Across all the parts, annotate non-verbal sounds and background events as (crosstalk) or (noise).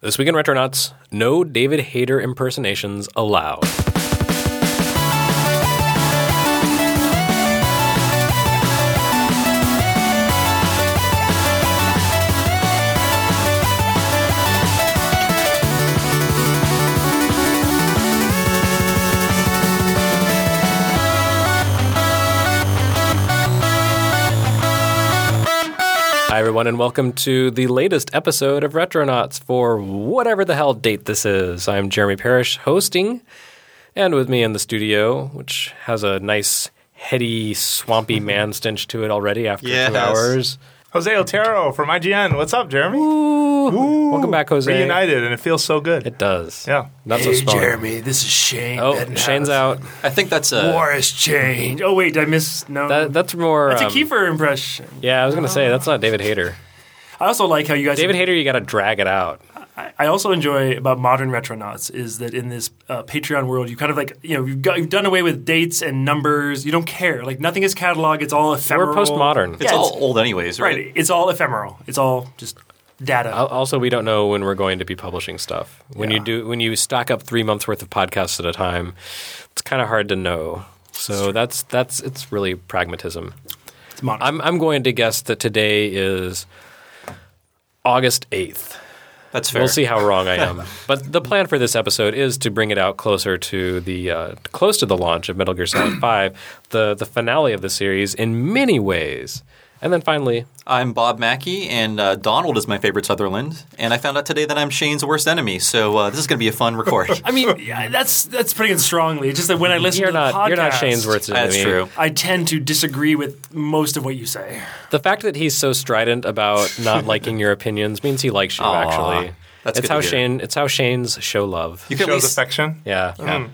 This week in Retronauts, no David Hayter impersonations allowed. Everyone, and welcome to the latest episode of Retronauts for whatever the hell date this is. I'm Jeremy Parrish hosting, and with me in the studio, which has a nice, heady, swampy (laughs) man stench to it already after Yes. two hours. Jose Otero from IGN. What's up, Jeremy? Welcome back, Jose. Reunited, and it feels so good. It does. Yeah. Not so Hey, strong. Jeremy, this is Shane. Oh, Bettenhausen. Shane's out. I think that's a. War has changed. Oh wait, did I miss? No, That, that's more. that's um, a Kiefer impression. Yeah, I was going to say, that's not David Hayter. I also like how you guys. David Hayter, you got to drag it out. I, I also enjoy about modern retronauts is that in this uh, Patreon world, you kind of like you know you've, got, you've done away with dates and numbers. You don't care. Like nothing is catalog. It's all ephemeral. We're postmodern. it's Yeah, all it's- old, anyways, right? Right. It's all ephemeral. It's all just data. Also, we don't know when we're going to be publishing stuff. When you do, when you stock up three months worth of podcasts at a time, it's kind of hard to know. So that's that's it's really pragmatism. it's modern. I'm I'm going to guess that today is August eighth. That's fair. We'll see how wrong I am. (laughs) but the plan for this episode is to bring it out closer to the uh, close to the launch of Metal Gear Solid Five, the the finale of the series in many ways. And then finally, I'm Bob Mackey, and uh, Donald is my favorite Sutherland. And I found out today that I'm Shane's worst enemy, so uh, this is going to be a fun record. (laughs) I mean, (laughs) yeah, that's that's putting it strongly. It's just that when I listen you're to the not podcast, you're not Shane's worst enemy. That's true. I tend to disagree with most of what you say. The fact that he's so strident about (laughs) not liking your opinions means he likes you. Aw, actually, that's it's good how to hear. Shane. It's how Shane's show love. You can at Shows least. affection. yeah. Yeah.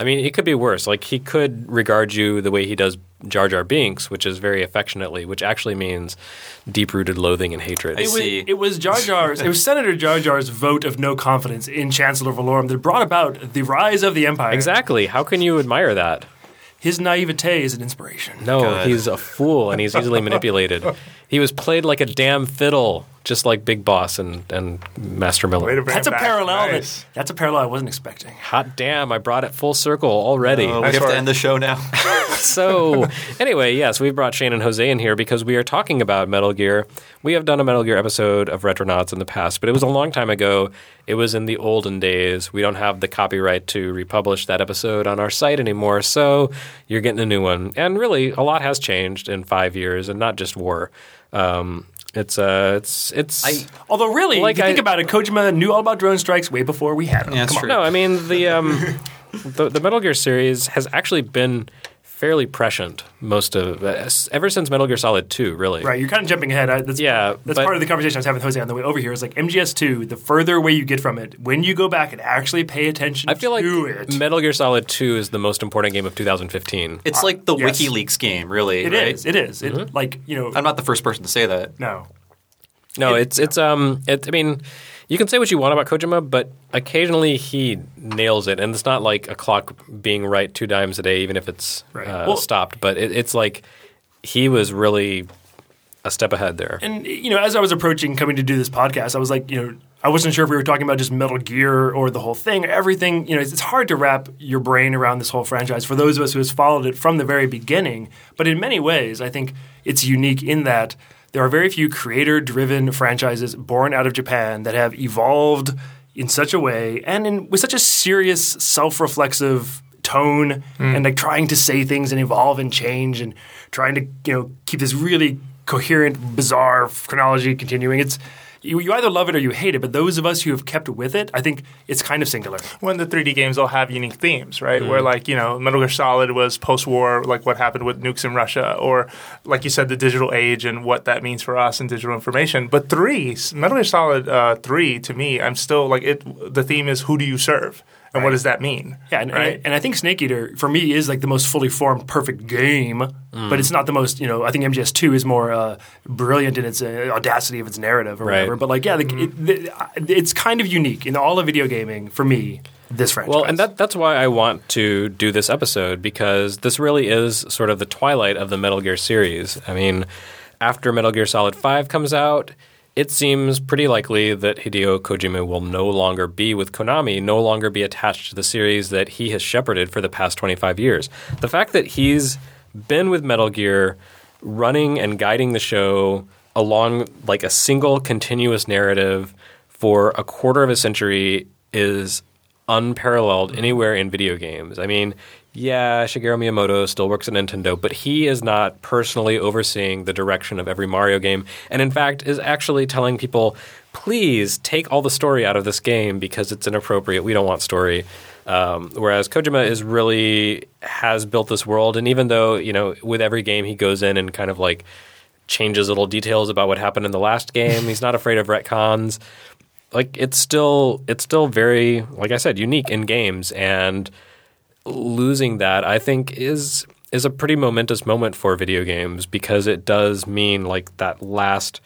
I mean, it could be worse. Like he could regard you the way he does Jar Jar Binks, which is very affectionately, which actually means deep-rooted loathing and hatred. I It was, see. it was Jar Jar's. it was Senator Jar Jar's vote of no confidence in Chancellor Valorum that brought about the rise of the Empire. Exactly. How can you admire that? His naivete is an inspiration. No, Good. he's a fool and he's easily manipulated. (laughs) He was played like a damn fiddle, just like Big Boss and, and Master Way to Miller. bring That's a back. parallel. Nice. That, that's a parallel I wasn't expecting. Hot damn! I brought it full circle already. Oh, we Nice have work. to end the show now. (laughs) so anyway, yes, we've brought Shane and Jose in here because we are talking about Metal Gear. We have done a Metal Gear episode of Retronauts in the past, but it was a long time ago. It was in the olden days. We don't have the copyright to republish that episode on our site anymore, so you're getting a new one. And really, a lot has changed in five years, and not just war. Um, it's uh, it's it's. I- Although, really, Like if you think I- about it, Kojima knew all about drone strikes way before we had them. Yeah, that's Come on. no, I mean the um, (laughs) the, the Metal Gear series has actually been fairly prescient most of ever since Metal Gear Solid Two, really. Right, you're kind of jumping ahead. I, that's, Yeah, that's but- part of the conversation I was having with Jose on the way over here. Is like MGS2. The further away you get from it, when you go back and actually pay attention I feel like to it, Metal Gear Solid 2 is the most important game of 2015. It's like the yes. WikiLeaks game, really. it right? is. It is. Mm-hmm. Like you know. I'm not the first person to say that. no. No, it's it's um it, I mean, you can say what you want about Kojima, but occasionally he nails it and it's not like a clock being right two times a day even if it's Right. uh, Well- stopped, but it, it's like he was really a step ahead there. And you know, as I was approaching coming to do this podcast, I was like, you know, I wasn't sure if we were talking about just Metal Gear or the whole thing, everything. You know, it's, it's hard to wrap your brain around this whole franchise for those of us who has followed it from the very beginning. But in many ways, I think it's unique in that there are very few creator-driven franchises born out of Japan that have evolved in such a way and in, with such a serious, self-reflexive tone hmm. and like trying to say things and evolve and change and trying to you know keep this really coherent, bizarre chronology continuing. It's you, you either love it or you hate it. But those of us who have kept with it, I think it's kind of singular. When the 3D games all have unique themes, right? Where like you know, Metal Gear Solid was post-war, like what happened with nukes in Russia, or like you said, the digital age and what that means for us and digital information. But three, Metal Gear Solid uh, three, to me, I'm still like it. The theme is who do you serve, and what does that mean? Yeah, and, right. and, and I think Snake Eater for me is like the most fully formed, perfect game. But it's not the most. You know, I think MGS two is more uh, brilliant in its uh, audacity of its narrative or Right. whatever. But like, yeah, the, it, the, it's kind of unique in all of video gaming for me. This franchise. Well, and that that's why I want to do this episode because this really is sort of the twilight of the Metal Gear series. I mean, after Metal Gear Solid 5 comes out, it seems pretty likely that Hideo Kojima will no longer be with Konami, no longer be attached to the series that he has shepherded for the past 25 years. The fact that he's been with Metal Gear, running and guiding the show along like a single continuous narrative for a quarter of a century is unparalleled anywhere in video games. I mean, yeah, Shigeru Miyamoto still works at Nintendo, but he is not personally overseeing the direction of every Mario game, and in fact is actually telling people, please take all the story out of this game because it's inappropriate. We don't want story. Um, whereas Kojima is really has built this world, and even though you know with every game he goes in and kind of like changes little details about what happened in the last game, he's not afraid of retcons. Like it's still it's still very like I said unique in games and losing that, I think, is is a pretty momentous moment for video games because it does mean like that last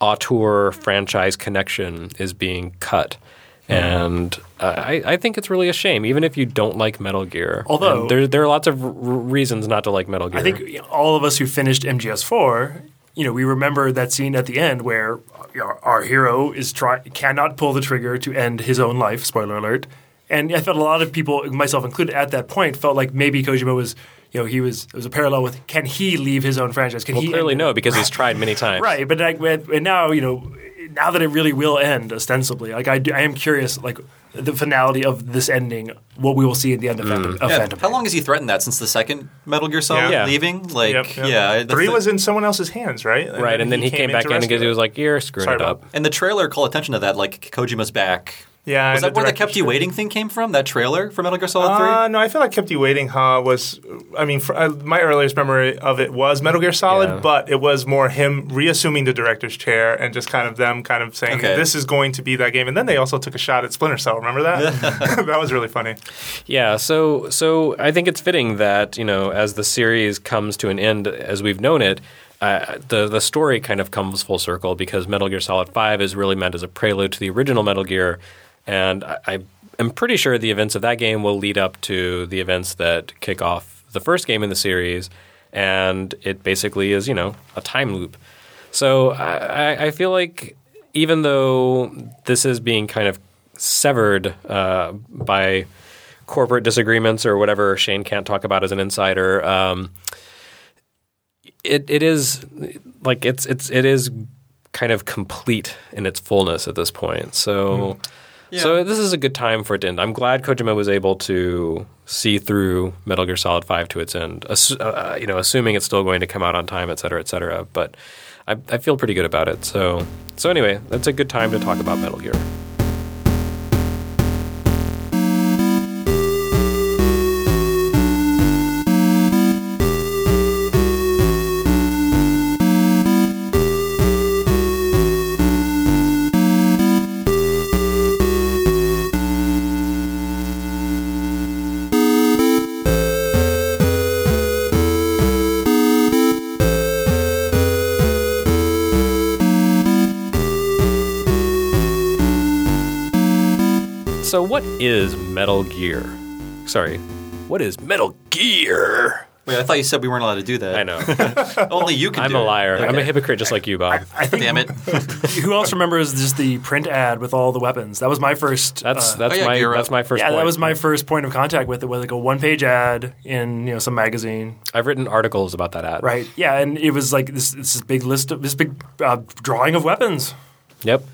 auteur franchise connection is being cut. And uh, I, I think it's really a shame, even if you don't like Metal Gear. Although- And there, there are lots of r- reasons not to like Metal Gear. I think all of us who finished MGS4, you know, we remember that scene at the end where our, our hero is try cannot pull the trigger to end his own life. Spoiler alert. And I felt a lot of people, myself included, at that point felt like maybe Kojima was, you know, he was it was a parallel with can he leave his own franchise? Can well, he clearly end- no, because he's (laughs) tried many times. Right, but like, when- and now you know, now that it really will end ostensibly, like I, do, I am curious, like the finality of this ending, what we will see at the end of, mm. Phantom, of Yeah, Phantom. how long has he threatened that since the second Metal Gear Solid Yeah. leaving? Like, Yep, yep. yeah, the Three thi- was in someone else's hands, right? Right, and then he came, back to in because he was like, "You're screwing Sorry, it up." And the trailer called attention to that, like Kojima's back. Yeah, was that the where the kept you waiting thing came from? That trailer for Metal Gear Solid Three. Uh, no, I feel like kept you waiting. Huh? Was I mean, for, uh, my earliest memory of it was Metal Gear Solid, Yeah. but it was more him reassuming the director's chair and just kind of them kind of saying Okay. this is going to be that game. And then they also took a shot at Splinter Cell. Remember that? (laughs) (laughs) that was really funny. Yeah, so so I think it's fitting that you know as the series comes to an end as we've known it, uh, the the story kind of comes full circle because Metal Gear Solid Five is really meant as a prelude to the original Metal Gear, and I, I am pretty sure the events of that game will lead up to the events that kick off the first game in the series, and it basically is you know a time loop. So I, I- feel like even though this is being kind of severed uh, by corporate disagreements or whatever Shane can't talk about as an insider, um, it it is like it's it's it is kind of complete in its fullness at this point. So. So this is a good time for it to end. I'm glad Kojima was able to see through Metal Gear Solid 5 to its end. Assu- uh, you know, assuming it's still going to come out on time, et cetera, et cetera. But I, I feel pretty good about it. So, so anyway, that's a good time to talk about Metal Gear. Is Metal Gear? Sorry, what is Metal Gear? Wait, I thought you said we weren't allowed to do that. I know. (laughs) Only you can. I'm do a it. liar. I'm a hypocrite just like you, Bob. I think Damn it! (laughs) who else remembers just the print ad with all the weapons? That was my first. That's uh, that's oh, yeah, my that's my first yeah, point. that was my first point of contact with it. Was like a one-page ad in you know some magazine, I've written articles about that ad. right? Yeah, and it was like this this big list of this big uh, drawing of weapons. Yep.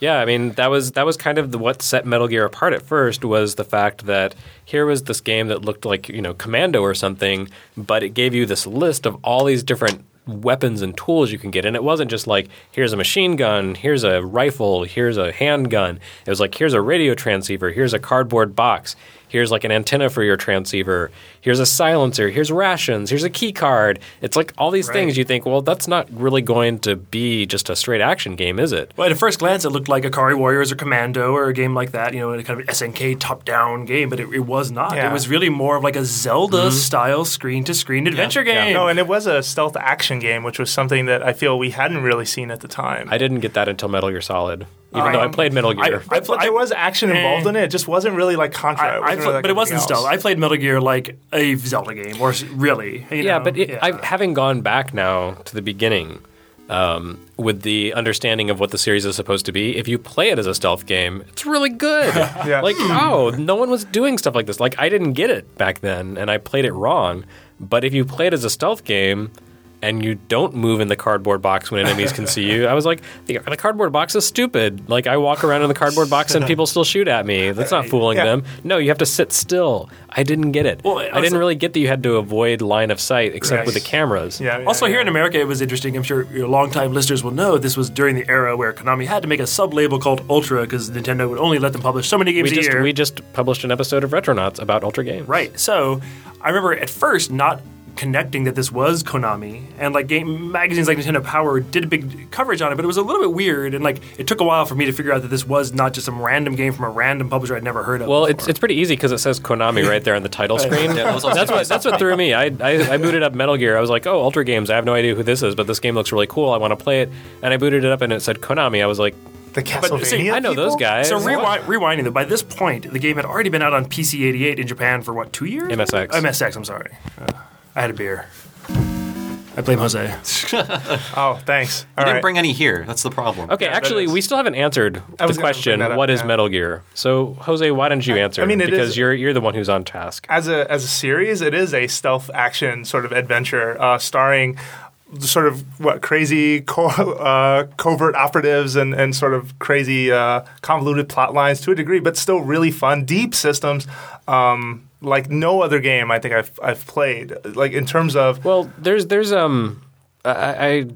Yeah, I mean that was that was kind of the, what set Metal Gear apart at first was the fact that here was this game that looked like you know Commando or something, but it gave you this list of all these different weapons and tools you can get, and it wasn't just like here's a machine gun, here's a rifle, here's a handgun. It was like here's a radio transceiver, here's a cardboard box, here's like an antenna for your transceiver, here's a silencer, here's rations, here's a key card. It's like all these Right. things you think, well, that's not really going to be just a straight action game, is it? Well, at first glance, it looked like Ikari Warriors or Commando or a game like that, you know, a kind of SNK top-down game, but it, it was not. Yeah. It was really more of like a Zelda-style screen-to-screen adventure Yeah. game. No, and it was a stealth action game, which was something that I feel we hadn't really seen at the time. I didn't get that until Metal Gear Solid, even though I played Metal Gear. I- but, but there was action involved Eh. in it. It just wasn't really like Contra. I, It wasn't pla- really like but it wasn't stealth. I played Metal Gear like a Zelda game, or really. you yeah, know, but it, yeah. I, having gone back now to the beginning, um, with the understanding of what the series is supposed to be. If you play it as a stealth game, it's really good. (laughs) Yeah. (laughs) Like, oh, no one was doing stuff like this. Like, I didn't get it back then, and I played it wrong. But if you play it as a stealth game, and you don't move in the cardboard box when enemies can see you. I was like, the, the cardboard box is stupid. Like I walk around in the cardboard box and people still shoot at me. That's not fooling Yeah. them. No, you have to sit still. I didn't get it. Well, I also- didn't really get that you had to avoid line of sight except Right. with the cameras. Yeah, yeah, Also, here in America, it was interesting. I'm sure your longtime listeners will know this was during the era where Konami had to make a sub label called Ultra because Nintendo would only let them publish so many games We a just year. we just published an episode of Retronauts about Ultra Games. Right. So I remember at first not connecting that this was Konami, and like game magazines like Nintendo Power did a big coverage on it, but it was a little bit weird, and like it took a while for me to figure out that this was not just some random game from a random publisher I'd never heard of. Well, before. it's it's pretty easy because it says Konami right there on the title (laughs) screen. Yeah, that that's what that's what threw me. I, I I booted up Metal Gear. I was like, oh, Ultra Games. I have no idea who this is, but this game looks really cool. I want to play it. And I booted it up, and it said Konami. I was like, The Castlevania. see, I know those guys. So What? rewind, rewinding though, by this point, the game had already been out on PC 88 in Japan for what two years? MSX. MSX. I'm sorry. Uh, I had a beer. I blame Jose. (laughs) Oh, thanks. You All didn't right. bring any here. That's the problem. okay, that actually, we still haven't answered I the question. up, What is yeah. Metal Gear? So, Jose, why don't you answer? I mean, it because is- you're you're the one who's on task. as a as a series, it is a stealth action sort of adventure, uh, starring sort of what crazy co- (laughs) uh, covert operatives and and sort of crazy uh, convoluted plot lines to a degree, but still really fun, deep systems. Um, like no other game I think I've I've played. Like in terms of Well, there's there's um, I, I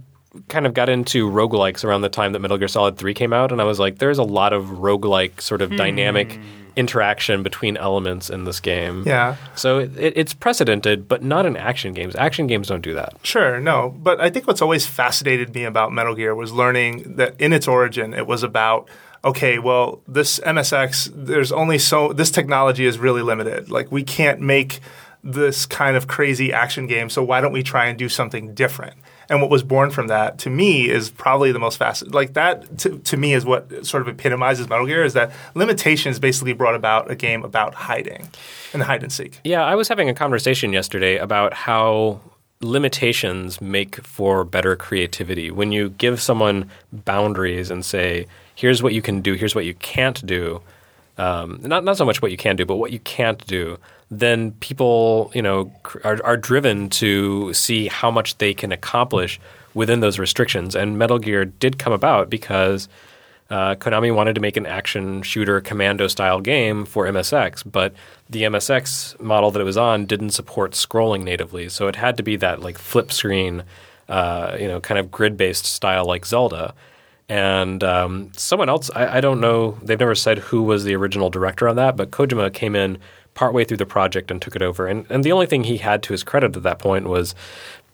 kind of got into roguelikes around the time that Metal Gear Solid 3 came out, and I was like, there's a lot of roguelike sort of dynamic interaction between elements in this game. yeah. So it, it, it's precedented, but not in action games. Action games don't do that. Sure, no. But I think what's always fascinated me about Metal Gear was learning that in its origin, it was about okay, well, this MSX, there's only so, this technology is really limited. Like, we can't make this kind of crazy action game, so why don't we try and do something different? And what was born from that, to me, is probably the most fascinating. Like that, to, to me, is what sort of epitomizes Metal Gear. Is that limitations basically brought about a game about hiding and hide and seek. Yeah, I was having a conversation yesterday about how limitations make for better creativity. When you give someone boundaries and say, here's what you can do, here's what you can't do, um, not, not so much what you can do, but what you can't do, then people, you know, are, are driven to see how much they can accomplish within those restrictions. And Metal Gear did come about because uh, Konami wanted to make an action shooter commando style game for MSX, but the MSX model that it was on didn't support scrolling natively, so it had to be that like flip screen, uh, you know, kind of grid based style like Zelda. And um, someone else, I, I don't know, they've never said who was the original director on that, but Kojima came in partway through the project and took it over. And, and the only thing he had to his credit at that point was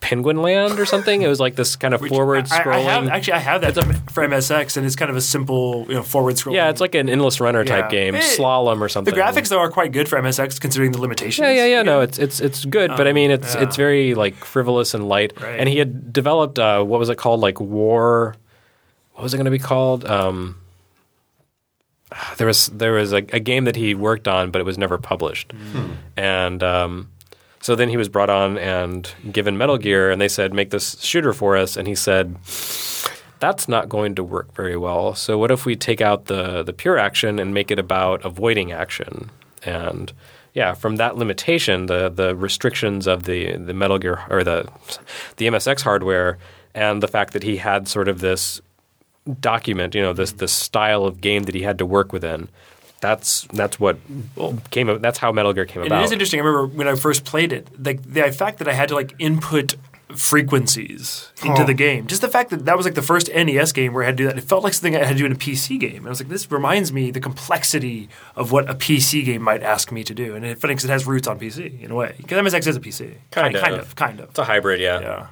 Penguin Land or something. It was like this kind of (laughs) forward I, I scrolling. have, actually, I have that for MSX, and it's kind of a simple, you know, forward scrolling. Yeah, it's like an endless runner type Yeah. game, Eh, slalom or something. the graphics though are quite good for MSX considering the limitations. Yeah, yeah, yeah. No, it's it's it's good, but I mean, it's yeah. it's very like frivolous and light. Right. And he had developed uh, what was it called? Like War. What was it going to be called? Um, there was there was a, a game that he worked on, but it was never published. And um, so then he was brought on and given Metal Gear, and they said, "Make this shooter for us." And he said, "That's not going to work very well. So what if we take out the the pure action and make it about avoiding action?" And yeah, from that limitation, the the restrictions of the the Metal Gear or the the MSX hardware, and the fact that he had sort of this document, you know, this this style of game that he had to work within. That's that's what came. That's how Metal Gear came And about. it is interesting. I remember when I first played it, like the fact that I had to like input frequencies into Oh. the game. Just the fact that that was like the first NES game where I had to do that. It felt like something I had to do in a PC game. And I was like, this reminds me the complexity of what a PC game might ask me to do. And it funny 'cause it has roots on PC in a way. Because MSX is a PC. Kind kind of. of, kind of. It's a hybrid, yeah. Yeah.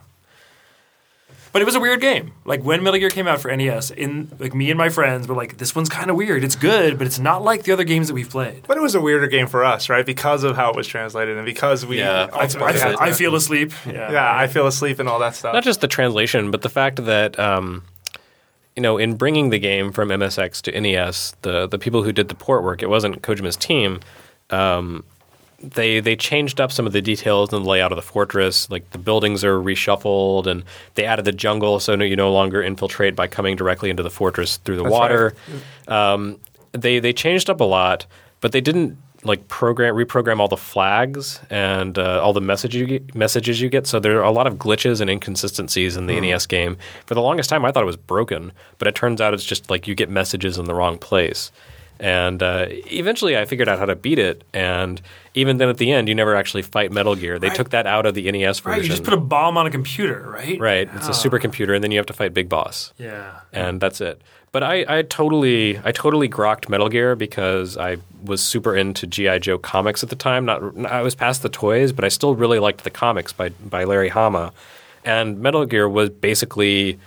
But it was a weird game. Like when Metal Gear came out for NES, in like me and my friends were like, "This one's kind of weird. It's good, but it's not like the other games that we've played." But it was a weirder game for us, right? Because of how it was translated and because we Yeah, I, I, had I feel asleep. Yeah, yeah, I feel asleep and all that stuff. Not just the translation, but the fact that um, you know, in bringing the game from MSX to NES, the the people who did the port work, it wasn't Kojima's team. Um, they they changed up some of the details and the layout of the fortress. Like the buildings are reshuffled, and they added the jungle, so no, you no longer infiltrate by coming directly into the fortress through the That's water. Um, they they changed up a lot, but they didn't like program reprogram all the flags and uh, all the message you get, messages you get. So there are a lot of glitches and inconsistencies in the NES game. For the longest time, I thought it was broken, but it turns out it's just like you get messages in the wrong place. And uh, eventually, I figured out how to beat it. And even then, at the end, you never actually fight Metal Gear. They Right. took that out of the NES version. Right, you just put a bomb on a computer, right? right, it's a supercomputer, and then you have to fight Big Boss Yeah. and that's it. But I, I totally I totally grokked Metal Gear because I was super into GI Joe comics at the time. Not I was past the toys, but I still really liked the comics by by Larry Hama, and Metal Gear was basically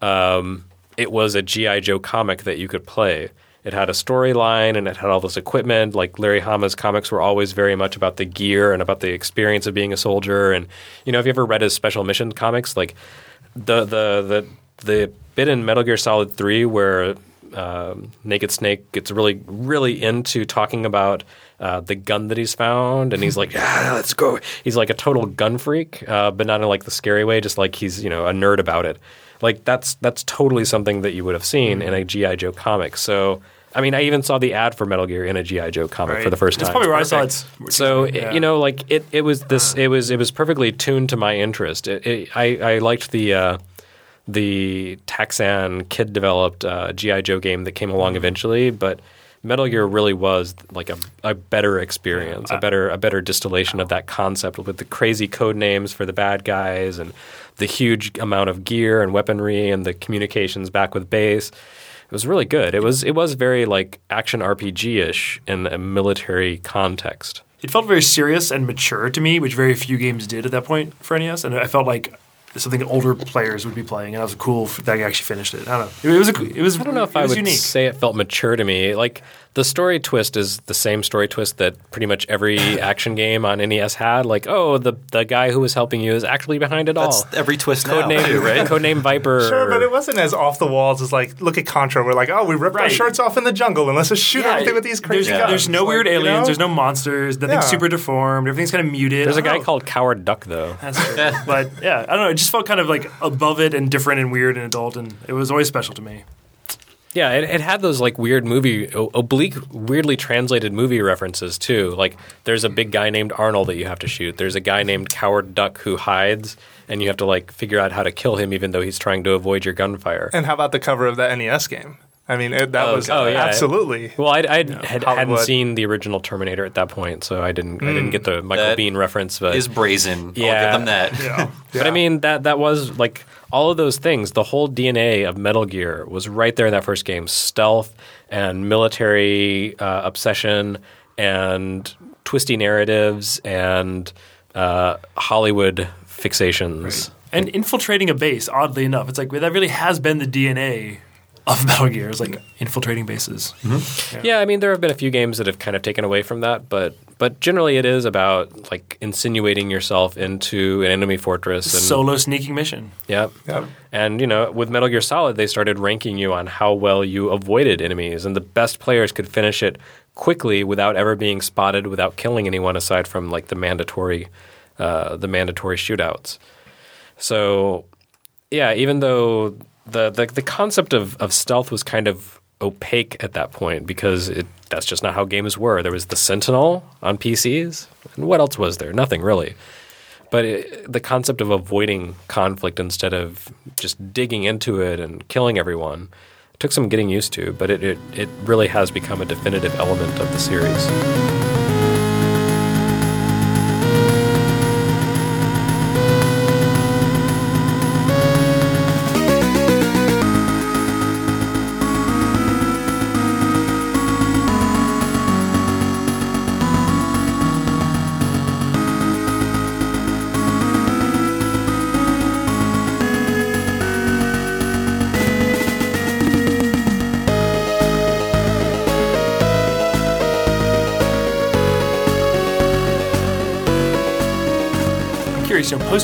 um, it was a GI Joe comic that you could play. It had a storyline and it had all this equipment. Like Larry Hama's comics were always very much about the gear and about the experience of being a soldier. And you know, have you ever read his special mission comics? Like the the the the bit in Metal Gear Solid Three where um, Naked Snake gets really really into talking about uh, the gun that he's found, and he's like, "Yeah, let's go." He's like a total gun freak, uh, but not in like the scary way. Just like he's you know a nerd about it. Like that's that's totally something that you would have seen in a GI Joe comic. So. I mean, I even saw the ad for Metal Gear in a GI Joe comic for the first time. That's time. probably where I saw it. So Yeah. you know, like it, it was this. It was it was perfectly tuned to my interest. It, it, I I liked the uh, the Taxan kid developed uh, GI Joe game that came along eventually, but Metal Gear really was like a, a better experience, a better a better distillation of that concept with the crazy code names for the bad guys and the huge amount of gear and weaponry and the communications back with base. It was really good. It was it was very like action RPG ish in a military context. it felt very serious and mature to me, which very few games did at that point for NES, and I felt like something older players would be playing, and I was cool that I actually finished it. I don't know. It, was a, it was I don't know if I would unique. say it felt mature to me. Like the story twist is the same story twist that pretty much every (coughs) action game on NES had. Like, oh, the the guy who was helping you is actually behind it That's all. every twist now, Codename, too, (laughs) right? Codename Viper. Sure, but it wasn't as off the walls as like look at Contra. We're like, oh, we ripped our shirts off in the jungle and let's just shoot Yeah, everything with these crazy there's, guns. there's no Like, weird you know? aliens. There's no monsters. Nothing's Yeah. super deformed. Everything's kind of muted. There's a guy know. called Coward Duck though. That's true. but yeah, I don't know. It just felt kind of like above it and different and weird and adult, and it was always special to me. Yeah, it, it had those like weird movie, oblique, weirdly translated movie references too. Like, there's a big guy named Arnold that you have to shoot. There's a guy named Coward Duck who hides, and you have to like figure out how to kill him, even though he's trying to avoid your gunfire. And how about the cover of that NES game? I mean, it, that Oh, was oh, yeah. absolutely. Well, I, I had, hadn't seen the original Terminator at that point, so I didn't. I didn't get the Michael That Biehn reference, but Is brazen. Yeah. I'll give them that. Yeah. (laughs) But I mean that that was like all of those things. The whole DNA of Metal Gear was right there in that first game: stealth and military uh, obsession and twisty narratives and uh, Hollywood fixations. And infiltrating a base, oddly enough, it's like that really has been the DNA of (laughs) Metal Gear. It's like infiltrating bases. Yeah, I mean there have been a few games that have kind of taken away from that, but but generally it is about like insinuating yourself into an enemy fortress and Solo sneaking mission. Yep. Yep. And you know, with Metal Gear Solid, they started ranking you on how well you avoided enemies, and the best players could finish it quickly without ever being spotted, without killing anyone, aside from like the mandatory, uh, the mandatory shootouts. So, yeah, even though the the, the concept of, of stealth was kind of opaque at that point because it that's just not how games were. There was the Sentinel on PCs, and what else was there? Nothing really. But it, the concept of avoiding conflict instead of just digging into it and killing everyone took some getting used to, but it, it, it really has become a definitive element of the series.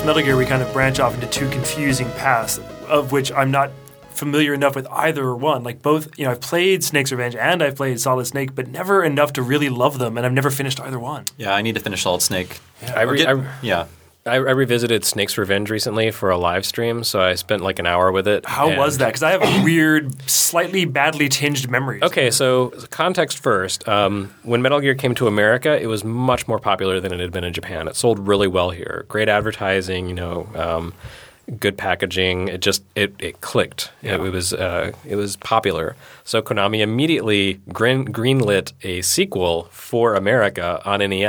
I'm curious, you know, post Metal Gear, we kind of branch off into two confusing paths, of which I'm not familiar enough with either one. Like both, you know, I've played Snake's Revenge and I've played Solid Snake, but never enough to really love them, and I've never finished either one. Yeah, I need to finish Solid Snake. I, re- get- I, yeah. I, I revisited Snake's Revenge recently for a live stream, so I spent like an hour with it. How was that? Because I have a (coughs) weird, slightly badly tinged memories. Okay, so context first. Um, when Metal Gear came to America, it was much more popular than it had been in Japan. It sold really well here. Great advertising, you know, um, good packaging. It just it, it clicked. It, it was uh, it was popular. So Konami immediately green, greenlit a sequel for America on E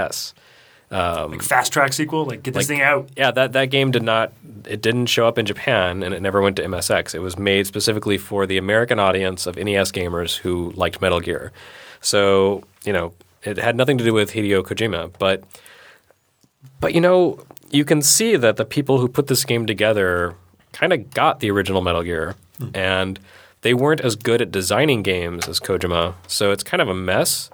NES. Like fast track sequel, like get this Like- thing out. Yeah, that, that game did not it didn't show up in Japan and it never went to MSX. It was made specifically for the American audience of NES gamers who liked Metal Gear. So, you know, it had nothing to do with Hideo Kojima, but but you know, you can see that the people who put this game together kind of got the original Metal Gear hmm. and they weren't as good at designing games as Kojima. So it's kind of a mess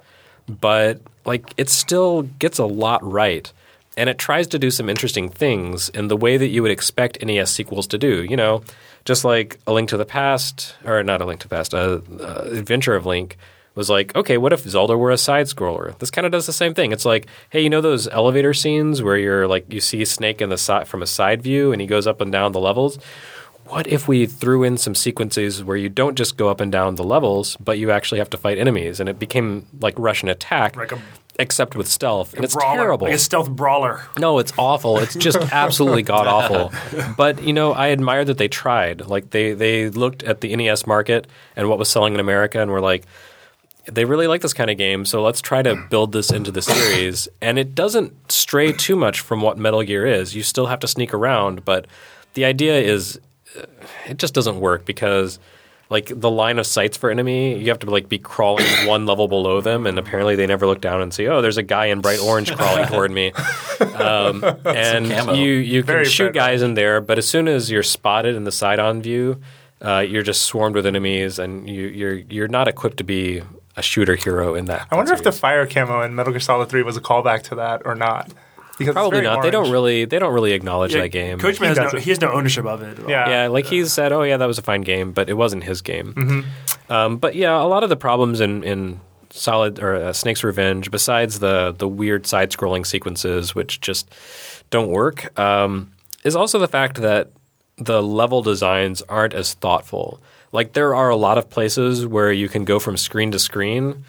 but like it still gets a lot right and it tries to do some interesting things in the way that you would expect NES sequels to do you know? Just like a link to the past or not a link to the past uh, uh, adventure of link was like okay what if zelda were a side scroller this kind of does the same thing. It's like hey you know those elevator scenes where you're like you see snake in the side from a side view and he goes up and down the levels what if we threw in some sequences where you don't just go up and down the levels, but you actually have to fight enemies, and it became like Russian attack, Like a- except with stealth, and it's brawler, terrible. Like a stealth brawler. no, it's awful. It's just (laughs) absolutely god awful. But you know, I admire that they tried. Like they they looked at the NES market and what was selling in America, and were like, they really like this kind of game, so let's try to build this into the series. And it doesn't stray too much from what Metal Gear is. You still have to sneak around, but the idea is it just doesn't work because like the line of sights for enemy, you have to like be crawling (coughs) one level below them, and apparently they never look down and see, oh, there's a guy in bright orange (laughs) crawling toward me, um, (laughs) and you you can Very shoot friendly. guys in there, but as soon as you're spotted in the side on view, uh, you're just swarmed with enemies, and you, you're you're not equipped to be a shooter hero in that. I wonder if the fire camo in Metal Gear Solid 3 was a callback to that or not. Because probably very not. They don't really they don't really acknowledge Yeah, that game. Kojima has no, doesn't. he has no ownership of it. Yeah. Yeah, like he said, oh yeah, that was a fine game, but it wasn't his game. Mm-hmm. Um, but yeah, a lot of the problems in in Solid or uh, Snake's Revenge, besides the the weird side scrolling sequences which just don't work, um, is also the fact that the level designs aren't as thoughtful. Like there are a lot of places where you can go from screen to screen.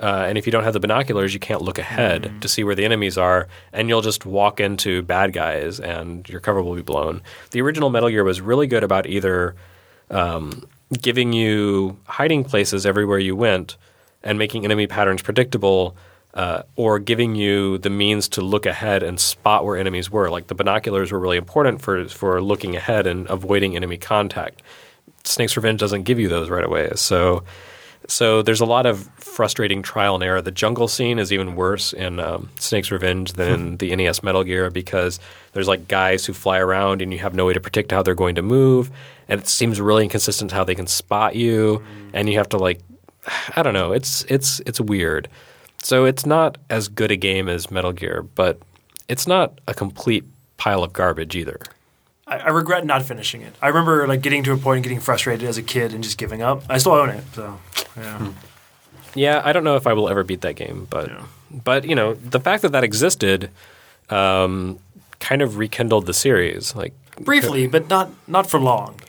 Uh, and if you don't have the binoculars, you can't look ahead to see where the enemies are, and you'll just walk into bad guys, and your cover will be blown. The original Metal Gear was really good about either um, giving you hiding places everywhere you went and making enemy patterns predictable, uh, or giving you the means to look ahead and spot where enemies were. Like the binoculars were really important for for looking ahead and avoiding enemy contact. Snake's Revenge doesn't give you those right away, so. So there's a lot of frustrating trial and error. The jungle scene is even worse in um, Snake's Revenge than in the NES Metal Gear because there's like guys who fly around and you have no way to predict how they're going to move, and it seems really inconsistent how they can spot you, and you have to like, (sighs) I don't know, it's it's it's weird. So it's not as good a game as Metal Gear, but it's not a complete pile of garbage either. I, I regret not finishing it. I remember like getting to a point and getting frustrated as a kid and just giving up. I still own it, so yeah. Yeah, I don't know if I will ever beat that game, but but you know the fact that that existed um, kind of rekindled the series. Like Briefly, but not not for long.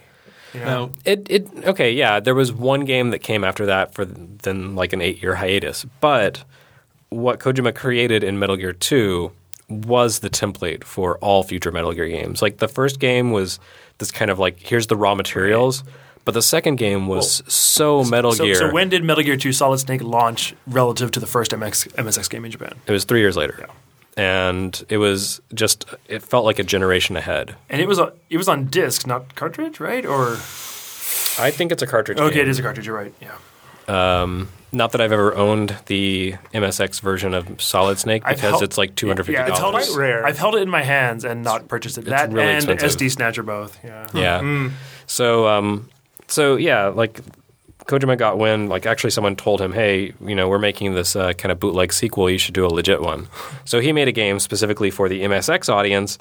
You know? No, it, it okay, yeah, there was one game that came after that for then like an eight year hiatus, but what Kojima created in Metal Gear Two was the template for all future Metal Gear games. Like the first game was this kind of like here's the raw materials. But the second game was so Metal so, Gear. so when did Metal Gear 2 Solid Snake launch relative to the first MX, MSX game in Japan? It was three years later. And it was just, it felt like a generation ahead. And it was on, it was on disc, not cartridge, right? Or I think it's a cartridge okay, game. it is a cartridge. You're right. Yeah. Um, not that I've ever owned the MSX version of Solid Snake I've because held- it's like $250. Yeah, it's held, Quite rare. I've held it in my hands and not purchased it. that really and expensive. SD Snatcher both. Yeah. Yeah. So, um, so yeah, like Kojima got wind. Like actually, someone told him, "Hey, you know, we're making this uh, kind of bootleg sequel. You should do a legit one." So he made a game specifically for the MSX audience,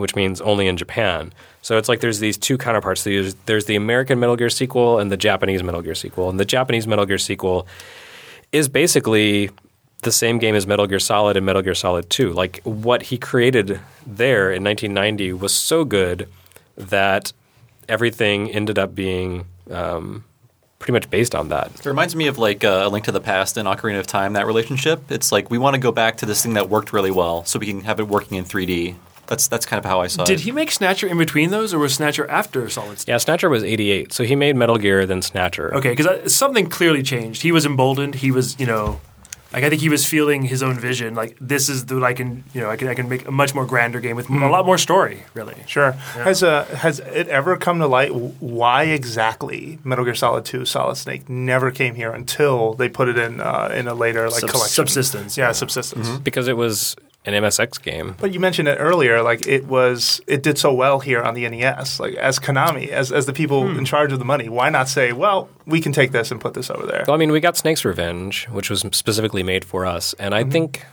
which means only in Japan. So it's like there's these two counterparts. There's, there's the American Metal Gear sequel and the Japanese Metal Gear sequel. And the Japanese Metal Gear sequel is basically the same game as Metal Gear Solid and Metal Gear Solid 2. Like what he created there in 1990 was so good that everything ended up being um, pretty much based on that. It reminds me of like uh, a Link to the Past and Ocarina of Time. That relationship. It's like we want to go back to this thing that worked really well, so we can have it working in 3D. That's that's kind of how I saw Did it. Did he make Snatcher in between those, or was Snatcher after Solid Snake? Yeah, Snatcher was 88. So he made Metal Gear, then Snatcher. Okay, because something clearly changed. He was emboldened. He was, you know, like I think he was feeling his own vision. Like this is the I can, you know, I can I can make a much more grander game with a lot more story. Really, Sure. Has uh, has it ever come to light why exactly Metal Gear Solid 2 Solid Snake never came here until they put it in uh, in a later like Sub- collection? subsistence, Yeah, yeah. subsistence. Because it was an MSX game. But you mentioned it earlier, like it was, it did so well here on the NES. Like as Konami, as as the people Hmm. in charge of the money, why not say, well, we can take this and put this over there? Well, I mean, we got Snake's Revenge, which was specifically made for us. And I think,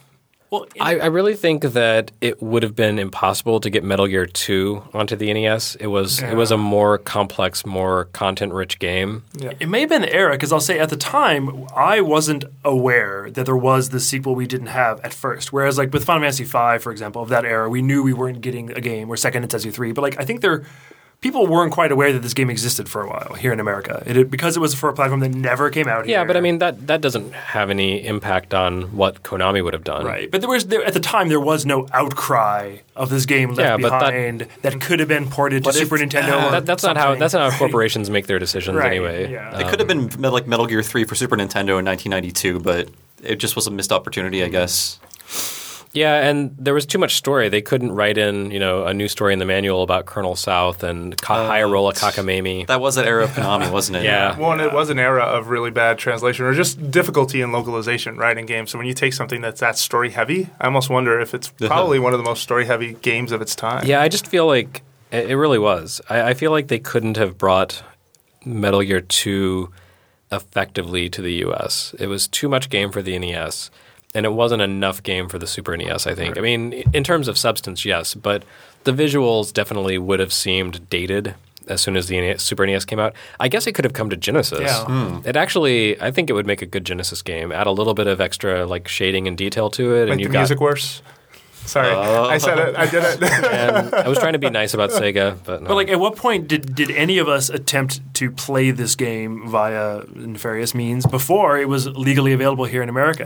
well, I, I really think that it would have been impossible to get Metal Gear 2 onto the NES. It was it was a more complex, more content rich game. yeah. It may have been the era because I'll say at the time I wasn't aware that there was the sequel we didn't have at first. Whereas like with Final Fantasy V, for example, of that era, we knew we weren't getting a game or Second Fantasy three. But like I think there. People weren't quite aware that this game existed for a while here in America. It, because it was for a platform that never came out here. Yeah, but I mean that that doesn't have any impact on what Konami would have done. Right, but there was there, at the time there was no outcry of this game left Yeah, but that- behind that, could have been ported to Super Nintendo. or That, that's not how that's not how corporations make their decisions Right, anyway. yeah. it could have been like Metal Gear 3 for Super Nintendo in 1992, but it just was a missed opportunity, I guess. Yeah, and there was too much story. They couldn't write in, you know, a new story in the manual about Colonel South and Ka- oh, Hyarola Kakamami. That was that era of Konami, (laughs) wasn't it? Yeah. Well, and it was an era of really bad translation or just difficulty in localization, right, in games. So when you take something that's that story heavy, I almost wonder if it's (laughs) probably one of the most story heavy games of its time. Yeah, I just feel like it, it really was. I, I feel like they couldn't have brought Metal Gear 2 effectively to the US. It was too much game for the NES, and it wasn't enough game for the Super NES, I think. I mean, in terms of substance, yes, but the visuals definitely would have seemed dated as soon as the NES, Super NES came out. I guess it could have come to Genesis. Yeah. Hmm. It actually, I think it would make a good Genesis game. Add a little bit of extra like shading and detail to it, Make and the you got music worse. Sorry, I said it. I did it. and (laughs) I was trying to be nice about Sega, but no. But like, at what point did did any of us attempt to play this game via nefarious means before it was legally available here in America?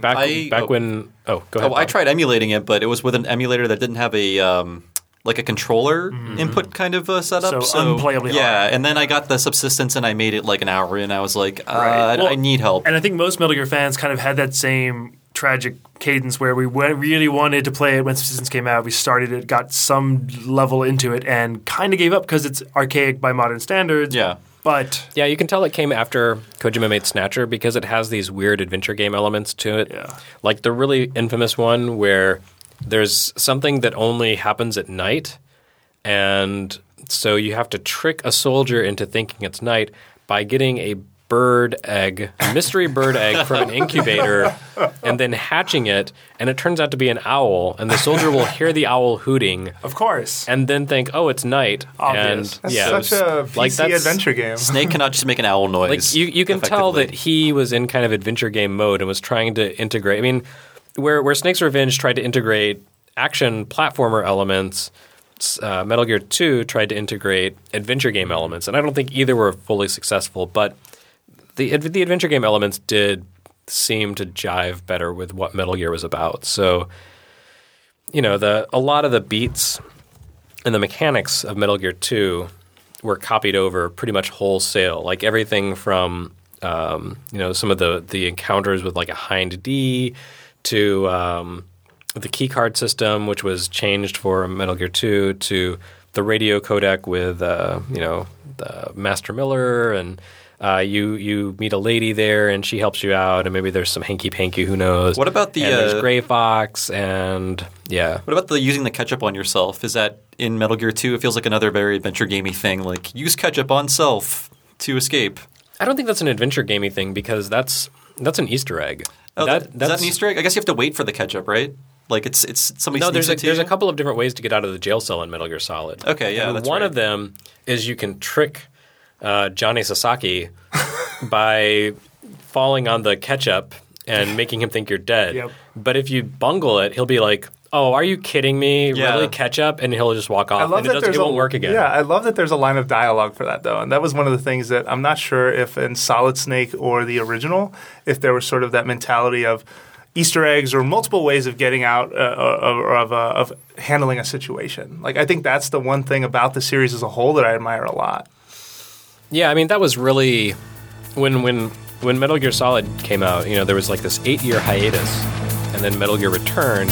back I- back oh. when oh go ahead. Oh, I tried emulating it, but it was with an emulator that didn't have a um, like a controller input kind of uh, setup. So unplayably Yeah, hard. and then I got the subsistence and I made it like an hour in. I was like, uh, Right. I- Well, I need help. And I think most Metal Gear fans kind of had that same tragic cadence where we w- really wanted to play it when Subsistence came out. We started it, got some level into it, and kind of gave up because it's archaic by modern standards. Yeah. But Yeah, you can tell it came after Kojima made Snatcher because it has these weird adventure game elements to it. Yeah. Like the really infamous one where there's something that only happens at night, and so you have to trick a soldier into thinking it's night by getting a bird egg, a mystery bird egg from an incubator, and then hatching it, and it turns out to be an owl, and the soldier will hear the owl hooting. of course, And then think, oh, it's night. Obvious. And That's yeah, such a PC like that's- adventure game. Snake cannot just make an owl noise. like noise. you, you can tell that he was in kind of adventure game mode and was trying to integrate. I mean, where where Snake's Revenge tried to integrate action platformer elements, uh, Metal Gear Two tried to integrate adventure game elements, and I don't think either were fully successful. But the the adventure game elements did seem to jive better with what Metal Gear was about. So, you know, the a lot of the beats and the mechanics of Metal Gear 2 were copied over pretty much wholesale. Like everything from um, you know some of the the encounters with like a hind D to um, the keycard system, which was changed for Metal Gear 2, to the radio codec with uh, you know Master Miller and. Uh, you you meet a lady there and she helps you out and maybe there's some hanky panky who knows. What about the, and there's uh, Gray Fox and yeah What about the using the ketchup on yourself? Is that in Metal Gear 2? It feels like another very adventure gamey thing. Like use ketchup on self to escape. I don't think that's an adventure gamey thing because that's that's an Easter egg. Oh, That- that, is that an Easter egg? I guess you have to wait for the ketchup, right? Like it's it's somebody. No, there's a, there's a couple of different ways to get out of the jail cell in Metal Gear Solid. Okay, yeah, And that's one right. of them is you can trick uh, Johnny Sasaki (laughs) by falling on the ketchup and making him think you're dead. Yep. But if you bungle it, he'll be like, "Oh, are you kidding me? Yeah. Really, ketchup?" And he'll just walk off, I love and it that doesn't. there's It won't a, work again. Yeah, I love that there's a line of dialogue for that though, and that was one of the things that I'm not sure if in Solid Snake or the original, if there was sort of that mentality of Easter eggs or multiple ways of getting out uh, of of, uh, of handling a situation. Like I think that's the one thing about the series as a whole that I admire a lot. Yeah, I mean that was really when when when Metal Gear Solid came out. You know, there was like this eight year hiatus, and then Metal Gear returned.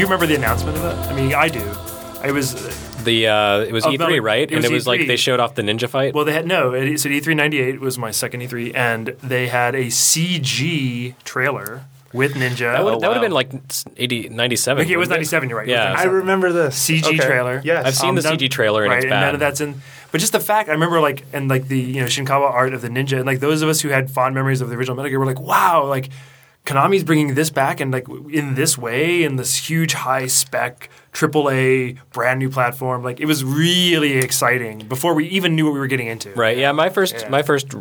You remember the announcement of it? I mean, I do. It was The uh, it was Of E3, Metal- right? it and was it was like E3. they showed off the ninja fight. well, they had no. It said E3 '98 was my second E3, and they had a CG trailer with Ninja. that would, Oh, that would have wow. been like 80, 97. Okay, it was 97. You're right. Yeah. I remember the CG Okay. trailer. Yes, I've seen the none- CG trailer and right, it's and none of that's in. But just the fact, I remember like, and like the you know Shinkawa art of the ninja, and like those of us who had fond memories of the original Metal Gear were like, wow, like Konami's bringing this back and like in this way, in this huge high spec AAA brand new platform. Like it was really exciting before we even knew what we were getting into. Right. Yeah. My first Yeah. my first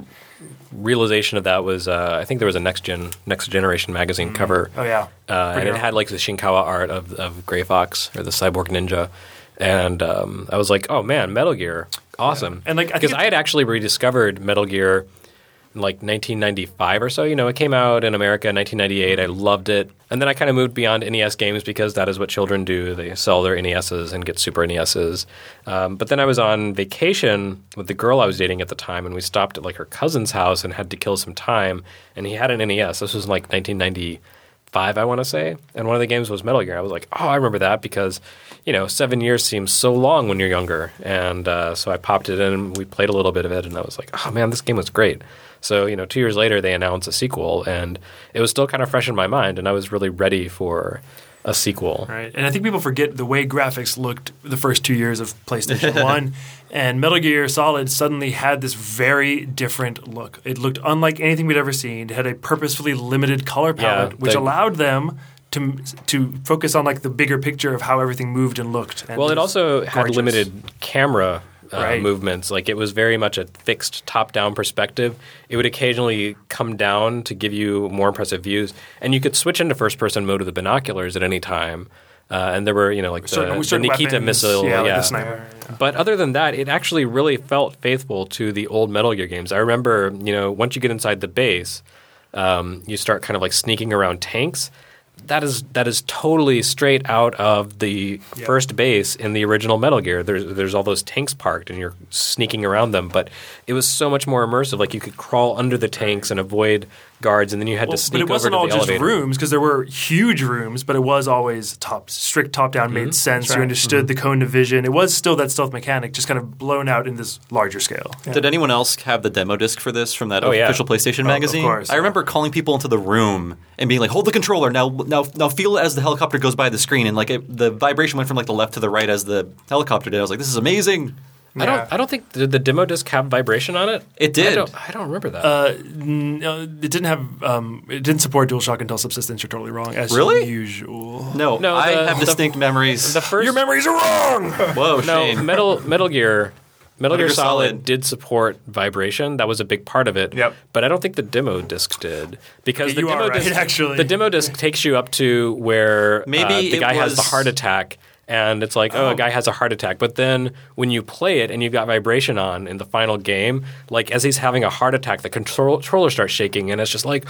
realization of that was uh, I think there was a next gen next generation magazine cover. Oh yeah. Uh, and it had like the Shinkawa art of, of Gray Fox or the Cyborg Ninja, and um, I was like, "Oh man, Metal Gear, awesome!" And, like, because it's- I had actually rediscovered Metal Gear like 1995 or so. You know, it came out in America in 1998. I loved it, and then I kind of moved beyond NES games because that is what children do. They sell their NESs and get Super NESs. Um, but then I was on vacation with the girl I was dating at the time, and we stopped at like her cousin's house and had to kill some time. And he had an NES. This was like 1990 five, I want to say. And one of the games was Metal Gear. I was like, oh, I remember that because, you know, seven years seems so long when you're younger. And uh, so I popped it in and we played a little bit of it. And I was like, oh, man, this game was great. So, you know, two years later, they announced a sequel and it was still kind of fresh in my mind. And I was really ready for a sequel. Right. And I think people forget the way graphics looked the first two years of PlayStation (laughs) 1. And Metal Gear Solid suddenly had this very different look. It looked unlike anything we'd ever seen. It had a purposefully limited color palette, which the- allowed them to to focus on like the bigger picture of how everything moved and looked. And Well, it also had limited camera uh, Right. movements. Like it was very much a fixed top-down perspective. It would occasionally come down to give you more impressive views, and you could switch into first-person mode with the binoculars at any time. Uh, and there were, you know, like the, Certain, the Nikita weapons, missile. yeah, like yeah. sniper. But other than that, it actually really felt faithful to the old Metal Gear games. I remember, you know, once you get inside the base, um, you start kind of like sneaking around tanks. That is that is totally straight out of the Yeah. first base in the original Metal Gear. There's there's all those tanks parked, and you're sneaking around them. But it was so much more immersive. Like you could crawl under the tanks and avoid guards, and then you had Well, to sneak. Up the phone. But it wasn't over all just elevator. rooms because there were huge rooms, but it was always top strict top down Mm-hmm. made sense. You right. understood the cone of vision. It was still that stealth mechanic, just kind of blown out in this larger scale. Did anyone else have the demo disc for this from that Oh, yeah. official PlayStation of magazine? course, I yeah. remember calling people into the room and being like, "Hold the controller now, now, now feel it as the helicopter goes by the screen." And like it, the vibration went from like the left to the right as the helicopter did. I was like, "This is amazing." I don't I don't think did the demo disc have vibration on it. It did. I don't, I don't remember that. Uh, no, it didn't have. Um, it didn't support DualShock until Subsistence. You're totally wrong, as Really? usual. No, No, I the- have the- distinct memories. the first Your memories are wrong. Whoa, No. Metal Metal Gear Metal Gear Gear Solid, Solid. did support vibration. That was a big part of it. Yep. But I don't think the demo disc did because Yeah, the you are demo right, disc actually. the demo disc takes you up to where Maybe uh, the it guy has the heart attack and it's like, oh, a guy has a heart attack. But then when you play it and you've got vibration on in the final game, like as he's having a heart attack, the control- controller starts shaking, and it's just like,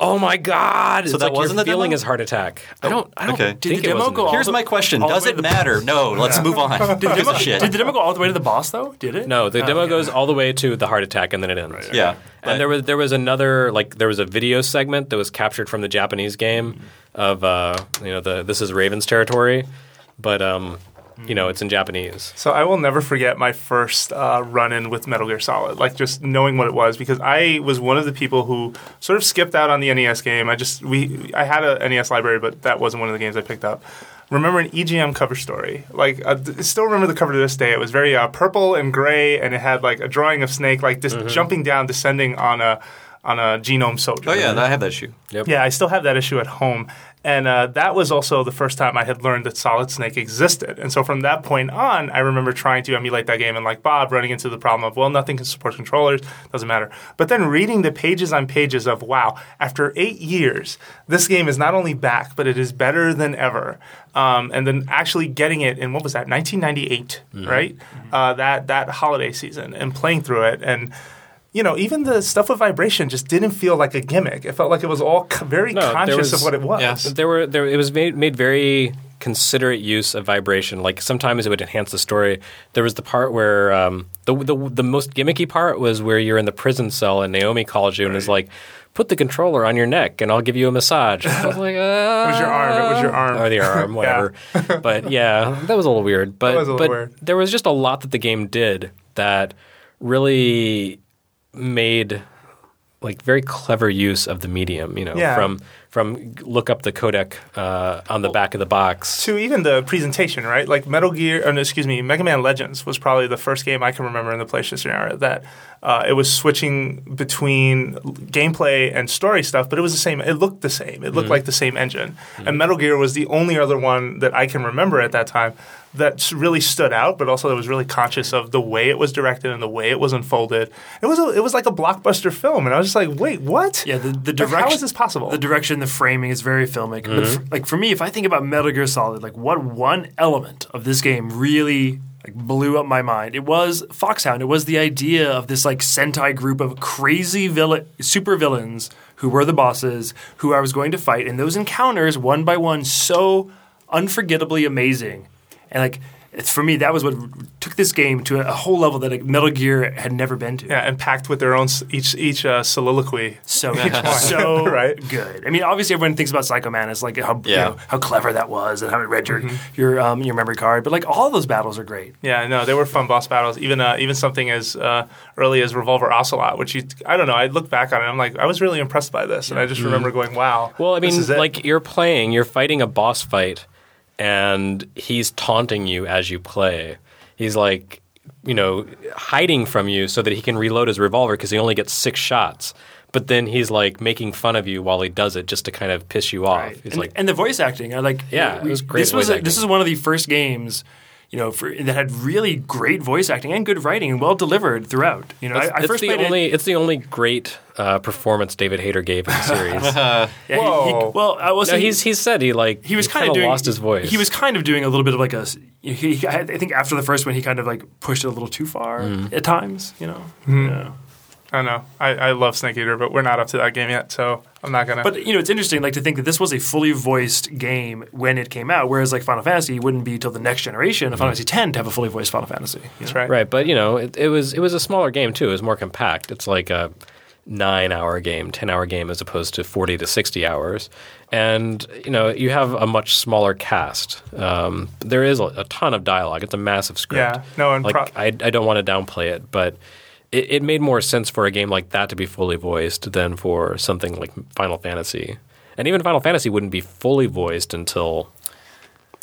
oh my god! it's that like wasn't you're the feeling demo? his heart attack. I don't. I don't okay. think Did it the demo was go all Here's the- my question: all Does it matter? (laughs) No. Let's move on. Did the, Who demo, shit? did the demo go all the way to the boss though? Did it? No, the demo okay. goes all the way to the heart attack, and then it ends. yeah. but- And there was there was another like there was a video segment that was captured from the Japanese game of uh, you know the this is Raven's territory, but um, you know it's in Japanese. So I will never forget my first uh, run-in with Metal Gear Solid, like just knowing what it was, because I was one of the people who sort of skipped out on the NES game. I just we I had a NES library, but that wasn't one of the games I picked up. Remember an EGM cover story? Like, I still remember the cover to this day. It was very uh, purple and gray, and it had like a drawing of Snake, like just jumping down, descending on a on a genome soldier. Oh yeah, I have that issue. Yeah, I still have that issue at home. And uh, that was also the first time I had learned that Solid Snake existed. And so from that point on, I remember trying to emulate that game and like Bob running into the problem of, well, nothing can support controllers, doesn't matter. But then reading the pages on pages of, wow, after eight years, this game is not only back, but it is better than ever. Um, and then actually getting it in, what was that, 1998, right? Uh, that, that holiday season and playing through it. And you know, even the stuff with vibration just didn't feel like a gimmick. It felt like it was all co- very No, conscious was- of what it was. Yes. There were there it was made made very considerate use of vibration. Like sometimes it would enhance the story. There was the part where um, the, the the most gimmicky part was where you're in the prison cell and Naomi calls you and is like, "Put the controller on your neck and I'll give you a massage." (laughs) I was like, uh, It was your arm. It was your arm. or the arm, (laughs) whatever. (laughs) but yeah, that was a little weird. But was a little but weird. there was just a lot that the game did that really made like very clever use of the medium. You know, Yeah. from from look up the codec uh, on the back of the box. to even the presentation, right? Like Metal Gear, or no, excuse me, Mega Man Legends was probably the first game I can remember in the PlayStation era that uh, it was switching between gameplay and story stuff, but it was the same. It looked the same. It looked Mm-hmm. like the same engine. And Metal Gear was the only other one that I can remember at that time that really stood out, but also that was really conscious of the way it was directed and the way it was unfolded. It was a, it was like a blockbuster film, and I was just like, wait, what? Yeah, the, the Like, direction. how is this possible? The direction, the framing is very filmic. Mm-hmm. f- like for me, if I think about Metal Gear Solid, like what one element of this game really like blew up my mind, it was Foxhound. It was the idea of this like Sentai group of crazy villain, super villains who were the bosses, who I was going to fight, and those encounters one by one so unforgettably amazing, and like. It's, for me, that was what took this game to a whole level that like, Metal Gear had never been to. yeah, and packed with their own each each uh, soliloquy. So (laughs) so (laughs) Right. good. I mean, obviously everyone thinks about Psycho Mantis, like how you know, how clever that was and how it read your Mm-hmm. your um, your memory card. But like all those battles are great. Yeah, no, they were fun boss battles. Even uh, even something as uh, early as Revolver Ocelot, which you, I don't know. I look back on it, I'm like, I was really impressed by this, and I just remember going, "Wow." Well, I this mean, is it. like you're playing, you're fighting a boss fight, and he's taunting you as you play. He's like, you know, hiding from you so that he can reload his revolver because he only gets six shots. But then he's like making fun of you while he does it just to kind of piss you off. He's and, like, and the voice acting, I like. Yeah, it was great This was a- this is one of the first games. You know, for, that had really great voice acting and good writing and well delivered throughout. You know, I, I it's first the played only it. it's the only great uh, performance David Hayter gave in the (laughs) series. (laughs) Yeah, he- he- Whoa. well, I was no, he's he's said he like he was kind kind of of doing lost his voice. He was kind of doing a little bit of like a. He, he- I think after the first one, he kind of like pushed it a little too far Mm. at times. You know. Mm-hmm. Yeah. I don't know. I, I love Snake Eater, but we're not up to that game yet, so I'm not gonna. But you know, it's interesting, like to think that this was a fully voiced game when it came out, whereas like Final Fantasy wouldn't be till the next generation of Final Fantasy X to have a fully voiced Final Fantasy. you that's right. Right, but you know, it, it was it was a smaller game too. It was more compact. It's like a nine hour game, ten hour game as opposed to forty to sixty hours. And you know, you have a much smaller cast. Um, there is a, a ton of dialogue. It's a massive script. Yeah, no, and like pro- I, I don't want to downplay it, but it, it made more sense for a game like that to be fully voiced than for something like Final Fantasy. And even Final Fantasy wouldn't be fully voiced until.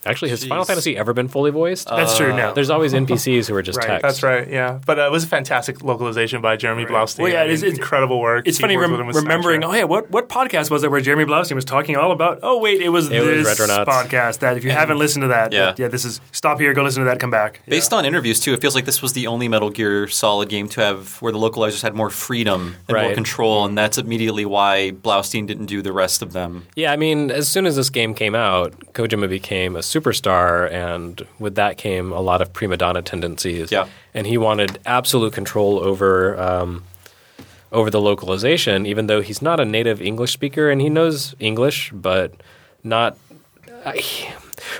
Actually, has Final Fantasy ever been fully voiced? That's true. No, There's always NPCs who are just Right, text. That's right. Yeah, but uh, it was a fantastic localization by Jeremy Blaustein. Well, yeah, it I is- mean, it's- incredible work. It's He funny rem- with him with remembering. soundtrack. Oh yeah, what what podcast was that where Jeremy Blaustein was talking all about? Oh wait, it was It this Retronauts. podcast. That if you haven't listened to that, Yeah. yeah, this is stop here, go listen to that, come back. Yeah. Based on interviews too, it feels like this was the only Metal Gear Solid game to have where the localizers had more freedom and more control, and that's immediately why Blaustein didn't do the rest of them. Yeah, I mean, as soon as this game came out, Kojima became a superstar, and with that came a lot of prima donna tendencies. Yeah. and he wanted absolute control over. Um, over the localization, even though he's not a native English speaker and he knows English, but not. I,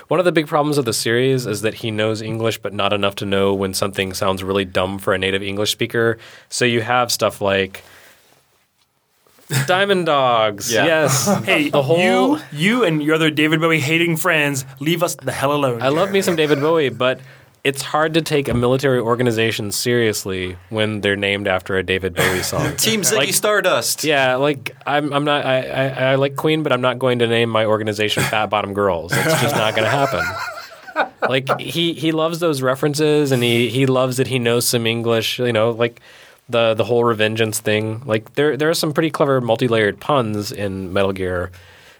one of the big problems of the series is that he knows English, but not enough to know when something sounds really dumb for a native English speaker. So you have stuff like Diamond Dogs. Yeah. Yes. (laughs) Hey, the whole. you, you and your other David Bowie hating friends, leave us the hell alone. I love me some David Bowie, but it's hard to take a military organization seriously when they're named after a David Bowie song. (laughs) Team Ziggy Like- Stardust. Yeah, like I'm, I'm not. I, I, I like Queen, but I'm not going to name my organization (laughs) Fat Bottom Girls. It's just not going to happen. Like he, he loves those references, and he, he loves that he knows some English. You know, like the the whole Revengeance thing. Like there there are some pretty clever multi layered puns in Metal Gear,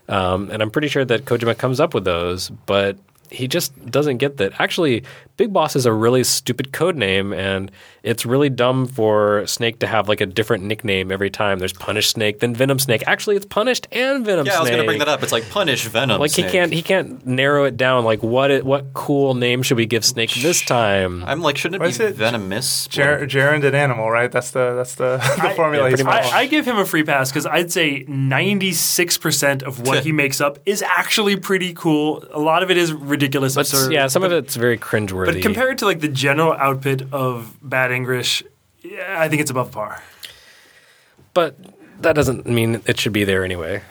um, and I'm pretty sure that Kojima comes up with those, but he just doesn't get that. Actually, Big Boss is a really stupid code name, and it's really dumb for Snake to have like a different nickname every time. There's Punish Snake, then Venom Snake. Actually, it's Punished and Venom Snake. Yeah, Snake. I was going to bring that up. It's like Punish Venom. Like Snake. he can't he can't narrow it down. Like what it, what cool name should we give Snake this time? I'm like, shouldn't What be it? Venomous? Ger- gerund and animal, right? That's the that's the, (laughs) the formula. pretty he's I, I give him a free pass because I'd say 96% of what (laughs) he makes up is actually pretty cool. A lot of it is ridiculous. But absurd. yeah, some of it's very cringeworthy. But compared to like the general output of bad English, yeah, I think it's above par. but that doesn't mean it should be there anyway.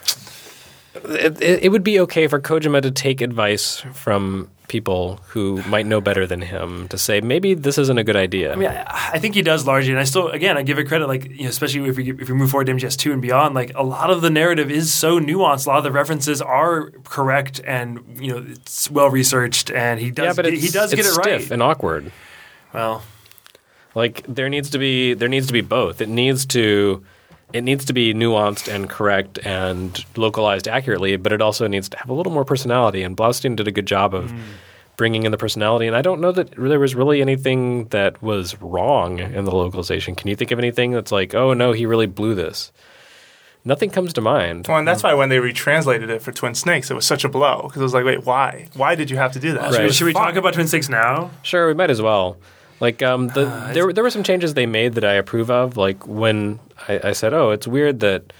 It, it, would be okay for Kojima to take advice from people who might know better than him to say maybe this isn't a good idea. I mean, I, I think he does largely, and I still, again, I give it credit. Like, you know, especially if we if we move forward to MGS two and beyond, like a lot of the narrative is so nuanced. A lot of the references are correct, and you know, it's well researched, and he does. yeah, but he, does it's get it stiff right. and awkward. well, Like there needs to be there needs to be both. It needs to it needs to be nuanced and correct and localized accurately, but it also needs to have a little more personality. And Blaustein did a good job of mm. bringing in the personality. And I don't know that there was really anything that was wrong in the localization. Can you think of anything that's like, oh no, he really blew this? Nothing comes to mind. Well, and that's why when they retranslated it for Twin Snakes, it was such a blow because it was like, wait, why? Why did you have to do that? should, we, Right. should we talk about Twin Snakes now? Sure, we might as well. Like um, the Uh, there there were some changes they made that I approve of. Like when I, I said, "Oh, it's weird that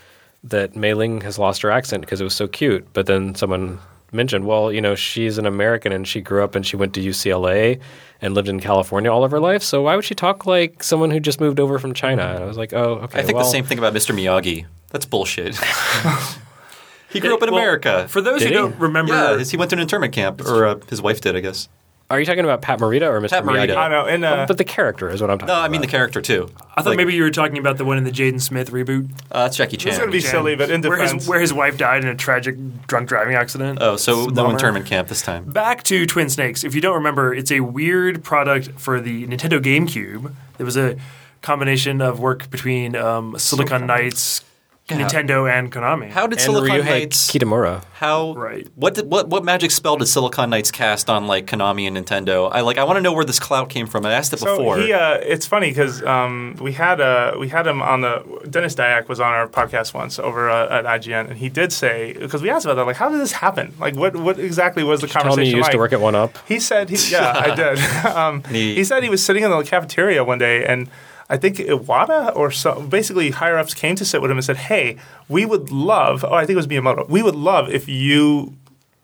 that Mei Ling has lost her accent because it was so cute," but then someone mentioned, "Well, you know, she's an American and she grew up and she went to UCLA and lived in California all of her life. So why would she talk like someone who just moved over from China?" And I was like, "Oh, okay." I think well, the same thing about Mr. Miyagi. That's bullshit. (laughs) he grew up in Well, America. For those Did who he? don't remember, yeah, he went to an internment camp, or uh, his wife did, I guess. Are you talking about Pat Morita or Mr. Pat Morita. Miyagi? I know. And uh, But the character is what I'm talking about. No, about. I mean the character too. I thought Like, maybe you were talking about the one in the Jaden Smith reboot. uh, that's Jackie This is Chan. gonna be silly, but in where defense, his, where his wife died in a tragic drunk driving accident. oh, so no Bummer. internment camp this time. Back to Twin Snakes. If you don't remember, it's a weird product for the Nintendo GameCube. It was a combination of work between um, Silicon Knights, Nintendo, and Konami. How did and Silicon Ryuhei Knights? Kitamura. How Right. What did, what what magic spell did Silicon Knights cast on like Konami and Nintendo? I like I want to know where this clout came from. I asked it So before. he, uh, it's funny because um, we had uh, we had him on the Denis Dyack was on our podcast once over uh, at IGN, and he did say because we asked about that, like, how did this happen? Like, what what exactly was the Tell conversation me you used like? to work at One Up. He said, he, yeah, I (laughs) did. (laughs) um, He- he said he was sitting in the cafeteria one day, and I think Iwata or so, basically higher ups came to sit with him and said, "Hey, we would love. Oh, I think it was Miyamoto. We would love if you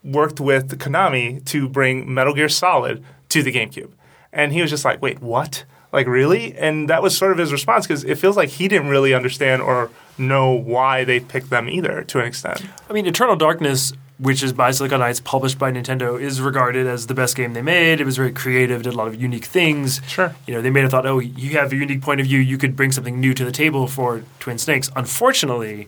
worked with Konami to bring Metal Gear Solid to the GameCube." And he was just like, "Wait, what?" Like really? And that was sort of his response because it feels like he didn't really understand or know why they picked them either to an extent. I mean, Eternal Darkness, which is by Silicon Knights, published by Nintendo, is regarded as the best game they made. It was very creative, did a lot of unique things. Sure. You know, they may have thought, oh, you have a unique point of view, you could bring something new to the table for Twin Snakes. Unfortunately,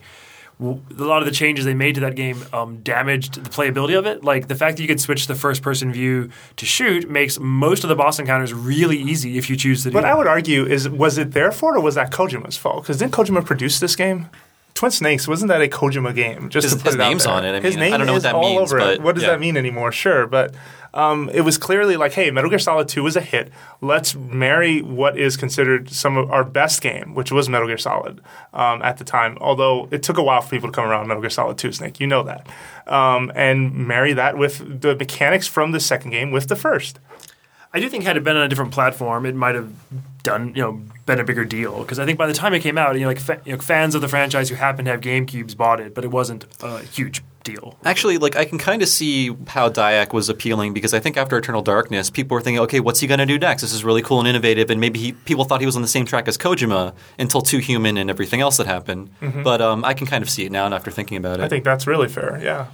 w- a lot of the changes they made to that game um, damaged the playability of it. Like the fact that you could switch the first person view to shoot makes most of the boss encounters really easy if you choose to do But that. I would argue is was it their fault or was that Kojima's fault? Because didn't Kojima produce this game? Twin Snakes wasn't that a Kojima game? Just His- to put his it out name's there. on it. I his mean, I name don't know what is that all means, over it. What does yeah. that mean anymore? Sure, but um, it was clearly like, hey, Metal Gear Solid Two was a hit. Let's marry what is considered some of our best game, which was Metal Gear Solid um, at the time. Although it took a while for people to come around Metal Gear Solid Two, Snake, you know that, um, and marry that with the mechanics from the second game with the first. I do think had it been on a different platform, it might have done you know been a bigger deal because I think by the time it came out, you know like fa- you know, fans of the franchise who happened to have GameCubes bought it, but it wasn't a huge deal. Actually, like I can kind of see how Dyack was appealing because I think after Eternal Darkness, people were thinking, okay, what's he going to do next? This is really cool and innovative, and maybe he, people thought he was on the same track as Kojima until Too Human and everything else that happened. But um, I can kind of see it now and after thinking about it. I think that's really fair. Yeah.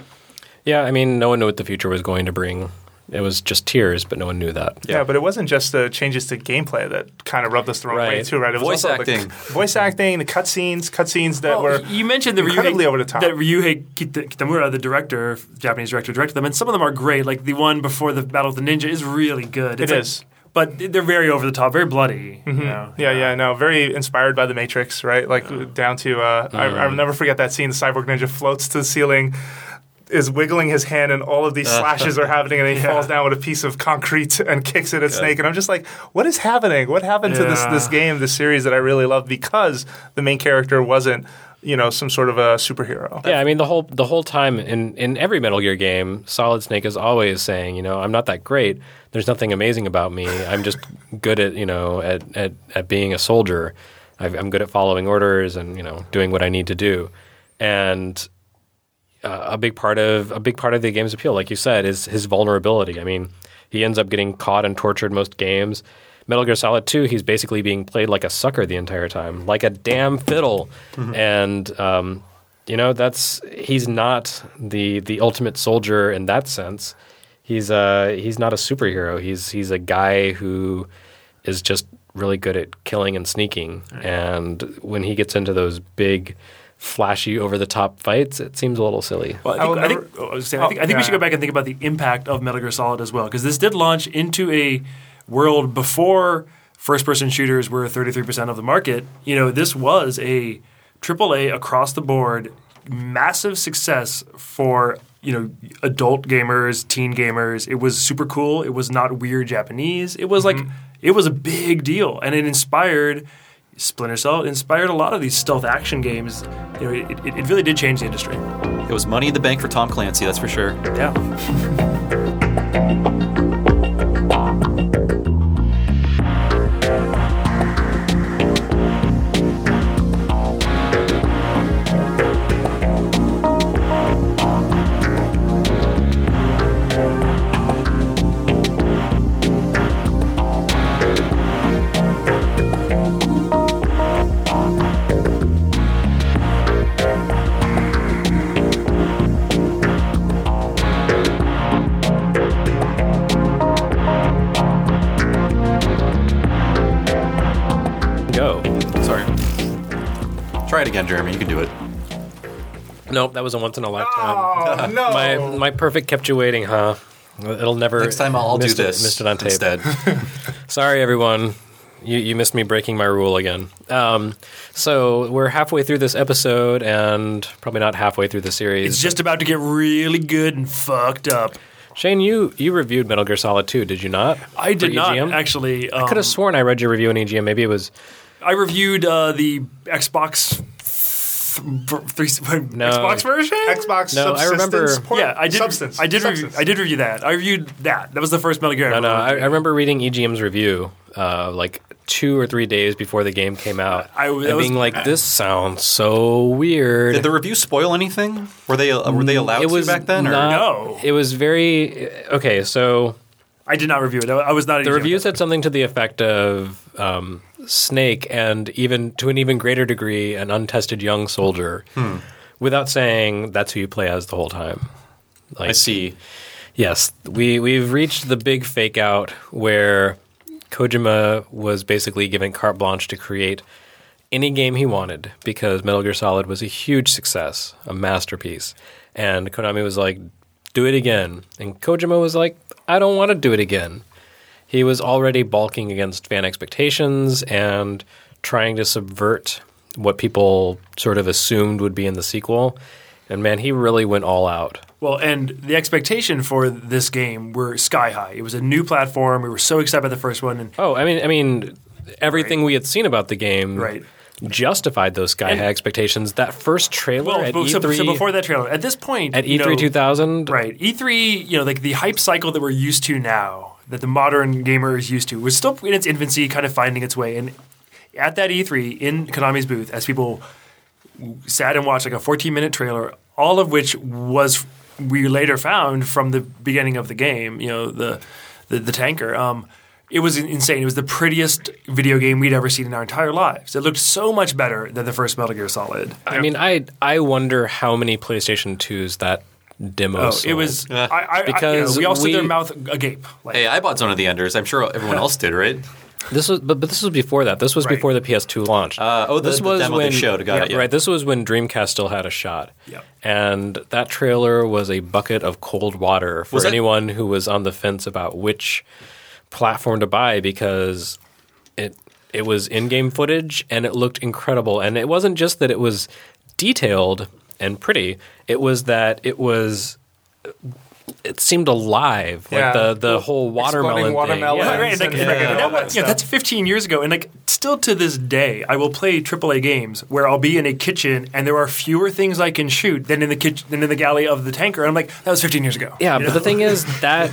Yeah, I mean, no one knew what the future was going to bring. It was just tears, but no one knew that. Yeah, but it wasn't just the changes to gameplay that kind of rubbed us the wrong way Right. too, right? It was Voice also the acting. c- (laughs) voice acting, the cutscenes, cutscenes that Well, were you mentioned the incredibly Ryuhei, over the top. That Ryuhei Kitamura, the director, Japanese director, directed them, and some of them are great. Like the one before the Battle of the Ninja is really good. It's It like- is. but they're very over the top, very bloody. you know? Mm-hmm. Yeah, yeah, no, very inspired by the Matrix, right? Like down to, uh, I, I'll never forget that scene. The cyborg ninja floats to the ceiling, is wiggling his hand, and all of these (laughs) uh. slashes are happening, and he (laughs) falls down with a piece of concrete (laughs) and kicks it at Snake. And I'm just like, what is happening? What happened to this this game, this series that I really love because the main character wasn't, you know, some sort of a superhero. Yeah, I mean the whole the whole time in in every Metal Gear game, Solid Snake is always saying, you know, I'm not that great. There's nothing amazing about me. I'm just good at you know at at, at being a soldier. i I'm good at following orders and you know doing what I need to do. And uh, a big part of a big part of the game's appeal, like you said, is his vulnerability. I mean, he ends up getting caught and tortured most games. Metal Gear Solid 2, he's basically being played like a sucker the entire time, like a damn fiddle. And um, you know, that's he's not the the ultimate soldier in that sense. He's uh he's not a superhero. He's he's a guy who is just really good at killing and sneaking. And when he gets into those big flashy over the top fights, it seems a little silly. Well, I I think, I never- think, oh, I was saying, I think, I think we should go back and think about the impact of Metal Gear Solid as well, because this did launch into a world before first-person shooters were 33% of the market. You know, this was a AAA across the board, massive success for you know adult gamers, teen gamers. It was super cool. It was not weird Japanese. It was like mm-hmm. it was a big deal, and it inspired. Splinter Cell inspired a lot of these stealth action games. You know, it, it, it really did change the industry. It was money in the bank for Tom Clancy, that's for sure. Yeah. (laughs) Nope, that was a once in a lifetime. Oh (laughs) no! My my perfect kept you waiting, huh? It'll never. Next time I'll, I'll do it- this missed it on tape. instead. (laughs) Sorry, everyone. You, you missed me breaking my rule again. Um, so we're halfway through this episode, and probably not halfway through the series. It's just about to get really good and fucked up. Shane, you you reviewed Metal Gear Solid 2, did you not? I did not actually. Um, I could have sworn I read your review on EGM. Maybe it was I reviewed uh, the Xbox. Th- Three, Xbox version. Xbox No, I remember- subsistence port- Yeah, I did. Substance. I did. Review, I did review that. I reviewed that. That was the first Metal Gear. No, ever no. I, I remember reading EGM's review uh, like two or three days before the game came out, I- that and was- being like, "This sounds so weird." Did the review spoil anything? Were they uh, were they allowed it was to back then? Or? not- No. It was very okay. So I did not review it. I I was not. the review said something to the effect of um, Snake, and even to an even greater degree, an untested young soldier, Hmm. without saying that's who you play as the whole time. Like, I see. Yes, we we've reached the big fake out where Kojima was basically given carte blanche to create any game he wanted because Metal Gear Solid was a huge success, a masterpiece, and Konami was like, "Do it again," and Kojima was like, "I don't want to do it again." He was already balking against fan expectations and trying to subvert what people sort of assumed would be in the sequel. And man, he really went all out. Well, and the expectation for this game were sky high. It was a new platform. We were so excited about the first one, and Oh, I mean, I mean, everything Right. we had seen about the game Right. justified those sky high expectations. That first trailer well, at so, E3, so before that trailer, at this point, at E you E3 know, 2000, right? E3, you know, like the hype cycle that we're used to now, that the modern gamer is used to, was still in its infancy, kind of finding its way. And at that E3 in Konami's booth, as people sat and watched like a 14 minute trailer, all of which was we later found from the beginning of the game. You know, the the, the tanker. Um, it was insane. It was the prettiest video game we'd ever seen in our entire lives. It looked so much better than the first Metal Gear Solid. I mean, I I wonder how many PlayStation 2s that demo. Oh, it was Yeah. (laughs) I, I, Because I, you know, we all stood there we- mouth agape. Like, Hey, I bought Zone of the Enders. I'm sure everyone else did, right? This was, but, but this was before that. This was Right. before the PS2 launched. Uh, oh, the- this the was demo they when showed, got it, yeah. right. This was when Dreamcast still had a shot. Yep. And that trailer was a bucket of cold water for Was that- anyone who was on the fence about which platform to buy because it it was in-game footage and it looked incredible. And it wasn't just that it was detailed and pretty. It was that it was. It seemed alive, like the the whole watermelon Exploding thing. Yeah. Right, right, like, and and that was- yeah, that's 15 years ago, and like still to this day, I will play AAA games where I'll be in a kitchen and there are fewer things I can shoot than in the kitchen than in the galley of the tanker. And I'm like, that was 15 years ago. Yeah, You but know? the thing is (laughs) that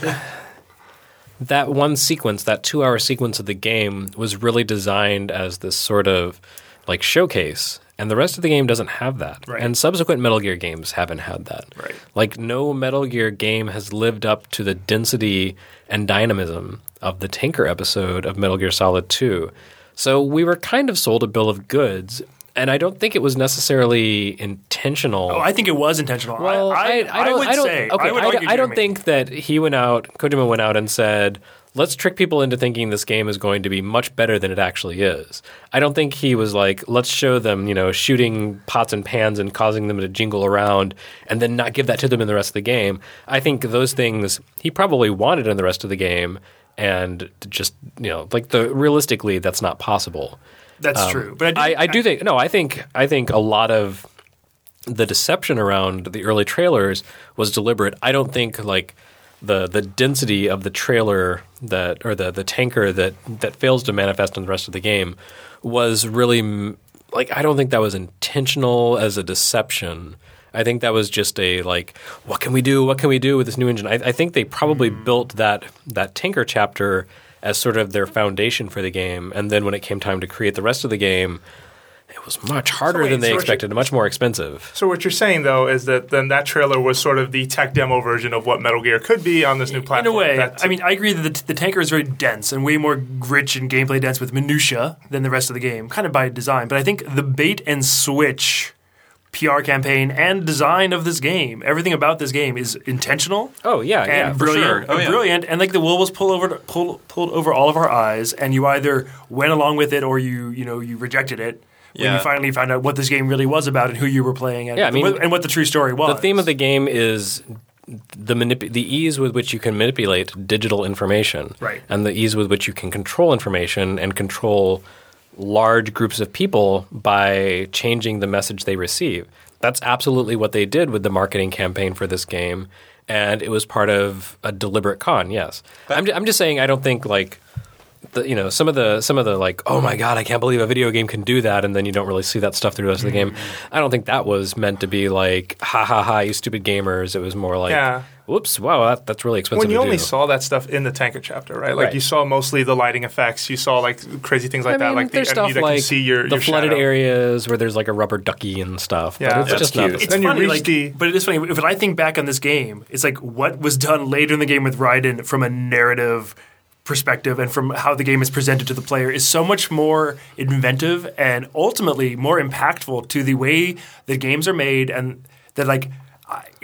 that one sequence, that two-hour sequence of the game, was really designed as this sort of like showcase, and the rest of the game doesn't have that. Right. And subsequent Metal Gear games haven't had that. Right. Like no Metal Gear game has lived up to the density and dynamism of the Tanker episode of Metal Gear Solid 2. So we were kind of sold a bill of goods. And I don't think it was necessarily intentional. Oh, I think it was intentional. Well, I, I, I, I, don't, would I don't, say, okay, I would I, don't- I don't Jeremy. think that he went out, Kojima went out and said, let's trick people into thinking this game is going to be much better than it actually is. I don't think he was like, let's show them, you know, shooting pots and pans and causing them to jingle around and then not give that to them in the rest of the game. I think those things he probably wanted in the rest of the game and just, you know, like the realistically, that's not possible. that's um, true. But I, I, I do think no. I think I think a lot of the deception around the early trailers was deliberate. I don't think like the the density of the trailer that or the the tanker that that fails to manifest in the rest of the game was really like I don't think that was intentional as a deception. I think that was just a like, what can we do? What can we do with this new engine? I, I think they probably hmm. built that that tanker chapter as sort of their foundation for the game, and then when it came time to create the rest of the game, it was much harder wait, than they so expected, and much more expensive. So what you're saying though is that then that trailer was sort of the tech demo version of what Metal Gear could be on this new in platform. a way, That's- I mean, I agree that the, the tanker is very dense and way more rich and gameplay dense with minutia than the rest of the game, kind of by design. But I think the bait and switch PR campaign and design of this game, everything about this game is intentional. Oh yeah, and yeah, for brilliant, sure. Oh, and yeah. brilliant, and like the wool was pulled over, pulled, pulled over all of our eyes, and you either went along with it or you, you know, you rejected it when Yeah. you finally found out what this game really was about and who you were playing, and, Yeah, I mean, what- and what the true story was. The theme of the game is the manip- the ease with which you can manipulate digital information, Right. and the ease with which you can control information and control large groups of people by changing the message they receive. That's absolutely what they did with the marketing campaign for this game, and it was part of a deliberate con. Yes, I'm, ju- I'm just saying I don't think like. The, you know some of the some of the like oh my god I can't believe a video game can do that and then you don't really see that stuff through the rest of the game. Mm-hmm. I don't think that was meant to be like ha ha ha you stupid gamers. It was more like Yeah. whoops wow that, that's really expensive. when you to only do. saw that stuff in the tanker chapter, right? Like Right. you saw mostly the lighting effects. You saw like crazy things like I that, mean, like the there's enemy stuff that like can see your, the your flooded shadow. areas where there's like a rubber ducky and stuff. Yeah. but it's That's just not cute. the It's Then you funny, reach like, the- but it's funny. If I think back on this game, it's like what was done later in the game with Raiden from a narrative perspective and from how the game is presented to the player is so much more inventive and ultimately more impactful to the way that games are made and that like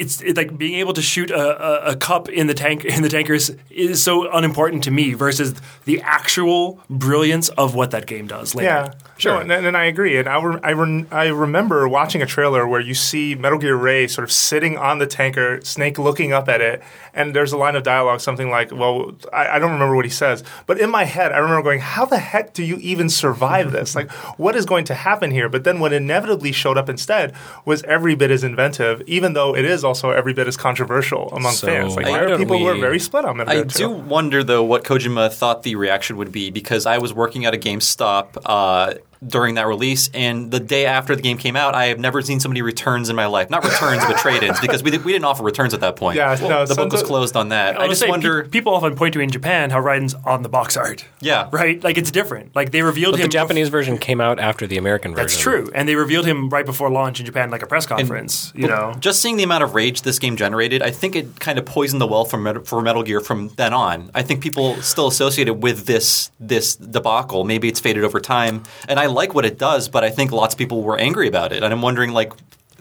it's it, like being able to shoot a, a, a cup in the tank in the tankers is so unimportant to me versus the actual brilliance of what that game does. Later. Yeah, sure. and, and I agree. And I, re- I, re- I remember watching a trailer where you see Metal Gear Ray sort of sitting on the tanker, Snake looking up at it, and there's a line of dialogue, something like, "Well, I, I don't remember what he says, but in my head, I remember going, how the heck do you even survive this? like, what is going to happen here?" But then what inevitably showed up instead was every bit as inventive, even though it is also every bit as controversial among So fans. Like, why there are don't people who are very split on Metal I Gear do wonder though what Kojima thought the reaction would be because I was working at a GameStop uh, during that release, and the day after the game came out, I have never seen so many returns in my life. Not returns, but trade-ins (laughs) because we, did, we didn't offer returns at that point. Yeah, no, the book was closed on that. I, would just say wonder. pe- people often point to in Japan how Raiden's on the box art. Yeah. right. Like it's different. Like they revealed But him. the Japanese version came out after the American version. That's true, and they revealed him right before launch in Japan, like a press conference. you know, Just seeing the amount of rage this game generated, I think it kind of poisoned the well for Metal, for Metal Gear from then on. I think people still associate it with this this debacle. Maybe it's faded over time, and I like what it does, but I think lots of people were angry about it, and I'm wondering like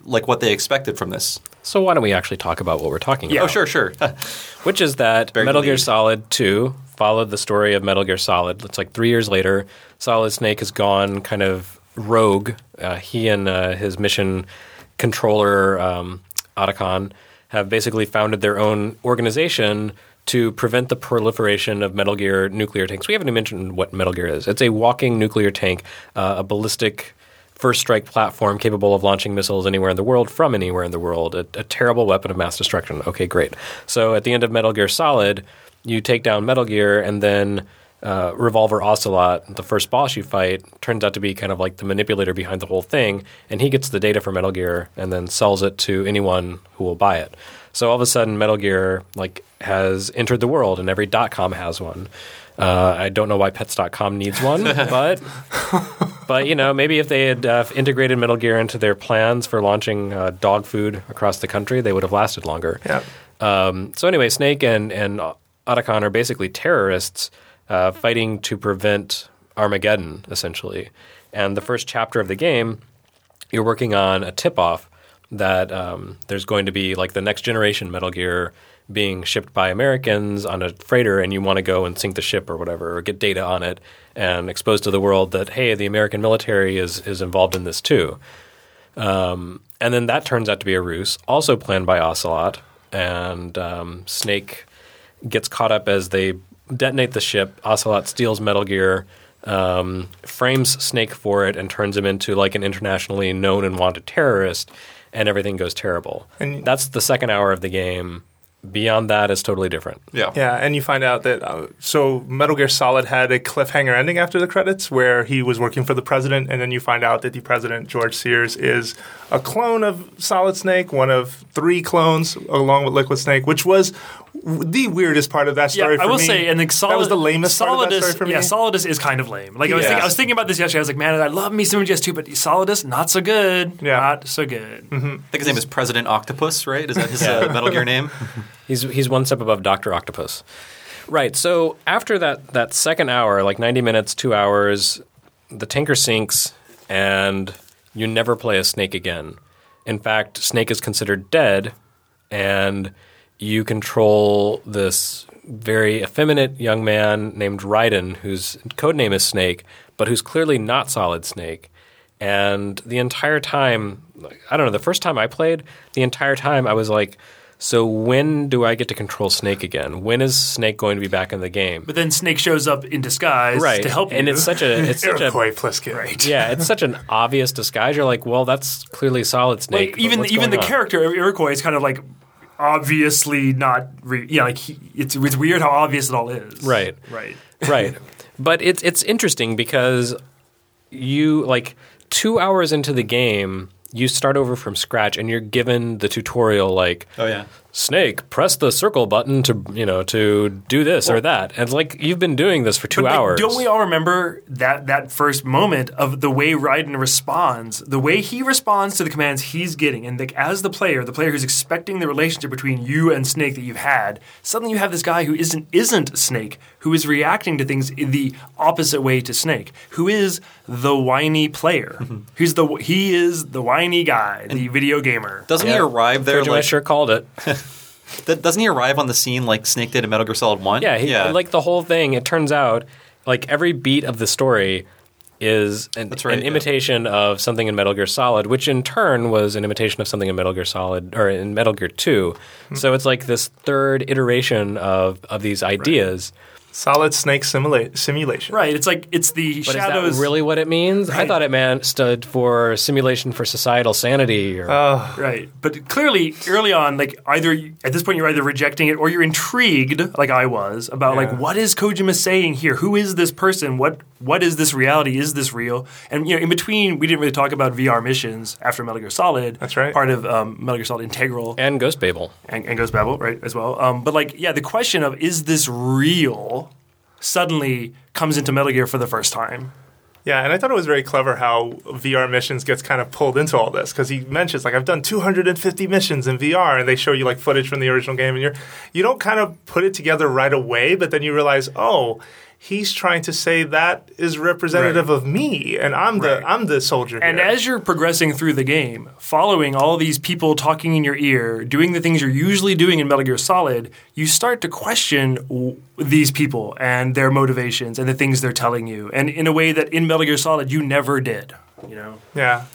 like what they expected from this. So why don't we actually talk about what we're talking Yeah. about? Oh, sure, sure. (laughs) Which is that Very Metal Gear. Solid 2 followed the story of Metal Gear Solid. It's like three years later. Solid Snake has gone kind of rogue. Uh, he and uh, his mission controller, um, Otacon, have basically founded their own organization to prevent the proliferation of Metal Gear nuclear tanks. We haven't even mentioned what Metal Gear is. It's a walking nuclear tank, uh, a ballistic first strike platform capable of launching missiles anywhere in the world from anywhere in the world. A, a terrible weapon of mass destruction. Okay, great. So at the end of Metal Gear Solid, you take down Metal Gear, and then uh, Revolver Ocelot, the first boss you fight, turns out to be kind of like the manipulator behind the whole thing, and he gets the data for Metal Gear and then sells it to anyone who will buy it. So all of a sudden, Metal Gear like has entered the world, and every dot .com has one. Uh, I don't know why Pets.com needs one, (laughs) but but you know, maybe if they had uh, integrated Metal Gear into their plans for launching uh, dog food across the country, they would have lasted longer. Yeah. Um, so anyway, Snake and and Otacon are basically terrorists uh, fighting to prevent Armageddon, essentially. And the first chapter of the game, you're working on a tip-off that um, there's going to be like the next generation Metal Gear being shipped by Americans on a freighter, and you want to go and sink the ship or whatever, or get data on it and expose to the world that hey, the American military is is involved in this too. Um, and then that turns out to be a ruse, also planned by Ocelot, and um, Snake gets caught up as they detonate the ship. Ocelot steals Metal Gear, um, frames Snake for it, and turns him into like an internationally known and wanted terrorist, and everything goes terrible. And- That's the second hour of the game. Beyond that is totally different. yeah. Yeah, and you find out that uh, so Metal Gear Solid had a cliffhanger ending after the credits where he was working for the president, and then you find out that the president, George Sears, is a clone of Solid Snake, one of three clones along with Liquid Snake, which was w- the weirdest part of that yeah, story. I will me. say, and like Solid, that was the lamest part of that Solidus, story for me. yeah, Solidus is kind of lame. Like I was, Yeah. thinking, I was thinking about this yesterday. I was like, man, I love me some GS2, but Solidus not so good. Yeah. not so good. I think his name is President Octopus, right? Is that his uh, Metal Gear name? (laughs) He's he's one step above Doctor Octopus. Right. So after that that second hour, like ninety minutes, two hours, the tanker sinks, and you never play a snake again. In fact, Snake is considered dead, and you control this very effeminate young man named Raiden, whose codename is Snake, but who's clearly not Solid Snake. And the entire time, I don't know, the first time I played, the entire time I was like, so when do I get to control Snake again? When is Snake going to be back in the game? But then Snake shows up in disguise right. to help you. and it's such a it's (laughs) such a Pliskin. Right. yeah, it's such an obvious disguise. You're like, well, that's clearly Solid Snake. like even even the on? character of Iroquois is kind of like obviously not. Re- yeah, like he, it's it's weird how obvious it all is. Right. right. right. But it's it's interesting because you like two hours into the game, you start over from scratch, and you're given the tutorial like Oh yeah. Snake, press the circle button to you know to do this or that. And it's like you've been doing this for two But, like, hours. don't we all remember that that first moment of the way Raiden responds, the way he responds to the commands he's getting, and like as the player, the player who's expecting the relationship between you and Snake that you've had, suddenly you have this guy who isn't isn't Snake, who is reacting to things in the opposite way to Snake, who is the whiny player. Mm-hmm. Who's the he is the whiny guy, the video gamer. Doesn't he arrive there? Kojima Like, sure called it. (laughs) th- doesn't he arrive on the scene like Snake did in Metal Gear Solid One? Yeah, he, like the whole thing. It turns out, like every beat of the story is an, right, an yeah. imitation of something in Metal Gear Solid, which in turn was an imitation of something in Metal Gear Solid or in Metal Gear Two. Hmm. So it's like this third iteration of of these ideas. Solid Snake simula- simulation. Right. It's like it's the But shadows. is that really what it means? I thought it meant stood for simulation for societal sanity. Or, Right. But clearly, early on, like either at this point you're either rejecting it or you're intrigued, like I was, about Yeah. like what is Kojima saying here? Who is this person? What what is this reality? Is this real? And you know, in between, we didn't really talk about VR missions after Metal Gear Solid. That's right. Part of um, Metal Gear Solid Integral and Ghost Babel. and, and Ghost Babel, right, as well. Um, but like, yeah, the question of is this real suddenly comes into Metal Gear for the first time. Yeah, and I thought it was very clever how VR missions gets kind of pulled into all this because he mentions like I've done 250 missions in VR, and they show you like footage from the original game, and you're you don't kind of put it together right away, but then you realize, oh, he's trying to say that is representative of me, and I'm the I'm the soldier. And here. as you're progressing through the game, following all these people talking in your ear, doing the things you're usually doing in Metal Gear Solid, you start to question w- these people and their motivations and the things they're telling you, and in a way that in Metal Gear Solid you never did. You know, yeah,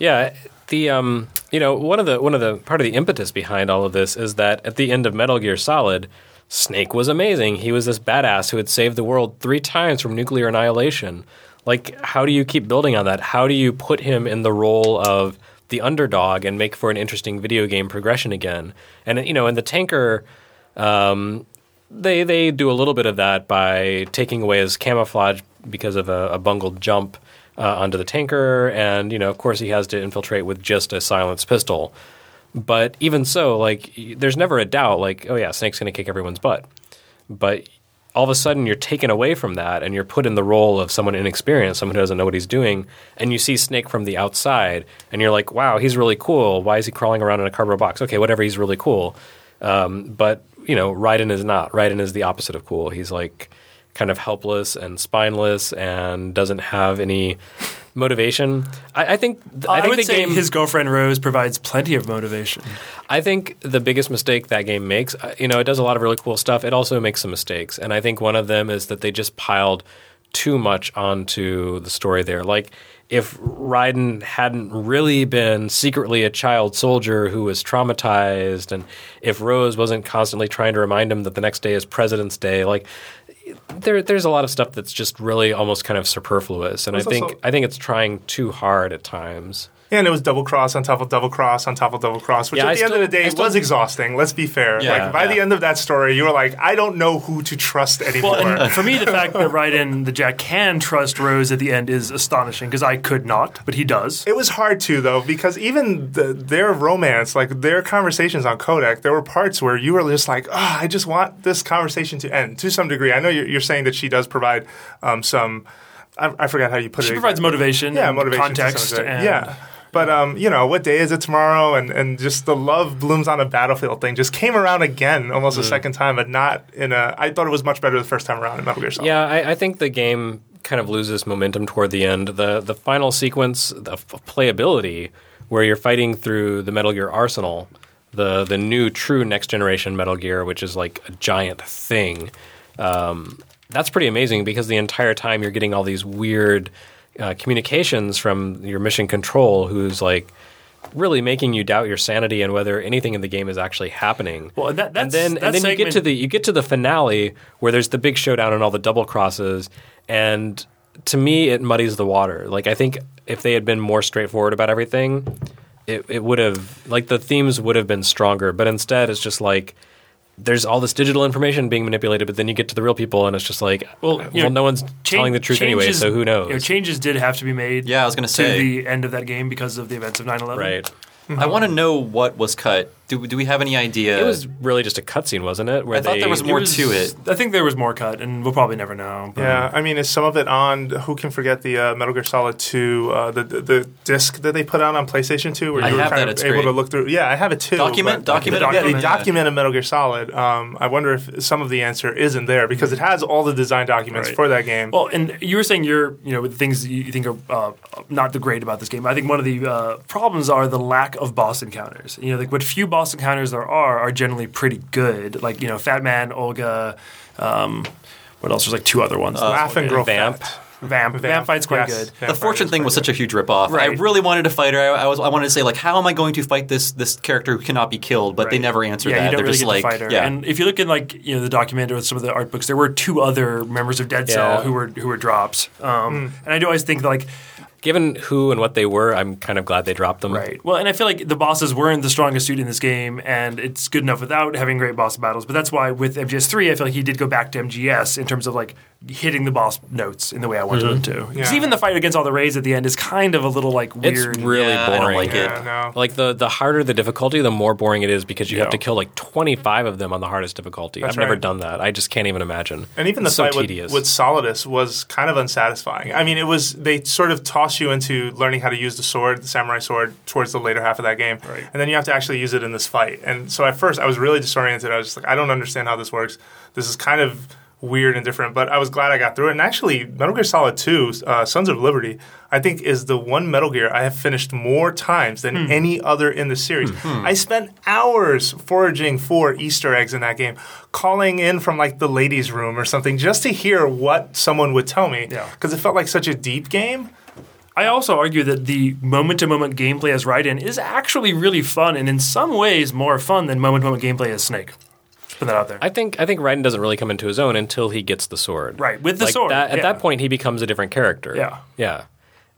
Yeah, the um, you know, one of the one of the part of the impetus behind all of this is that at the end of Metal Gear Solid, Snake was amazing. He was this badass who had saved the world three times from nuclear annihilation. Like, how do you keep building on that? How do you put him in the role of the underdog and make for an interesting video game progression again? And you know, in the tanker, um, they they do a little bit of that by taking away his camouflage because of a, a bungled jump uh, onto the tanker, and you know, of course, he has to infiltrate with just a silenced pistol. But even so, like, there's never a doubt, like, oh yeah, Snake's going to kick everyone's butt. But all of a sudden, you're taken away from that, and you're put in the role of someone inexperienced, someone who doesn't know what he's doing, and you see Snake from the outside, and you're like, wow, he's really cool. Why is he crawling around in a cardboard box? Okay, whatever, he's really cool. Um, but you know, Raiden is not. Raiden is the opposite of cool. He's like kind of helpless and spineless and doesn't have any motivation. I, I think I, I, think would the say game his girlfriend Rose provides plenty of motivation. I think the biggest mistake that game makes, uh, you know, it does a lot of really cool stuff. It also makes some mistakes, and I think one of them is that they just piled too much onto the story there. Like if Raiden hadn't really been secretly a child soldier who was traumatized, and if Rose wasn't constantly trying to remind him that the next day is President's Day, like there, there's a lot of stuff that's just really almost kind of superfluous, and I think also- I think it's trying too hard at times. Yeah, and it was double cross on top of double cross on top of double cross, which Yeah, at I the end still- of the day still- was exhausting. Let's be fair. Yeah, like by the end of that story, you were like, I don't know who to trust anymore. Well, and for me, the fact that (laughs) Raiden the Jack can trust Rose at the end is astonishing because I could not, but he does. It was hard to though because even the, their romance, like their conversations on Codec, there were parts where you were just like, "Ah, I just want this conversation to end." To some degree, I know you're, you're saying that she does provide um, some. I, I forgot how you put it. She provides motivation, yeah, and motivation, context, and yeah. But um, you know, what day is it tomorrow? And and just the love blooms on a battlefield thing just came around again, almost a second time, but not in a. I thought it was much better the first time around in Metal Gear Solid. Yeah, I, I think the game kind of loses momentum toward the end. The the final sequence, the f- playability, where you're fighting through the Metal Gear arsenal, the the new true next generation Metal Gear, which is like a giant thing. Um, that's pretty amazing because the entire time you're getting all these weird uh, communications from your mission control, who's like really making you doubt your sanity and whether anything in the game is actually happening. Well, and that- and then that and then you get to the you get to the finale where there's the big showdown and all the double crosses, and to me it muddies the water. Like I think if they had been more straightforward about everything, it it would have like the themes would have been stronger. But instead, it's just like. There's all this digital information being manipulated, but then you get to the real people, and it's just like, well, you know, no one's Chan- telling the truth anyway, so who knows? You know, changes did have to be made. Yeah, I was gonna say. the end of that game because of the events of 9/11. right? I want to know what was cut Do, do we have any idea? It was really just a cutscene, wasn't it? Where I thought they, there was more was- to it. I think there was more cut, and we'll probably never know. but- Yeah, I mean, is some of it on? Who can forget the uh, Metal Gear Solid Two, uh, the, the the disc that they put out on PlayStation Two, where I you were kind that, of it's able great. to look through. Yeah, I have it too. Document- but- document Yeah, it? they Yeah. documented Metal Gear Solid. Um, I wonder if some of the answer isn't there because it has all the design documents Right. for that game. Well, and you were saying you're, you know, the things you think are uh, not the great about this game. I think one of the uh, problems are the lack of boss encounters. You know, like what few boss encounters there are are generally pretty good. Like you know, Fat Man, Olga. Um, what else? There's like two other ones. Laugh and grow Vamp. fat. Vamp. Vamp fight's quite Yes. good. Vamp the fortune thing was quite such a huge ripoff. I really wanted to fight her. I, I was I wanted to say like, how am I going to fight this this character who cannot be killed? But they never answered yeah, that. you don't They're really just get like, to fight her. yeah. And if you look in like you know the document or some of the art books, there were two other members of Dead Cell Yeah. who were who were dropped. Um, Hmm. And I do always think like Given who and what they were, I'm kind of glad they dropped them. Right. Well, and I feel like the bosses weren't the strongest suit in this game, and it's good enough without having great boss battles. But that's why with MGS3, I feel like he did go back to MGS in terms of like hitting the boss notes in the way I wanted him mm-hmm. to. Because Yeah. even the fight against all the Rays at the end is kind of a little like It's really Yeah, I don't boring. like it. Yeah, no. Like the the harder the difficulty, the more boring it is because you have to kill like 25 of them on the hardest difficulty. That's I've never done that. I just can't even imagine. And even the It's so fight with, tedious. with Solidus was kind of unsatisfying. I mean, it was they sort of you into learning how to use the sword, the samurai sword, towards the later half of that game, Right. and then you have to actually use it in this fight. And so at first, I was really disoriented. I was just like, I don't understand how this works. This is kind of weird and different. But I was glad I got through it. And actually, Metal Gear Solid Two, uh, Sons of Liberty, I think is the one Metal Gear I have finished more times than Hmm. any other in the series. I spent hours foraging for Easter eggs in that game, calling in from like the ladies' room or something just to hear what someone would tell me. Yeah. Because it felt like such a deep game. I also argue that the moment to moment gameplay as Raiden is actually really fun, and in some ways more fun than moment to moment gameplay as Snake. Just Put that out there. I think I think Raiden doesn't really come into his own until he gets the sword. Right, with the Like sword, that- at yeah. that point, he becomes a different character. Yeah. yeah,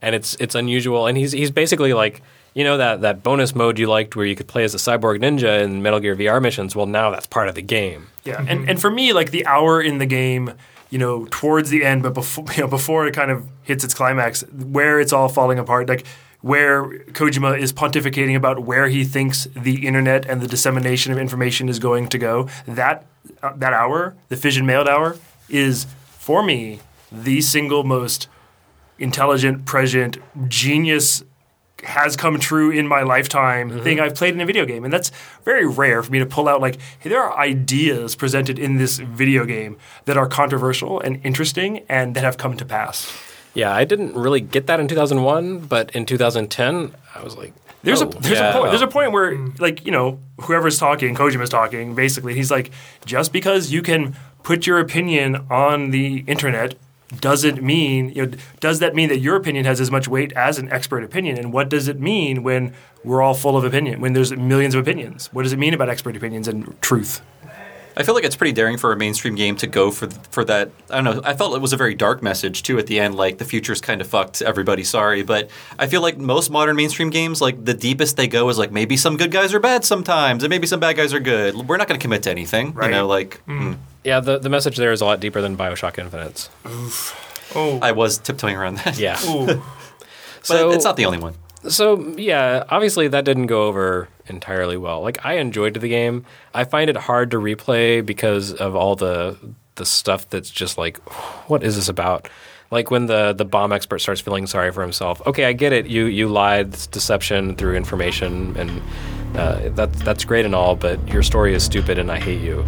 and it's it's unusual, and he's he's basically like you know that that bonus mode you liked where you could play as a cyborg ninja in Metal Gear VR missions. Well, now that's part of the game. Yeah, and and for me, like the hour in the game, you know, towards the end, but before (laughs) you know, before it kind of hits its climax, where it's all falling apart, like where Kojima is pontificating about where he thinks the internet and the dissemination of information is going to go. That uh, that hour, the fission mailed hour, is for me the single most intelligent, prescient, genius has come true in my lifetime Mm-hmm. thing I've played in a video game. And that's very rare for me to pull out like, hey, there are ideas presented in this video game that are controversial and interesting and that have come to pass. Yeah, I didn't really get that in 2001, but in 2010, I was like, There's oh, a there's yeah. a point there's a point where like, you know, whoever's talking, Kojima's talking, basically, he's like, just because you can put your opinion on the internet doesn't mean you know, does that mean that your opinion has as much weight as an expert opinion? And what does it mean when we're all full of opinion when there's millions of opinions? What does it mean about expert opinions and truth I feel like it's pretty daring for a mainstream game to go for for that. I don't know. I felt it was a very dark message too at the end. Like the future's kind of fucked. Everybody, sorry, but I feel like most modern mainstream games, like the deepest they go is like maybe some good guys are bad sometimes, and maybe some bad guys are good. We're not going to commit to anything. Right. You know, like mm. Yeah, the, the message there is a lot deeper than Bioshock Infinite's. Oh, I was tiptoeing around that. Yeah. ooh. (laughs) but so it's not the only one. So yeah, obviously that didn't go over entirely well. Like I enjoyed the game. I find it hard to replay because of all the the stuff that's just like, what is this about? Like when the the bomb expert starts feeling sorry for himself. Okay, I get it. You you lied. Deception through information, and uh, that's that's great and all. But your story is stupid, and I hate you.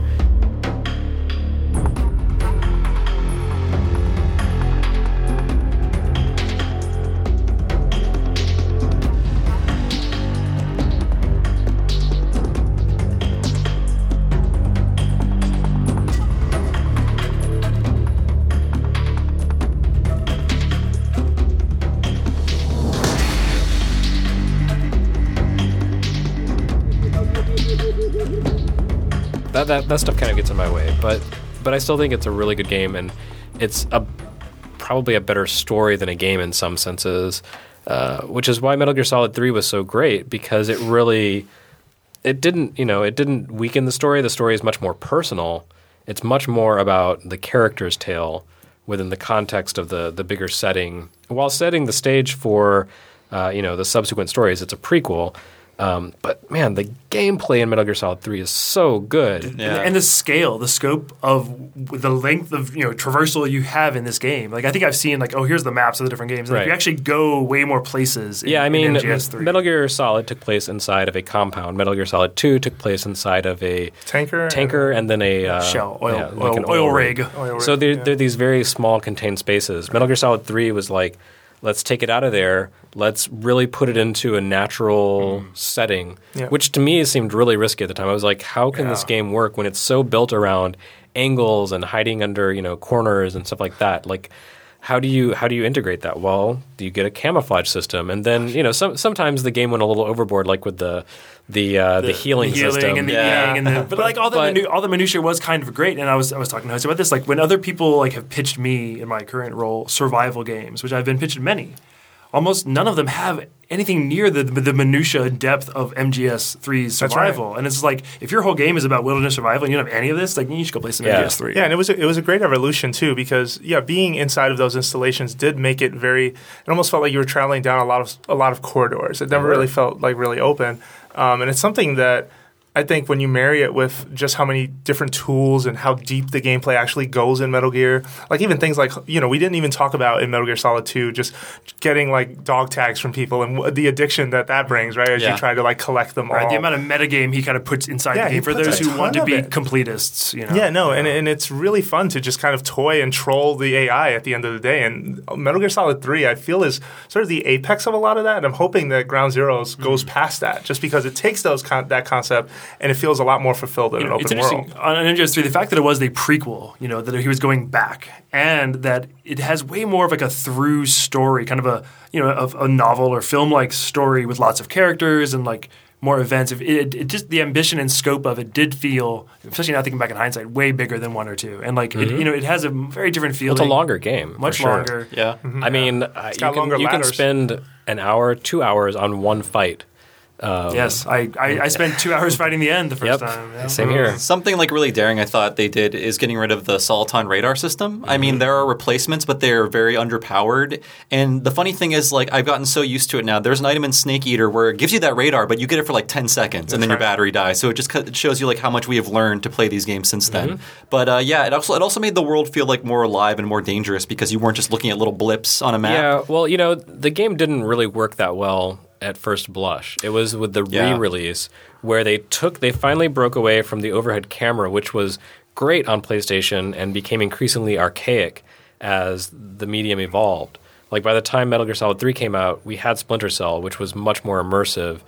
That, that stuff kind of gets in my way. But but I still think it's a really good game, and it's a probably a better story than a game in some senses. Uh, which is why Metal Gear Solid Three was so great because it really it didn't you know it didn't weaken the story. The story is much more personal. It's much more about the character's tale within the context of the the bigger setting, while setting the stage for uh, you know the subsequent stories. It's a prequel. Um, but man, the gameplay in Metal Gear Solid 3 is so good. Yeah. And, and the scale, the scope of the length of you know traversal you have in this game. Like I think I've seen like oh here's the maps of the different games. Like, Right. you actually go way more places. In, Yeah, I mean, in MGS3. Metal Gear Solid took place inside of a compound. Metal Gear Solid 2 took place inside of a Tanker. tanker and then a uh, Shell, oil- yeah, oil- an oil rig. Oil So rig, they're, yeah. they're these very small contained spaces. Metal Gear Solid 3 was like, let's take it out of there. Let's really put it into a natural mm. setting, Yeah. which to me seemed really risky at the time. I was like, how can this game work when it's so built around angles and hiding under you know corners and stuff like that? Like, how do you how do you integrate that? Well, do you get a camouflage system? And then you know some, sometimes the game went a little overboard, like with the the uh, the, healing, healing system. and the Yeah. eating and the, but like all the But- minu- all the minutia was kind of great and I was I was talking to Jose about this like when other people like have pitched me in my current role survival games which I've been pitched many almost none of them have anything near the the minutia and depth of MGS 3's That's right. survival and it's like if your whole game is about wilderness survival and you don't have any of this like you should go play some Yeah. MGS 3 Yeah, and it was a, it was a great evolution too because yeah, being inside of those installations did make it very. It almost felt like you were traveling down a lot of a lot of corridors. It never really felt like really open, um, and it's something that. I think when you marry it with just how many different tools and how deep the gameplay actually goes in Metal Gear, like even things like you know we didn't even talk about in Metal Gear Solid Two, just getting like dog tags from people and wh- the addiction that that brings, right? As Yeah. you try to like collect them Right, all. the amount of metagame he kind of puts inside Yeah, the game for those who want to be it. completists, you know. Yeah, no, and, and it's really fun to just kind of toy and troll the AI at the end of the day. And Metal Gear Solid 3, I feel, is sort of the apex of a lot of that. And I'm hoping that Ground Zeroes Mm. goes past that just because it takes those con- that concept and it feels a lot more fulfilled in You an open it's interesting world. on MGS3 the fact that it was the prequel, you know, that he was going back, and that it has way more of like a through story, kind of a you know of a novel or film like story with lots of characters and like more events. If It, it just the ambition and scope of it did feel, especially now thinking back in hindsight, way bigger than one or two, and like it, you know, it has a very different feel. It's a longer game, for much sure. longer. Yeah. I mean, uh, you, got longer can, you can spend an hour, two hours on one fight. Um, yes, I, I I (laughs) spent two hours fighting the end the first Yep, time. yeah. same here. Uh, something like really daring I thought they did is getting rid of the Soliton radar system. I mean, mm-hmm. there are replacements, but they're very underpowered. And the funny thing is, like, I've gotten so used to it now. There's an item in Snake Eater where it gives you that radar, but you get it for like 10 seconds, and then your battery dies. So it just it shows you like how much we have learned to play these games since then. Mm-hmm. But uh, yeah, it also it also made the world feel like more alive and more dangerous because you weren't just looking at little blips on a map. Yeah, well, you know, the game didn't really work that well at first blush. It was with the Yeah. re-release where they took they finally broke away from the overhead camera, which was great on PlayStation and became increasingly archaic as the medium evolved. Like by the time Metal Gear Solid 3 came out, we had Splinter Cell, which was much more immersive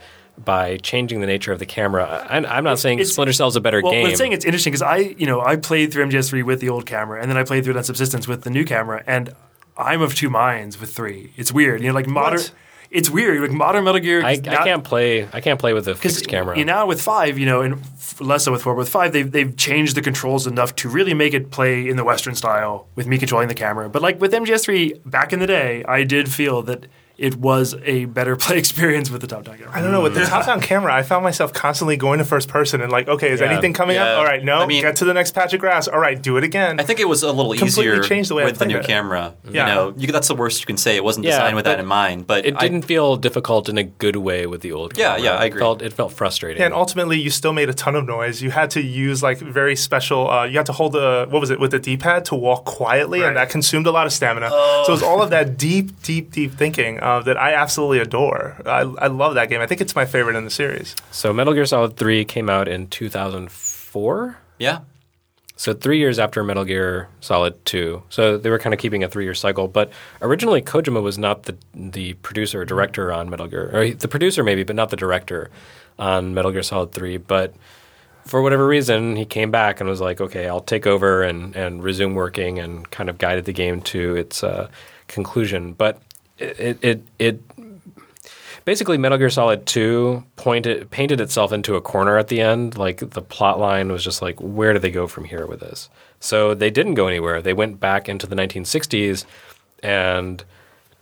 by changing the nature of the camera. I, I'm not saying It's- Splinter Cell is a better well, game. I'm saying it's interesting because I, you know, I played through MGS3 with the old camera, and then I played through it on Subsistence with the new camera, and I'm of two minds with three. It's weird, you know, like modern. What? It's weird, like modern Metal Gear. I, I can't play. I can't play with a fixed camera. You know, with five, you know, and f- less so with four, but with five, they've they've changed the controls enough to really make it play in the Western style with me controlling the camera. But like with MGS3 back in the day, I did feel that it was a better (laughs) play experience with the top down camera. I don't know. With the top-down camera, I found myself constantly going to first person and like, okay, is Yeah. anything coming Yeah. up? All right, no. I mean- get to the next patch of grass. All right, do it again. I think it was a little Completely easier changed the way I with the new it. camera. Yeah. You know, you, that's the worst you can say. It wasn't Yeah, designed with that in mind, but it I- didn't feel difficult in a good way with the old Yeah, camera. yeah, I It agree. felt, it felt frustrating. Yeah, and ultimately, you still made a ton of noise. You had to use like very special. Uh, you had to hold the what was it with the D-pad to walk quietly, Right. and that consumed a lot of stamina. So it was all of that deep, deep, deep thinking uh, that I absolutely adore. I, I love that game. I think it's my favorite in the series. So Metal Gear Solid 3 came out in 2004. yeah. So three years after Metal Gear Solid 2. So they were kind of keeping a three-year cycle. But originally, Kojima was not the the producer or director on Metal Gear, or the producer maybe, but not the director on Metal Gear Solid 3. But for whatever reason, he came back and was like, "Okay, I'll take over and and resume working," and kind of guided the game to its uh, conclusion. But it it it basically Metal Gear Solid 2 pointed painted itself into a corner at the end. Like the plot line was just like, where do they go from here with this? So they didn't go anywhere. They went back into the 1960s and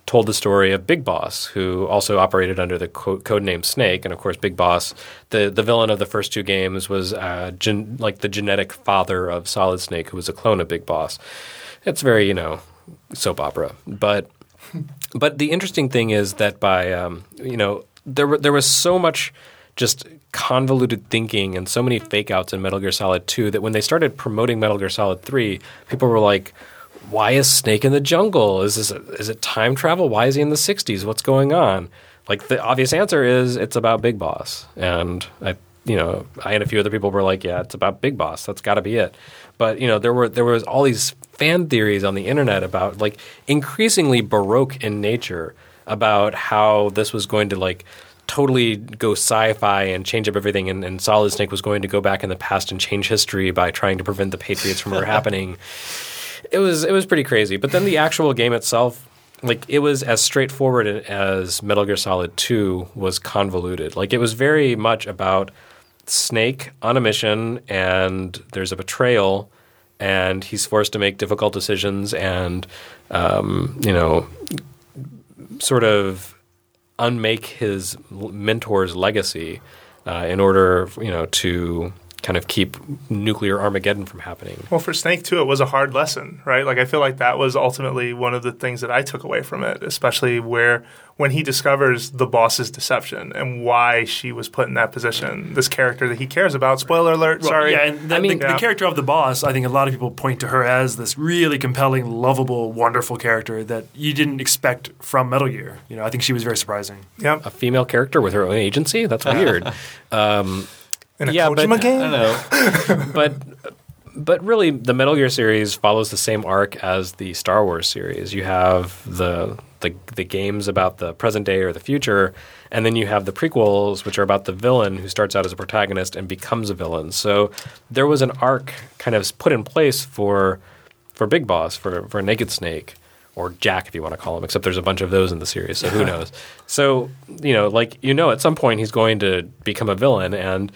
told the story of Big Boss, who also operated under the co- codename Snake. And of course, Big Boss, the, the villain of the first two games, was uh, gen- like the genetic father of Solid Snake, who was a clone of Big Boss. It's very, you know, soap opera. But but the interesting thing is that by um, you know there there was so much just convoluted thinking and so many fake outs in Metal Gear Solid 2 that when they started promoting Metal Gear Solid 3, people were like, why is Snake in the jungle? Is this is it time travel? Why is he in the 60s? What's going on? Like the obvious answer is it's about Big Boss. And I you know, I and a few other people were like, yeah, it's about Big Boss. That's got to be it. But, you know, there were there was all these fan theories on the internet about like increasingly baroque in nature about how this was going to like totally go sci-fi and change up everything and, and solid snake was going to go back in the past and change history by trying to prevent the patriots from ever (laughs) happening. It was it was pretty crazy. But then the actual game itself like it was as straightforward as metal gear solid 2 was convoluted. Like it was very much about snake on a mission and there's a betrayal and he's forced to make difficult decisions and um, you know sort of unmake his mentor's legacy uh, in order you know to kind of keep nuclear Armageddon from happening. Well, for Snake too, it was a hard lesson, right? Like I feel like that was ultimately one of the things that I took away from it, especially where when he discovers the boss's deception and why she was put in that position, this character that he cares about. Spoiler alert! Sorry. Yeah, and the, I mean, the, yeah. the character of the boss, I think a lot of people point to her as this really compelling, lovable, wonderful character that you didn't expect from Metal Gear. You know, I think she was very surprising. Yeah, a female character with her own agency. That's weird. (laughs) um, in a yeah, Kojima but, game? I don't know. (laughs) but but really, the Metal Gear series follows the same arc as the Star Wars series. You have the the the games about the present day or the future, and then you have the prequels, which are about the villain who starts out as a protagonist and becomes a villain. So there was an arc kind of put in place for for Big Boss for for Naked Snake or Jack, if you want to call him. Except there's a bunch of those in the series, so who (laughs) knows? So you know, like you know, at some point he's going to become a villain, and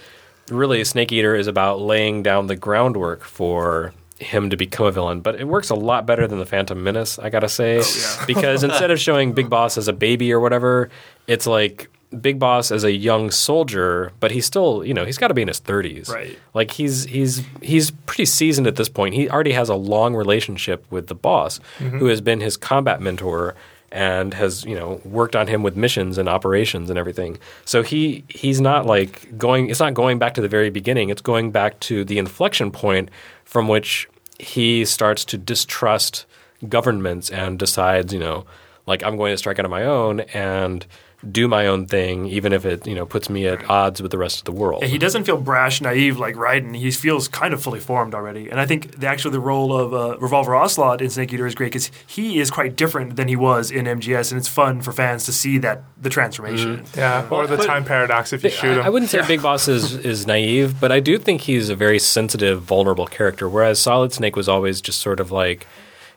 really Snake Eater is about laying down the groundwork for him to become a villain, but it works a lot better than the Phantom Menace, I gotta say. Oh, yeah. (laughs) because instead of showing Big Boss as a baby or whatever, it's like Big Boss as a young soldier, but he's still, you know, he's got to be in his 30s. Right. Like he's he's he's pretty seasoned at this point. He already has a long relationship with the boss, mm-hmm. who has been his combat mentor and has you know worked on him with missions and operations and everything. So he he's not like going. It's not going back to the very beginning. It's going back to the inflection point from which he starts to distrust governments and decides you know like I'm going to strike out on my own and do my own thing, even if it you know puts me at odds with the rest of the world. he doesn't feel brash, naive like Raiden. He feels kind of fully formed already. And I think the, actually the role of uh, Revolver Ocelot in Snake Eater is great because he is quite different than he was in MGS, and it's fun for fans to see that the transformation. Mm-hmm. Yeah, or the but, time paradox if you shoot him. I wouldn't say yeah. Big Boss is is naive, but I do think he's a very sensitive, vulnerable character. Whereas Solid Snake was always just sort of like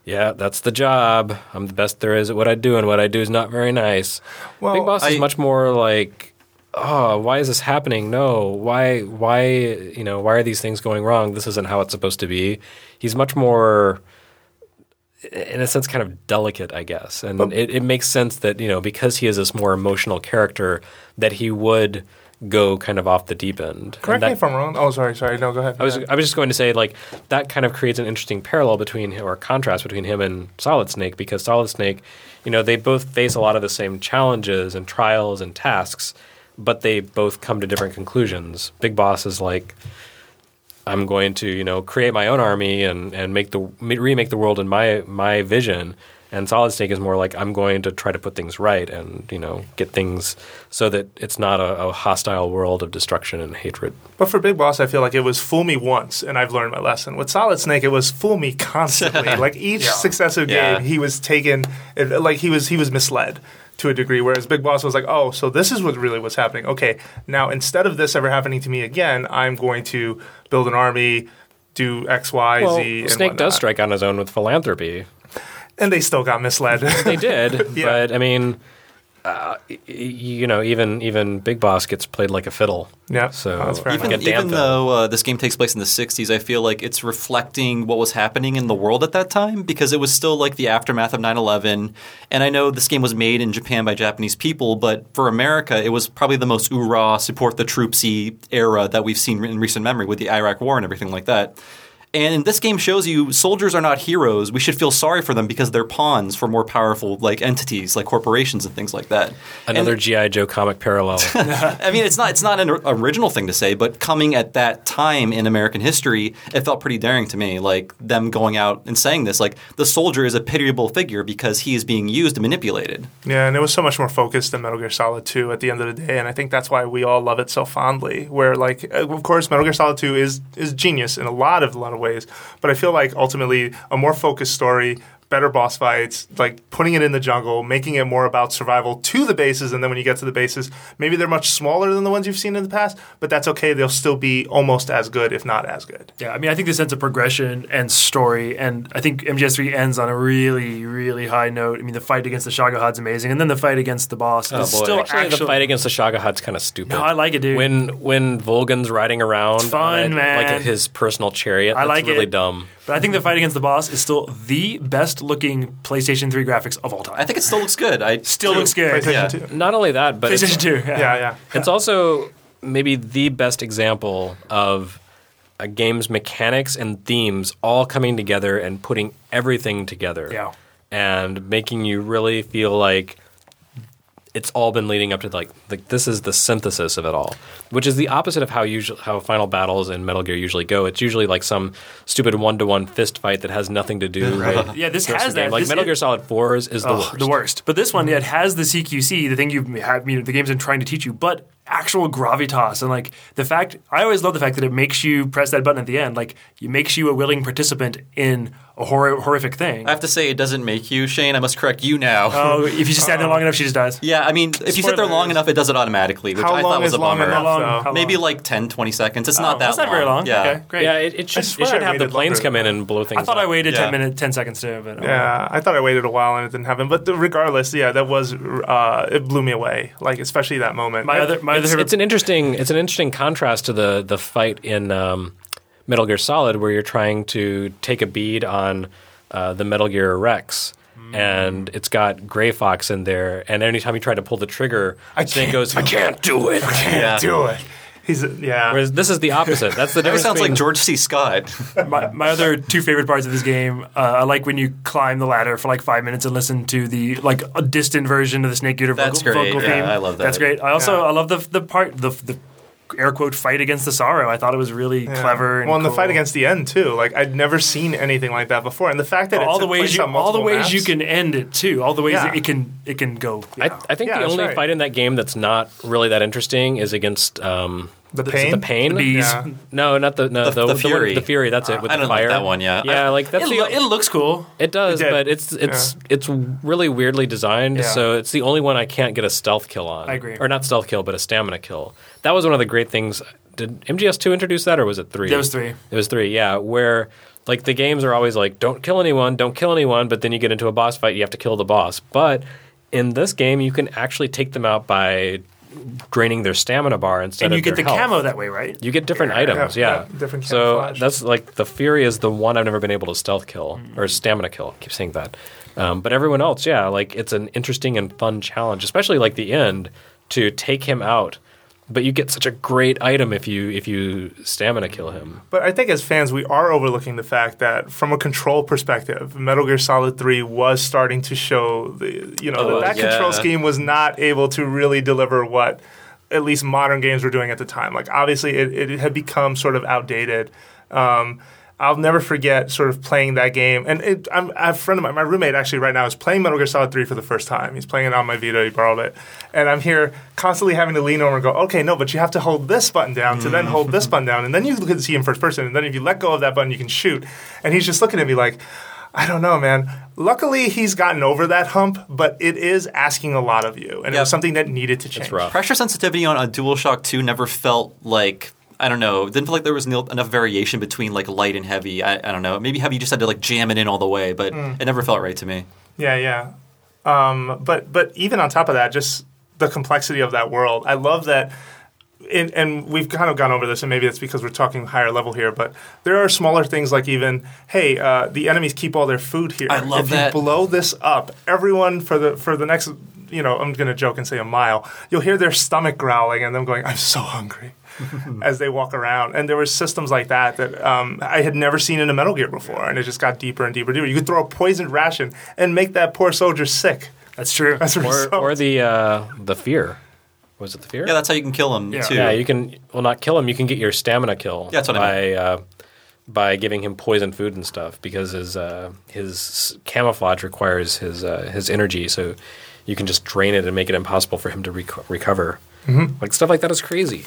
yeah, that's the job. I'm the best there is at what I do, and what I do is not very nice. Well, Big Boss I, is much more like, oh, why is this happening? No, why, why, you know, why are these things going wrong? This isn't how it's supposed to be. He's much more, in a sense, kind of delicate, I guess, and but, it, it makes sense that you know because he is this more emotional character that he would go kind of off the deep end. Correct that, me if I'm wrong. Oh, sorry, sorry. No, go ahead. I was I was just going to say like that kind of creates an interesting parallel between him or contrast between him and Solid Snake because Solid Snake, you know, they both face a lot of the same challenges and trials and tasks, but they both come to different conclusions. Big Boss is like. I'm going to, you know, create my own army and, and make the remake the world in my my vision and solid snake is more like I'm going to try to put things right and you know get things so that it's not a, a, hostile world of destruction and hatred. But for Big Boss, I feel like it was fool me once and I've learned my lesson. With Solid Snake, it was fool me constantly. (laughs) like each yeah. successive game, yeah. he was taken like he was he was misled to a degree. Whereas Big Boss was like, oh, so this is what really was happening. Okay, now instead of this ever happening to me again, I'm going to build an army. Do X, Y, well, Z. Snake does strike on his own with philanthropy and they still got misled. (laughs) they did, (laughs) yeah. but I mean, uh, you know, even even Big Boss gets played like a fiddle. Yeah, so oh, even, like even though uh, this game takes place in the '60s, I feel like it's reflecting what was happening in the world at that time because it was still like the aftermath of 9/11. And I know this game was made in Japan by Japanese people, but for America, it was probably the most oorah, support the troopsy era that we've seen in recent memory with the Iraq War and everything like that. And this game shows you soldiers are not heroes. We should feel sorry for them because they're pawns for more powerful like entities, like corporations and things like that. Another And- GI Joe comic parallel. (laughs) I mean, it's not it's not an original thing to say, but coming at that time in American history, it felt pretty daring to me. Like them going out and saying this, like the soldier is a pitiable figure because he is being used and manipulated. Yeah, and it was so much more focused than Metal Gear Solid 2 at the end of the day, and I think that's why we all love it so fondly. Where like, of course, Metal Gear Solid 2 is is genius in a lot of a lot of ways, but I feel like ultimately a more focused story. Better boss fights, like putting it in the jungle, making it more about survival to the bases, and then when you get to the bases, maybe they're much smaller than the ones you've seen in the past, but that's okay. They'll still be almost as good, if not as good. Yeah, I mean, I think the sense of progression and story, and I think MGS3 ends on a really, really high note. I mean, the fight against the Shagohod's amazing, and then the fight against the boss oh, is boy. still Actually, actually, the fight against the Shagohod's kind of stupid. No, I like it, dude. When when Volgin's riding around, fun, on it, man. like his personal chariot. I that's like really it. dumb. But I think the fight against the boss is still the best looking PlayStation 3 graphics of all time. I think it still looks good. I still looks good. PlayStation Yeah. 2. Not only that, but it's, PlayStation 2. Yeah. Yeah, yeah. it's also maybe the best example of a game's mechanics and themes all coming together and putting everything together. Yeah. And making you really feel like it's all been leading up to like, like this is the synthesis of it all, which is the opposite of how usually how final battles in Metal Gear usually go. It's usually like some stupid one to one fist fight that has nothing to do. Right? (laughs) Yeah, this the rest has of the game. that. Like This- Metal Gear Solid Four is, is the Oh, worst. the worst. But this one, yeah, it has the CQC, the thing you have, you know, the game's been trying to teach you, but actual gravitas and like the fact. I always love the fact that it makes you press that button at the end, like it makes you a willing participant in a hor- horrific thing. I have to say it doesn't make you Shane. I must correct you now. Oh, if you just stand there long enough, she just dies. yeah, I mean, if you sit there long enough, it does it automatically, which How I long thought was is a long bummer. enough, long? though? How Maybe like 10, 20 seconds. It's not Oh, that That's not very long. Yeah. Okay, great. Yeah, it, it should, swear it should I have the waited planes longer come in and blow things I thought up. I waited Yeah. ten minutes, ten seconds to. But, Yeah, I thought I waited a while and it didn't happen. But regardless, yeah, that was uh, it blew me away. Like especially that moment. My other, my other it's, favorite it's an interesting it's an interesting contrast to the the fight in um, Metal Gear Solid where you're trying to take a bead on uh, the Metal Gear Rex. And it's got Gray Fox in there, and anytime you try to pull the trigger, Snake can't goes, "I can't do it." I can't yeah. do it. He's yeah. Whereas this is the opposite. That's the That difference. sounds like George C. Scott. (laughs) my, my other two favorite parts of this game, uh, I like when you climb the ladder for like five minutes and listen to the like a distant version of the Snake Eater That's vocal, great. vocal Yeah, theme. I love that. That's great. I also Yeah. I love the the part the the air quote fight against the sorrow. I thought it was really Yeah. clever. And well, and the fight against the end too. Like I'd never seen anything like that before, and the fact that it all the ways you all the multiple ways you can end it too. All the ways Yeah. that it can it can go. I, I think Yeah, the only right. fight in that game that's not really that interesting is against um, The is pain? The pain. The bees. Yeah. No, not the no The- the, the one- Fury. the Fury. That's it with I the don't like fire. that one, yeah. Yeah, like that's It, the lo- it looks cool. It does, It but it's it's it's really weirdly designed. Yeah. So it's the only one I can't get a stealth kill on. I agree. Or not stealth kill, but a stamina kill. That was one of the great things. Did MGS two introduce that, or was it three? That was three. It was three. Yeah, where like the games are always like, don't kill anyone, don't kill anyone, but then you get into a boss fight, you have to kill the boss. But in this game, you can actually take them out by draining their stamina bar instead And of you get the health. camo that way, right? You get different items, yeah, yeah. yeah, different So camouflage. that's like the Fury is the one I've never been able to stealth kill or stamina kill. I keep saying that, um, but everyone else, yeah, like it's an interesting and fun challenge, especially like the end to take him out. But you get such a great item if you if you stamina kill him. But I think as fans, we are overlooking the fact that from a control perspective, Metal Gear Solid 3 was starting to show the, you know, Oh, that, that yeah. control scheme was not able to really deliver what at least modern games were doing at the time. Like, obviously, it, it had become sort of outdated. Um, I'll never forget sort of playing that game. And it, I'm, have a friend of mine, my roommate actually right now is playing Metal Gear Solid 3 for the first time. He's playing it on my Vita, he borrowed it. And I'm here constantly having to lean over and go, okay, no, but you have to hold this button down to then hold this mm. button down. And then you can see him first person. And then if you let go of that button, you can shoot. And he's just looking at me like, I don't know, man. Luckily, he's gotten over that hump, but it is asking a lot of you. And it was something that needed to change. Pressure sensitivity on a DualShock 2 never felt like I don't know. Didn't feel like there was enough variation between like light and heavy. I, I don't know. Maybe heavy you just had to like jam it in all the way, but Mm. it never felt right to me. Yeah, yeah. Um, but but even on top of that, just the complexity of that world. I love that. In, and we've kind of gone over this, and maybe it's because we're talking higher level here. But there are smaller things like even, hey, uh, the enemies keep all their food here. I love if that. you blow this up, everyone for the for the next you know, I'm going to joke and say a mile, you'll hear their stomach growling and them going, I'm so hungry. (laughs) as they walk around, and there were systems like that that um, I had never seen in a Metal Gear before, and it just got deeper and deeper and deeper. You could throw a poisoned ration and make that poor soldier sick. That's true. As a or, or the uh, the fear. Was it the fear? Yeah, that's how you can kill him Yeah. too. Yeah, you can. Well, not kill him. You can get your stamina kill. Yeah, that's what I by uh, by giving him poison food and stuff because his uh, his camouflage requires his uh, his energy, so you can just drain it and make it impossible for him to reco- recover. Mm-hmm. Like stuff like that is crazy.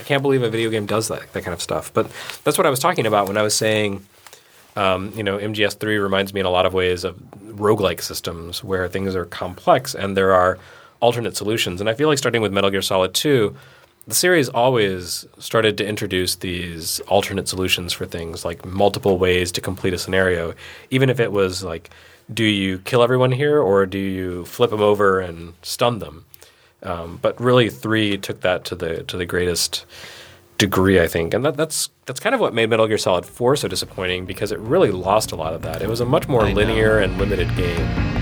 I can't believe a video game does that that kind of stuff. But that's what I was talking about when I was saying. Um, you know, MGS3 reminds me in a lot of ways of roguelike systems where things are complex and there are alternate solutions. And I feel like starting with Metal Gear Solid 2, the series always started to introduce these alternate solutions for things, like multiple ways to complete a scenario, even if it was like, do you kill everyone here or do you flip them over and stun them? Um, but really, three took that to the to the greatest degree, I think, and that, that's that's kind of what made Metal Gear Solid Four so disappointing because it really lost a lot of that. It was a much more I know. linear and limited game.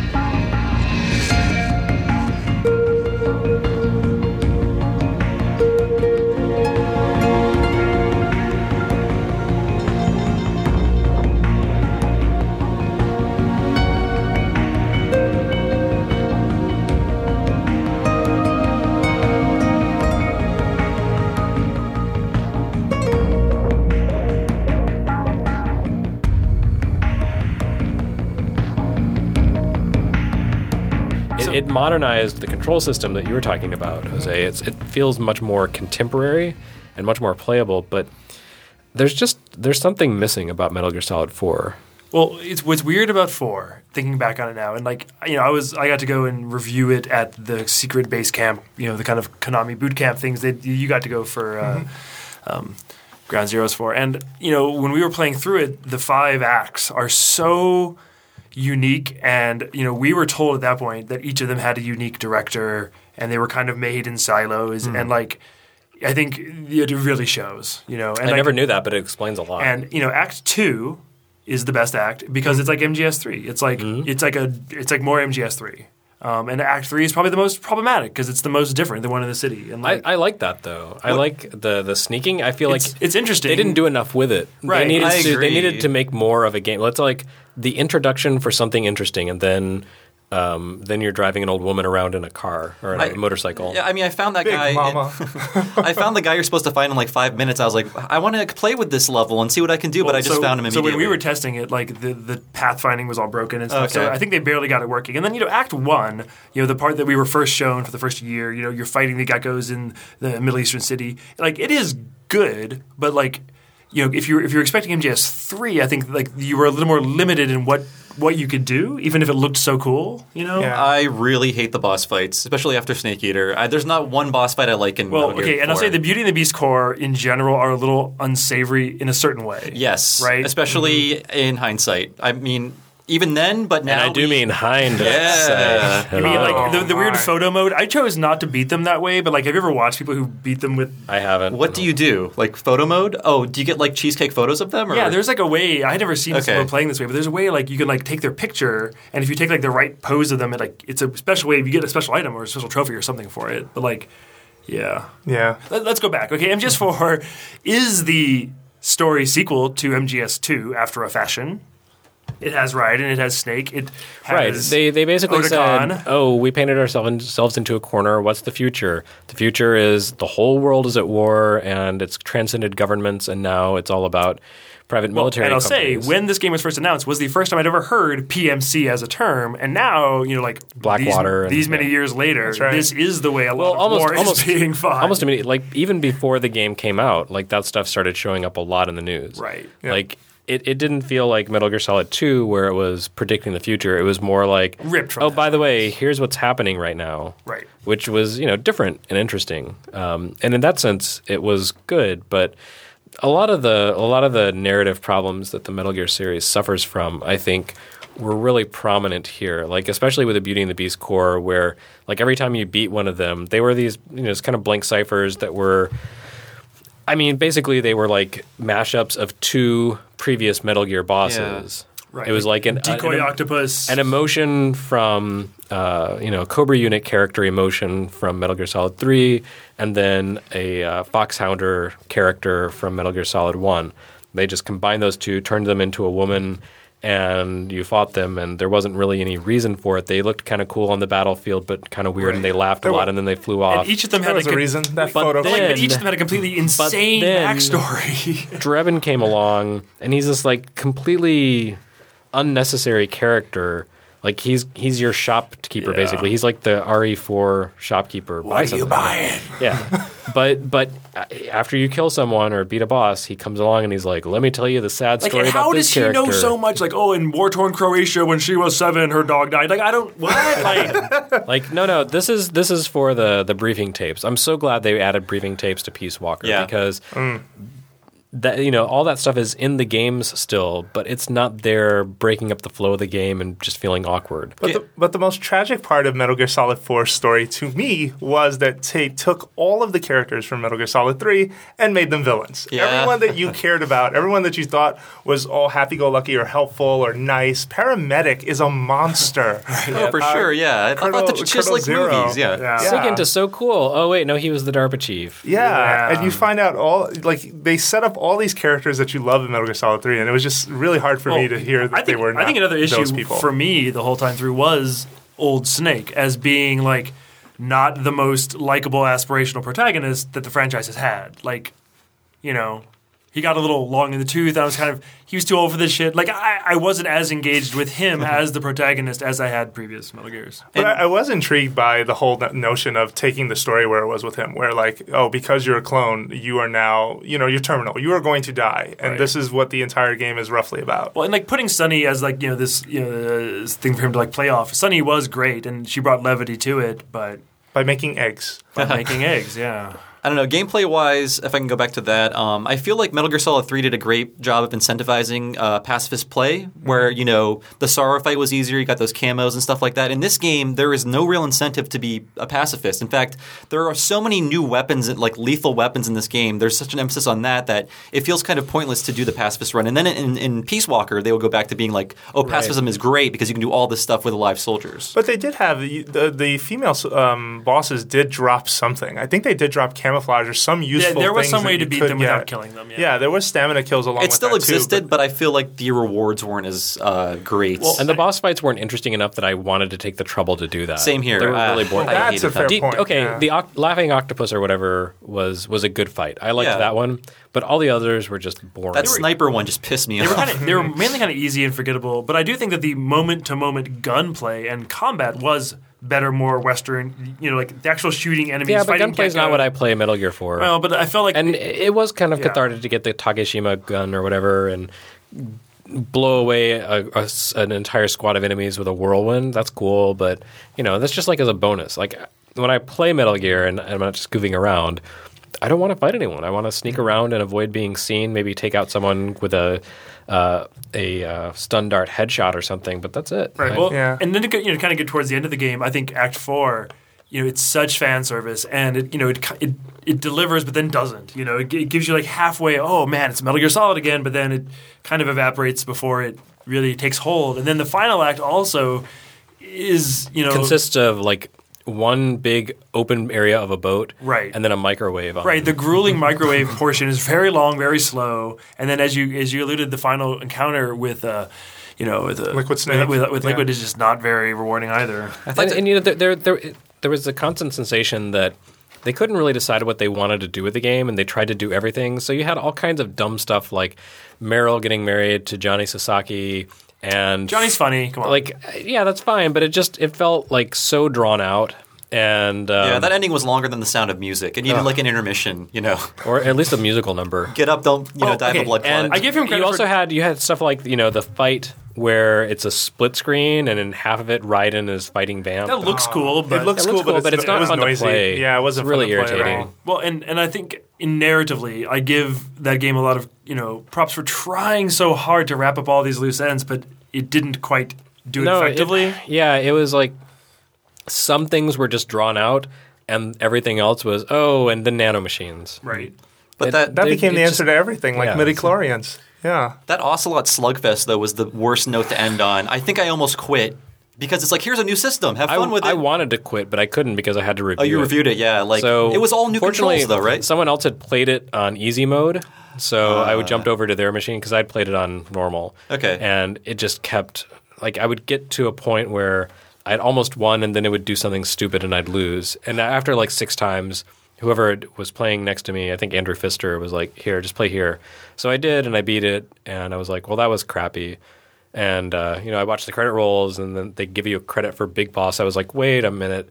Modernized the control system that you were talking about, Jose. It's, it feels much more contemporary and much more playable, but there's just there's something missing about Metal Gear Solid Four. Well, it's what's weird about four. Thinking back on it now, and like you know, I was I got to go and review it at the secret base camp. You know, the kind of Konami boot camp things that you got to go for uh, um, Ground Zeroes for. And you know, when we were playing through it, the five acts are so unique, and you know, we were told at that point that each of them had a unique director, and they were kind of made in silos, and like. I think it really shows, you know. And I like, never knew that, but it explains a lot. and you know, Act Two is the best act because it's like MGS Three. It's like it's like a it's like more MGS Three. Um, and Act Three is probably the most problematic because it's the most different, the one in the city. And I, like, I like that though. I What- like the the sneaking. I feel like it's, it's interesting. they didn't do enough with it. Right. They needed I to. They needed to make more of a game. Let's like the introduction for something interesting, and then um, then you're driving an old woman around in a car or in a I- motorcycle. Yeah, I mean, I found that Big guy. mama. (laughs) I found the guy you're supposed to find in like five minutes. I was like, I want to play with this level and see what I can do, but I just so, found him immediately. So when we were testing it, like the, the pathfinding was all broken and stuff. So Okay. I think they barely got it working. And then you know, Act One, you know, the part that we were first shown for the first year, you know, you're fighting the geckos in the Middle Eastern city. Like it is good, but like you know, if you're if you're expecting MGS three, I think like you were a little more limited in what what you could do, even if it looked so cool. You know. Yeah. I really hate the boss fights, especially after Snake Eater. I, there's not one boss fight I like in Well, Metal Gear okay, and I'll say the Beauty and the Beast core in general are a little unsavory in a certain way. Yes, Right? Especially mm-hmm. in hindsight. I mean, even then, but now and I do we- mean hind. Yeah. I uh, mean, like oh the, the weird photo mode. I chose not to beat them that way, but like, have you ever watched people who beat them with? I haven't. What do you do? Like photo mode? Oh, do you get like cheesecake photos of them? Or? Yeah, there's like a way. I had never seen Okay. someone playing this way, but there's a way like you can like take their picture, and if you take like the right pose of them, it like it's a special way. If You get a special item or a special trophy or something for it. But like, yeah. yeah. Let, us go back. Okay, MGS4 (laughs) is the story sequel to MGS2 after a fashion. It has Raiden, it has Snake, it has Right. They they basically Otacon. said, "Oh, we painted ourselves ourselves into a corner. What's the future? The future is the whole world is at war and it's transcended governments, and now it's all about private military." Well, and I'll companies. say, when this game was first announced, was the first time I'd ever heard PMC as a term, and now you know, like Blackwater and- These, these many yeah. years later, right. this is the way a lot well, of almost war almost is being fought. almost immediately. Like even before the game came out, like that stuff started showing up a lot in the news. Right. Yeah. Like. It, it didn't feel like Metal Gear Solid 2 where it was predicting the future. It was more like Ripped Oh, by the way, here's what's happening right now. Right. which was you know different and interesting. Um, and in that sense, it was good. But a lot of the a lot of the narrative problems that the Metal Gear series suffers from, I think, were really prominent here. Like especially with the Beauty and the Beast core, where like every time you beat one of them, they were these you know just kind of blank ciphers that were. I mean, basically, they were like mashups of two previous Metal Gear bosses. Right. It was like an decoy an, octopus. an emotion from uh, you know Cobra Unit character emotion from Metal Gear Solid Three, and then a uh, Foxhounder character from Metal Gear Solid One. They just combined those two, turned them into a woman, and you fought them. And there wasn't really any reason for it. They looked kind of cool on the battlefield, but kind of weird, and they laughed a lot, wa- and then they flew off. and each of them There had was a a reason that But photo. then- Like, but each of them had a completely (laughs) insane then- backstory. (laughs) Drebin came along, and he's this like completely unnecessary character. Like he's he's your shopkeeper Yeah. basically. He's like the RE4 shopkeeper. Why do you buy something. (laughs) Yeah, but but uh, after you kill someone or beat a boss, he comes along and he's like, "Let me tell you the sad Like, story and about how this does he character." know so much? Like, oh, in war torn Croatia, when she was seven, her dog died. Like, I don't what? (laughs) Like, Like no, no. This is this is for the the briefing tapes. I'm so glad they added briefing tapes to Peace Walker Yeah. because that you know all that stuff is in the games still, but it's not there breaking up the flow of the game and just feeling awkward. But the, but the most tragic part of Metal Gear Solid 4's story to me was that they took all of the characters from Metal Gear Solid 3 and made them villains. Yeah. Everyone that you (laughs) cared about, everyone that you thought was all happy-go-lucky or helpful or nice, Paramedic is a monster. (laughs) Oh, for Uh, sure, yeah. I Colonel- thought that just like Zero. movies, yeah. Yeah. Sigint is so cool. Oh wait, no, he was the DARPA chief. Yeah. Yeah. and you find out all like they set up all these characters that you love in Metal Gear Solid 3, and it was just really hard for me to hear that I think, they were. Not. I think another issue those people. for me the whole time through was old Snake as being like not the most likable aspirational protagonist that the franchise has had. Like, you know, he got a little long in the tooth. I was kind of he was too old for this shit. Like I, I wasn't as engaged with him (laughs) as the protagonist as I had previous Metal Gears. But I, I was intrigued by the whole notion of taking the story where it was with him, where like, oh, because you're a clone, you are now, you know, you're terminal. You are going to die, and Right. this is what the entire game is roughly about. Well, and like putting Sunny as like you know this you know this thing for him to like play off. Sunny was great, and she brought levity to it, but By making eggs, by making eggs, yeah. I don't know. Gameplay wise, if I can go back to that, um, I feel like Metal Gear Solid 3 did a great job of incentivizing uh, pacifist play, where, you know, the Sorrow fight was easier, you got those camos and stuff like that. In this game, there is no real incentive to be a pacifist. In fact, there are so many new weapons, like lethal weapons in this game. There's such an emphasis on that that it feels kind of pointless to do the pacifist run. And then in, in Peace Walker, they will go back to being like, oh, pacifism is great because you can do all this stuff with live soldiers. but they did have the the, the female um, bosses did drop something. I think they did drop camouflage or some Yeah, there was things some way to beat could them without killing them. Yeah. Yeah, there was stamina kills along. It with still that too, existed, but, I feel like the rewards weren't as uh, great. And the boss fights weren't interesting enough that I wanted to take the trouble to do that. Same here. They were Uh, really boring. I That's hated a fair that. The- point. okay, yeah. the oc- laughing octopus or whatever was was a good fight. I liked Yeah. that one, but all the others were just boring. that sniper one just pissed me They were, off. kind of, they were mainly kind of easy and forgettable, but I do think that the moment to moment gunplay and combat was better, more Western. You know, like the actual shooting enemies. yeah, but fighting gunplay's Gecko. not what I play Metal Gear for. Well, but I felt like and it was kind of Yeah. cathartic to get the Takeshima gun or whatever and blow away a, a an entire squad of enemies with a whirlwind. That's cool, but you know that's just like as a bonus. Like when I play Metal Gear and I'm not just goofing around, I don't want to fight anyone. I want to sneak mm-hmm. around and avoid being seen. Maybe take out someone with a uh, a uh, stun dart headshot or something. But that's it. Right. I- Well, Yeah. and then to get, you know, kind of get towards the end of the game, I think Act Four, you know, it's such fan service, and it, you know, it, it it delivers, but then doesn't. You know, it, it gives you like halfway. Oh man, it's Metal Gear Solid again, but then it kind of evaporates before it really takes hold. And then the final act also is, you know, consists of like one big open area of a boat, Right. and then a microwave. On Right, the grueling (laughs) microwave portion is very long, very slow, and then as you as you alluded, the final encounter with uh, you know, with uh, Liquid Snake. with, with, with Yeah. liquid is just not very rewarding either. and, and, you know, there, there, there, there was a constant sensation that they couldn't really decide what they wanted to do with the game, and they tried to do everything. So you had all kinds of dumb stuff like Meryl getting married to Johnny Sasaki, and Johnny's funny. Come on, like, yeah, that's fine, but it just it felt like so drawn out, and um, yeah, that ending was longer than the sound of music. It needed like an intermission, you know. or at least a musical number. (laughs) Get up, don't you know, Oh, die okay, of a blood And. I give him credit You also for- had you had stuff like you know the fight where it's a split screen and in half of it Raiden is fighting Vamp. that looks cool, but it looks cool, looks cool, but, but it's not it was fun to play. Yeah, it wasn't It's really fun to irritating. all. Well, and and I think in narratively, I give that game a lot of you know props for trying so hard to wrap up all these loose ends, but it didn't quite do it no, it- effectively. (sighs) yeah, it was like some things were just drawn out, and everything else was oh, and the nanomachines. right. but it- that, That They- became the it answer to everything, like yeah. midi chlorians. Yeah. That Ocelot Slugfest though was the worst note to end on. I think I almost quit because it's like here's a new system, have I, fun with it. I wanted to quit, but I couldn't because I had to review oh, you it. reviewed it, yeah. Like So it was all new fortunately, controls though, right? Someone else had played it on easy mode, so I would Ah. jumped over to their machine because I'd played it on normal. Okay. and it just kept like I would get to a point where I'd almost won, and then it would do something stupid, and I'd lose. And after like six times, whoever was playing next to me, I think Andrew Pfister was like, "Here, just play here." So I did, and I beat it, and I was like, "Well, that was crappy." And uh, you know, I watched the credit rolls, and then they give you a credit for Big Boss. I was like, "Wait a minute."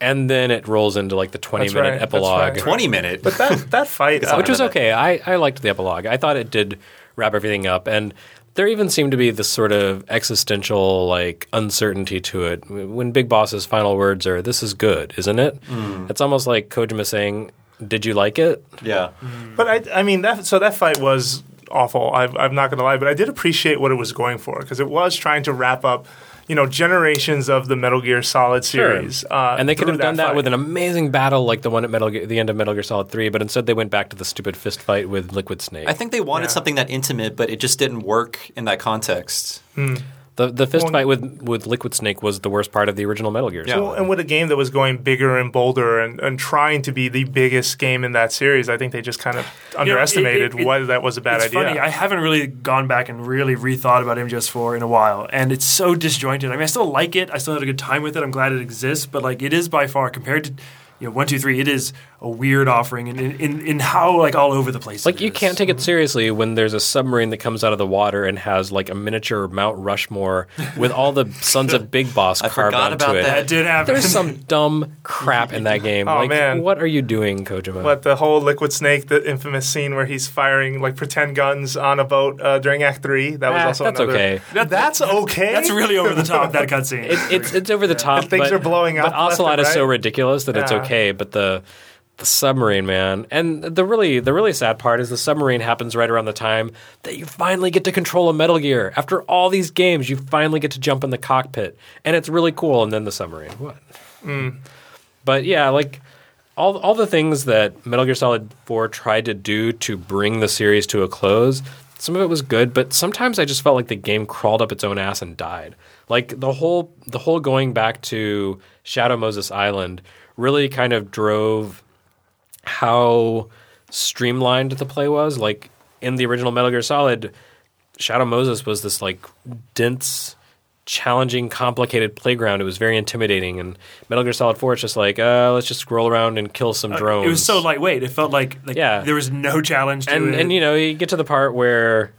And then it rolls into like the 20 That's minute right, epilogue right. Twenty minute. But that that fight, (laughs) uh, which was okay. I, I liked the epilogue. I thought it did wrap everything up, and there even seemed to be this sort of existential like uncertainty to it. When Big Boss's final words are, "This is good, isn't it?" Mm. It's almost like Kojima saying, "Did you like it?" yeah. Mm. But I, I mean, that so that fight was awful. I, I'm not going to lie, but I did appreciate what it was going for because it was trying to wrap up, you know, generations of the Metal Gear Solid series. Uh, and they could through have done that fight. with an amazing battle like the one at Metal Gear, the end of Metal Gear Solid Three, but instead they went back to the stupid fist fight with Liquid Snake. I think they wanted Yeah. something that intimate, but it just didn't work in that context. The the fist Well, fight with with Liquid Snake was the worst part of the original Metal Gear. Yeah. Well, and with a game that was going bigger and bolder and, and trying to be the biggest game in that series, I think they just kind of underestimated it- it- whether that was a bad it's idea. funny. I haven't really gone back and really rethought about MGS4 in a while, and it's so disjointed. I mean, I still like it. I still had a good time with it. I'm glad it exists, but like, it is by far compared to you know one, two, three. It is a weird offering, in in, in how like all over the place. Like it you is. can't take it seriously when there's a submarine that comes out of the water and has like a miniature Mount Rushmore with all the sons of Big Boss (laughs) I carved forgot onto about it. that. That did happen. There's some (laughs) dumb crap in that game. (laughs) Oh, like, man. what are you doing, Kojima? But the whole Liquid Snake, the infamous scene where he's firing like pretend guns on a boat uh, during Act Three, that was Ah, also that's another- okay. that's okay. That's really over the top. That cutscene. It, it's it's over the top. Things but, are blowing up left Ocelot and is so ridiculous that it's Yeah. Okay. But the the submarine man, and the really the really sad part is the submarine happens right around the time that you finally get to control a Metal Gear. After all these games, you finally get to jump in the cockpit, and it's really cool. And then the submarine, what? Mm. But yeah, like all all the things that Metal Gear Solid 4 tried to do to bring the series to a close, some of it was good, but sometimes I just felt like the game crawled up its own ass and died. Like the whole the whole going back to Shadow Moses Island really kind of drove how streamlined the play was. Like in the original Metal Gear Solid, Shadow Moses was this like dense, challenging, complicated playground. It was very intimidating. And Metal Gear Solid Four, it's just like, uh, let's just scroll around and kill some drones. Uh, It was so lightweight. It felt like, like Yeah. there was no challenge to and it. and you know you get to the part where,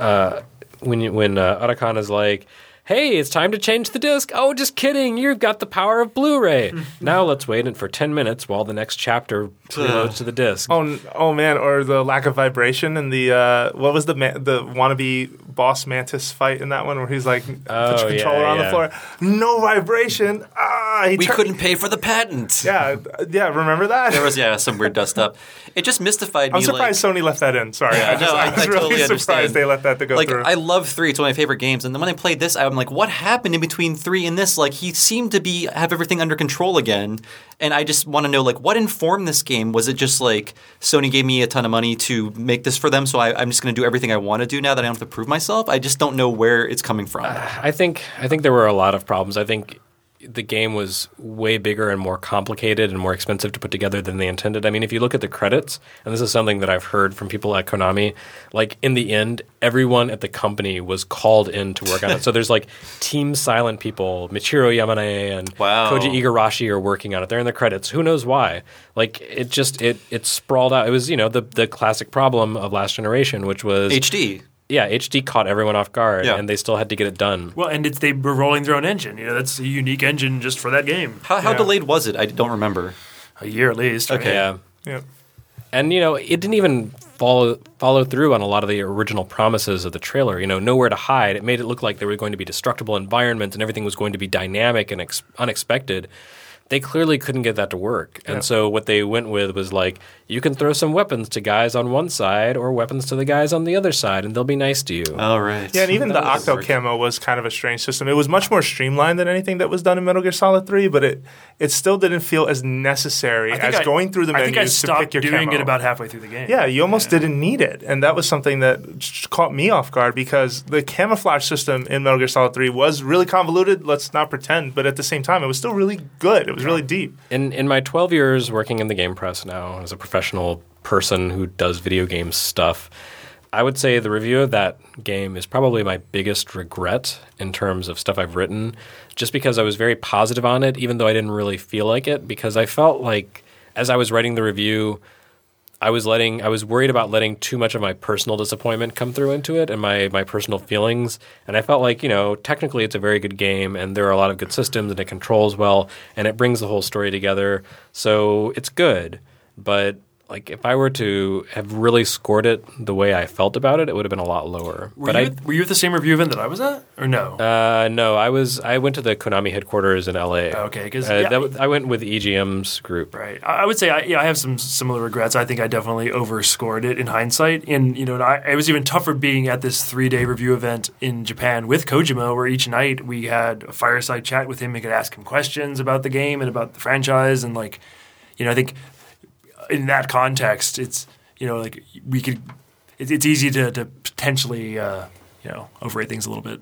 uh, when you, when uh, Otacon is like. Hey, it's time to change the disc. Oh, just kidding. You've got the power of Blu-ray. (laughs) now let's wait for 10 minutes while the next chapter reloads to the disc. Oh, oh man! Or the lack of vibration and the uh, what was the ma- the wannabe boss mantis fight in that one where he's like Oh, puts your yeah, controller on yeah. the floor, no vibration. Ah, he We tur- couldn't pay for the patent. Yeah, uh, yeah. Remember that? There was yeah some weird dust up. It just mystified me. I'm surprised like, Sony left that in. Sorry, Yeah, I, just, no, I I- was I really totally surprised understand. they let that to go like through. I love three; it's one of my favorite games. And then when I played this, I'm like, what happened in between three and this? Like he seemed to be have everything under control again. And I just want to know, like, what informed this game? Was it just like Sony gave me a ton of money to make this for them, so I, I'm just going to do everything I want to do now that I don't have to prove myself? I just don't know where it's coming from. I think I think there were a lot of problems. I think the game was way bigger and more complicated and more expensive to put together than they intended. I mean, if you look at the credits, and this is something that I've heard from people at Konami, like in the end, everyone at the company was called in to work on it. (laughs) So there's like Team Silent people, Michiru Yamane and Wow. Koji Igarashi are working on it. They're in the credits. Who knows why? Like it just it it sprawled out. It was you know the the classic problem of Last Generation, which was HD. Yeah, HD caught everyone off guard, Yeah. and they still had to get it done. well, and it's, they were rolling their own engine. You know, that's a unique engine just for that game. How, how Yeah. delayed was it? I don't remember. A year at least. right? Okay. Yeah, yeah. and you know, it didn't even follow follow through on a lot of the original promises of the trailer. You know, nowhere to hide. It made it look like there were going to be destructible environments and everything was going to be dynamic and ex- unexpected. They clearly couldn't get that to work. And so what they went with was like, you can throw some weapons to guys on one side or weapons to the guys on the other side, and they'll be nice to you. All right. Yeah, and even the That Octo work. camo was kind of a strange system. It was much more streamlined than anything that was done in Metal Gear Solid 3, but it it still didn't feel as necessary I as I- going through the I menus think I to pick your doing camo. it about halfway through the game. Yeah, you almost didn't need it. And that was something that caught me off guard because the camouflage system in Metal Gear Solid 3 was really convoluted, let's not pretend, but at the same time, it was still really good. It was really deep. In in my 12 years working in the game press now as a professional person who does video game stuff, I would say the review of that game is probably my biggest regret in terms of stuff I've written, just because I was very positive on it, even though I didn't really feel like it, because I felt like as I was writing the review, I was letting I was worried about letting too much of my personal disappointment come through into it and my my personal feelings. And I felt like you know technically it's a very good game and there are a lot of good systems and it controls well and it brings the whole story together. So it's good but like if I were to have really scored it the way I felt about it it would have been a lot lower Were, but you, I at- were you at the same review event that I was at, or no? uh, no I was I went to the Konami headquarters in LA Okay, 'cause, uh, yeah. that w- I went with EGM's group Right. I I would say I, yeah, I have some similar regrets. I think I definitely overscored it in hindsight. And you know, I, it was even tougher being at this three-day review event in Japan with Kojima, where each night we had a fireside chat with him and could ask him questions about the game and about the franchise. And like, you know, I think in that context, it's you know, like we could. It, it's easy to, to potentially uh, you know overrate things a little bit.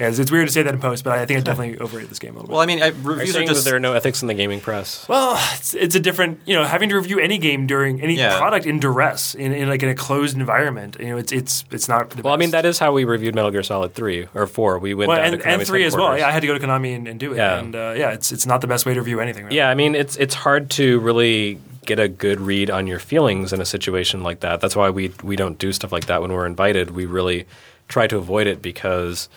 Yeah, it's, it's weird to say that in post, but I think I definitely overrated this game a little bit. Well, I mean, I, reviews are saying just that there are no ethics in the gaming press Well, it's, it's a different, you know, having to review any game during any Yeah. product in duress in, in like in a closed environment. You know, it's it's it's not. The Well, I mean, that is how we reviewed Metal Gear Solid 3 or 4. We went well, down and, to and three as well. Yeah, I had to go to Konami and, and do it. Yeah. And uh, yeah, it's it's not the best way to review anything. Really. Yeah, I mean, it's it's hard to really get a good read on your feelings in a situation like that. That's why we we don't do stuff like that when we're invited. We really try to avoid it because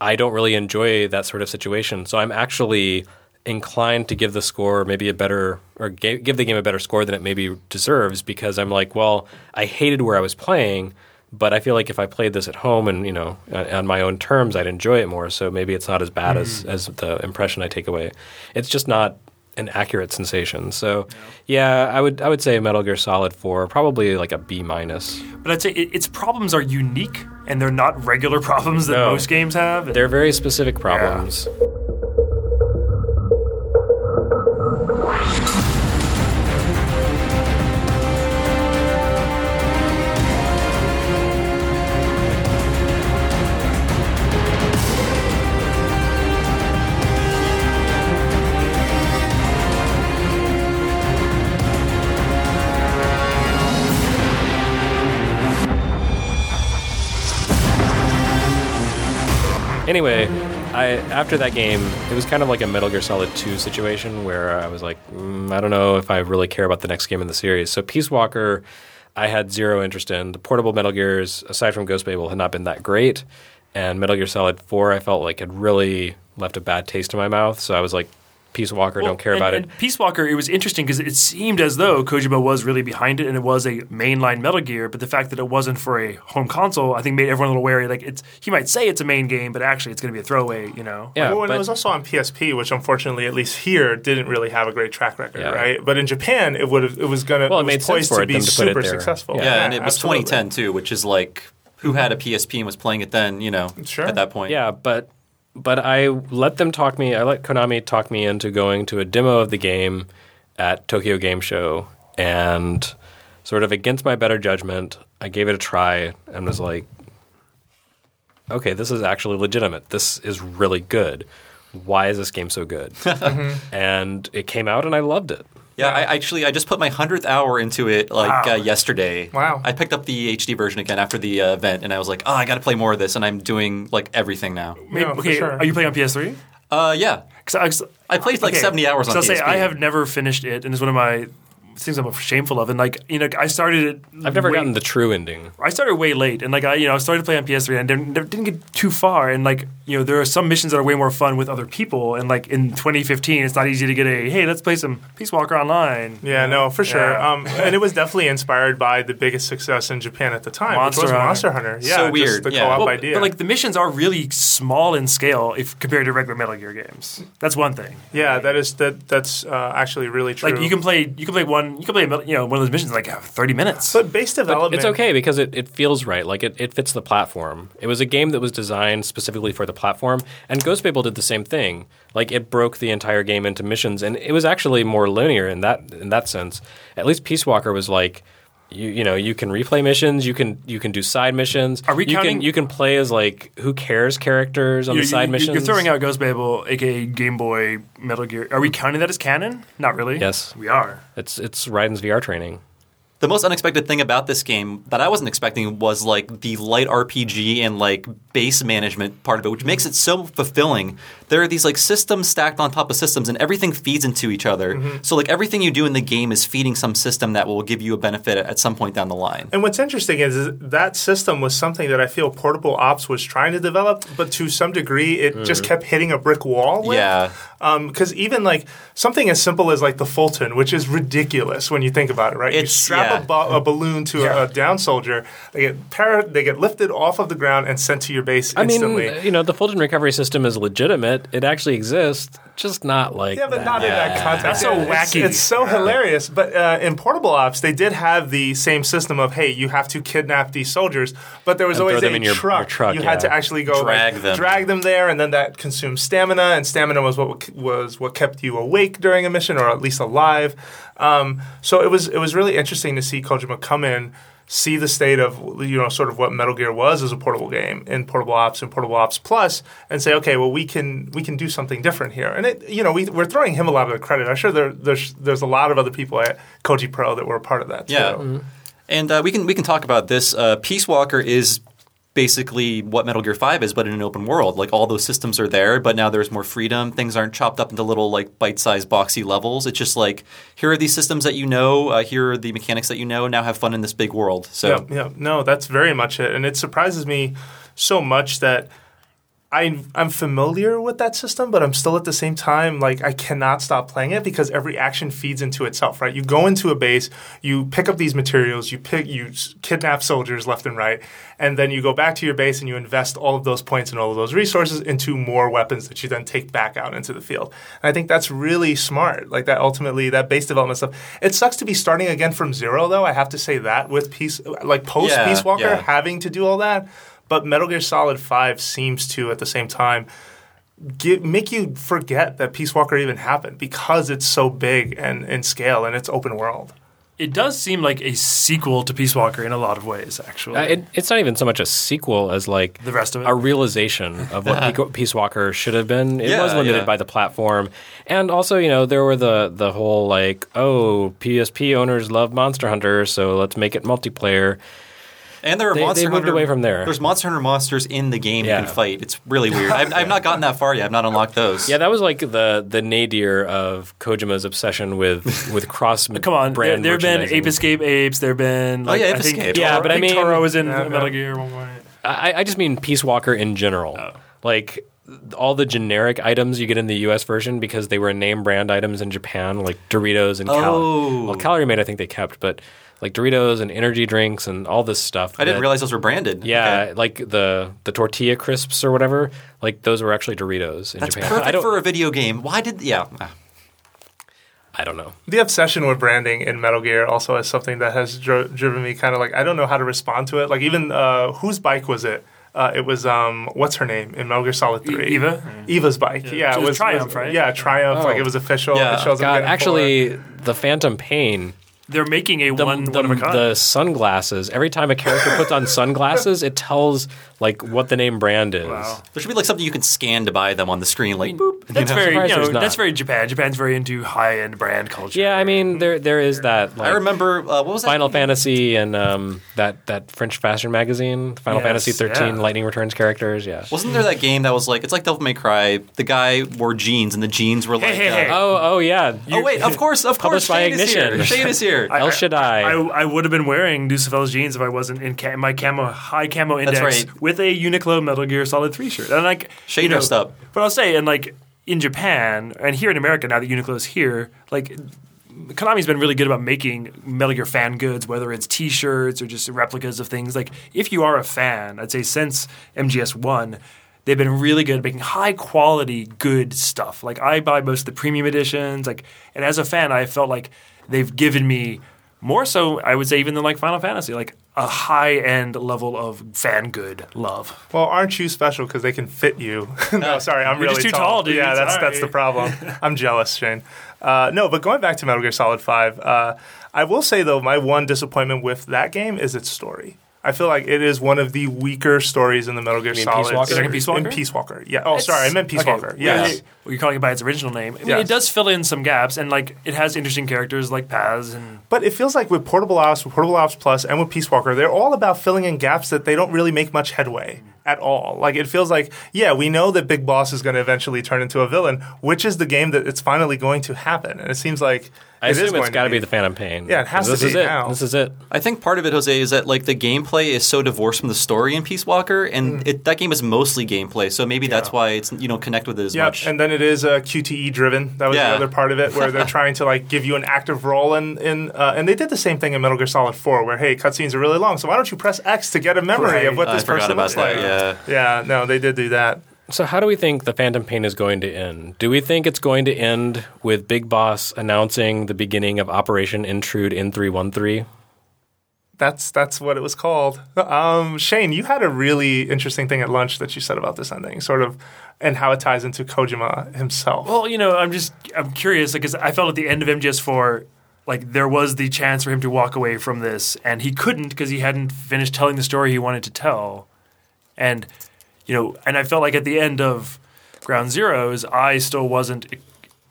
I don't really enjoy that sort of situation. So I'm actually inclined to give the score maybe a better or give the game a better score than it maybe deserves because I'm like, well, I hated where I was playing, but I feel like if I played this at home and you know on on my own terms, I'd enjoy it more. So maybe it's not as bad as mm-hmm. as the impression I take away. It's just not an accurate sensation. So yeah, I would I would say Metal Gear Solid 4 probably like a B minus. But I'd say it, its problems are unique and they're not regular (laughs) problems that No. most games have. They're very specific problems. Anyway, I after that game, it was kind of like a Metal Gear Solid 2 situation where I was like, mm, I don't know if I really care about the next game in the series. So Peace Walker, I had zero interest in. The portable Metal Gears, aside from Ghost Babel, had not been that great. And Metal Gear Solid 4, I felt like had really left a bad taste in my mouth. So I was like, Peace Walker, Well, don't care and- about and it. Peace Walker, it was interesting because it seemed as though Kojima was really behind it and it was a mainline Metal Gear, but the fact that it wasn't for a home console, I think made everyone a little wary. Like it's, he might say it's a main game, but actually it's going to be a throwaway. You know? Yeah, well, and but- it was also on PSP, which unfortunately, at least here, didn't really have a great track record, Yeah. right? But in Japan, it would have, it was gonna, Well, it it was made sense poised for to it, be them to put it super there. successful. yeah, and it was absolutely. 2010 too, which is like who had a PSP and was playing it then, you know, Sure. at that point. Yeah, but but I let them talk me. I let Konami talk me into going to a demo of the game at Tokyo Game Show, and sort of against my better judgment, I gave it a try and was like, "Okay, this is actually legitimate. This is really good. Why is this game so good?" (laughs) Mm-hmm. and it came out, and I loved it. Yeah, I actually I just put my hundredth hour into it like Wow. uh, yesterday. Wow. I picked up the HD version again after the uh, event, and I was like, oh, I got to play more of this, and I'm doing like everything now. Maybe- No, for okay, sure. are you playing on PS3? Uh, yeah, Cause I, I played like okay, 70 hours on so I'll say I have never finished it, and it's one of my things I'm shameful of, and like you know, I started it. I've never way- gotten the true ending. I started way late, and like I, you know, I started to play on PS3 and didn't, didn't get too far. And like, you know, there are some missions that are way more fun with other people. And like in 2015, it's not easy to get a hey, let's play some Peace Walker online. Yeah, no, for sure. Yeah. Um, (laughs) and it was definitely inspired by the biggest success in Japan at the time, Monster which was Hunter. Monster Hunter. Yeah, So just weird, the yeah. co-op Well, idea. But like the missions are really small in scale if compared to regular Metal Gear games. That's one thing. yeah, that is that. That's uh, actually really true. Like you can play, you can play one, you can play you know one of those missions in, like uh, 30 minutes. but base development. It's okay because it, it feels right. Like it, it fits the platform. It was a game that was designed specifically for the platform, and Ghost Babel did the same thing. Like it broke the entire game into missions, and it was actually more linear in that in that sense. At least Peace Walker was like. You, you know you can replay missions you can you can do side missions Are we you counting- can you can play as like who cares characters on You're, the side you're- missions you're throwing out Ghost Babel, aka Game Boy Metal Gear. Are we counting that as canon? Not really. Yes. we are. it's it's Raiden's VR training The most unexpected thing about this game that I wasn't expecting was like the light RPG and like base management part of it, which makes it so fulfilling. There are these like systems stacked on top of systems, and everything feeds into each other. Mm-hmm. So like everything you do in the game is feeding some system that will give you a benefit at some point down the line. And what's interesting is that system was something that I feel Portable Ops was trying to develop, but to some degree, it mm. just kept hitting a brick wall. With. Yeah. Um, because even like something as simple as like the Fulton, which is ridiculous when you think about it, right? you strap yeah. a, bo- a balloon to a, a down soldier, they get para- they get lifted off of the ground and sent to your base I mean you know the Fulton recovery system is legitimate it actually exists just not like Yeah, but that. not in that context. That's so It's- wacky. It's, so hilarious. But uh, in Portable Ops, they did have the same system of, hey, you have to kidnap these soldiers, but there was And always throw them a in your- truck. your truck, You had to actually go Drag like, them. drag them there, and then that consumed stamina, and stamina was what was what kept you awake during a mission, or at least alive. Um, so it was it was really interesting to see Kojima come in. See the state of you know sort of what Metal Gear was as a portable game in Portable Ops and Portable Ops Plus, and say, okay, well we can we can do something different here. And it you know we we're throwing him a lot of the credit. I'm sure there, there's there's a lot of other people at Koji Pro that were a part of that. Too. Yeah. And uh, we can we can talk about this. Uh, Peace Walker is basically what Metal Gear Five is, but in an open world. Like all those systems are there, but now there's more freedom. Things aren't chopped up into little like bite-sized boxy levels. It's just like here are these systems that you know. Uh, here are the mechanics that you know. Now have fun in this big world. So Yeah, yeah, no, that's very much it, and it surprises me so much that I I'm familiar with that system, but I'm still at the same time like I cannot stop playing it because every action feeds into itself. Right, you go into a base, you pick up these materials, you pick you kidnap soldiers left and right, and then you go back to your base and you invest all of those points and all of those resources into more weapons that you then take back out into the field. And I think that's really smart. Like that ultimately that base development stuff. It sucks to be starting again from zero though. I have to say that with peace like post Yeah, Peace Walker yeah. having to do all that. But Metal Gear Solid 5 seems to, at the same time, get, make you forget that Peace Walker even happened because it's so big and in scale and it's open world. It does seem like a sequel to Peace Walker in a lot of ways, actually. Uh, it, it's not even so much a sequel as like The rest of it? a realization of what (laughs) Peace- Peace Walker should have been. It Yeah, was limited yeah. by the platform, and also you know there were the the whole like oh PSP owners love Monster Hunter, so let's make it multiplayer. And there are They- they moved Hunter away from there. There's Monster Hunter monsters in the game Yeah. you can fight. It's really weird. I've, I've not gotten that far yet. I've not unlocked those. Yeah, that was like the the nadir of Kojima's obsession with with cross. (laughs) Come on, there, brand there have been merchandising. Ape Escape Apes. There have been. Oh, like, yeah, Ape I think Escape. Toro- Yeah, but I think mean- Toro was in Yeah, Metal. Gear. one point. I, I just mean Peace Walker in general. Oh. Like all the generic items you get in the U.S. version because they were name brand items in Japan, like Doritos and Cal- Oh. well, Calorie Mate. I think they kept, but like Doritos and energy drinks and all this stuff. I didn't that- realize those were branded. Yeah, Okay. like the the tortilla crisps or whatever. Like those were actually Doritos in That's Japan. I perfect don't. for a video game. Why did yeah? ah. I don't know. The obsession with branding in Metal Gear also is something that has dri- driven me kind of like, I don't know how to respond to it. Like, even uh, whose bike was it? Uh, it was um, what's her name in Metal Gear Solid Three? E- Eva? Eva's bike. Yeah, It it was was Triumph, was- right? Yeah, Triumph. Oh. Like it was official. Yeah. It shows God, getting actually, the Phantom Pain they're making a the, one the, one of a kind. the sunglasses. Every time a character puts on sunglasses, it tells like what the name brand is. Wow. There should be like something you can scan to buy them on the screen, like boop. That's you know? very, you know, that's very Japan. Japan's very into high end brand culture. Yeah, I mean there there is that. Like, I remember uh, what was that? Final Fantasy and um, that that French fashion magazine, Final Yes, Fantasy thirteen, yeah. Lightning Returns characters. Yeah. Wasn't there that game that was like it's like Devil May Cry? The guy wore jeans and the jeans were like. hey, uh, hey. Oh, oh yeah. Oh wait, of course, of course, Published by Shane is here. Ignition. Shane is here. (laughs) El Shaddai. I, I would have been wearing Lucifer's jeans if I wasn't in ca- my camo high camo index right. with a Uniqlo Metal Gear Solid Three shirt. And like Shane you know, up. But I'll say, and like in Japan and here in America, now that Uniqlo is here, like Konami's been really good about making Metal Gear fan goods, whether it's T-shirts or just replicas of things. Like if you are a fan, I'd say since MGS One. They've been really good at making high quality, good stuff. Like I buy most of the premium editions. Like, and as a fan, I felt like they've given me more so. I would say even than like Final Fantasy, like a high end level of fan good love. Well, aren't you special because they can fit you? (laughs) no, sorry, I'm You're really just too tall, dude. Yeah, that's that's the problem. (laughs) I'm jealous, Shane. Uh, no, but going back to Metal Gear Solid Five, uh, I will say though, my one disappointment with that game is its story. I feel like it is one of the weaker stories in the Metal Gear mean Solid. Peace Walker? You're Peace Walker? In Peace Walker, yeah. Oh, sorry, I meant Peace Okay, Walker. yeah, Yes. Well, you're calling it by its original name. I mean, Yes. It does fill in some gaps, and like it has interesting characters like Paz and But it feels like with Portable Ops, with Portable Ops Plus, and with Peace Walker, they're all about filling in gaps that they don't really make much headway at all. Like it feels like, yeah, we know that Big Boss is going to eventually turn into a villain, which is the game that it's finally going to happen. And it seems like I it is assume it's going got to be be the Phantom Pain. Yeah, it has 'Cause to this be is it. now. This is it. I think part of it, Jose, is that like the gameplay is so divorced from the story in Peace Walker, and it, that game is mostly gameplay. So maybe that's why it's you don't connect with it as Yeah, much. and then it is uh, QTE driven. That was Yeah. the other part of it, where they're (laughs) trying to like give you an active role in in. Uh, and they did the same thing in Metal Gear Solid Four, where hey, cutscenes are really long, so why don't you press X to get a memory Right. of what this forgot person about looks that. like? Yeah. Yeah, no, they did do that. So, how do we think the Phantom Pain is going to end? Do we think it's going to end with Big Boss announcing the beginning of Operation Intrude N313? That's that's what it was called. Um, Shane, you had a really interesting thing at lunch that you said about this ending, sort of, and how it ties into Kojima himself. Well, you know, I'm just I'm curious because I felt at the end of MGS4 like there was the chance for him to walk away from this and he couldn't because he hadn't finished telling the story he wanted to tell. And you know, and I felt like at the end of Ground Zeroes, I still wasn't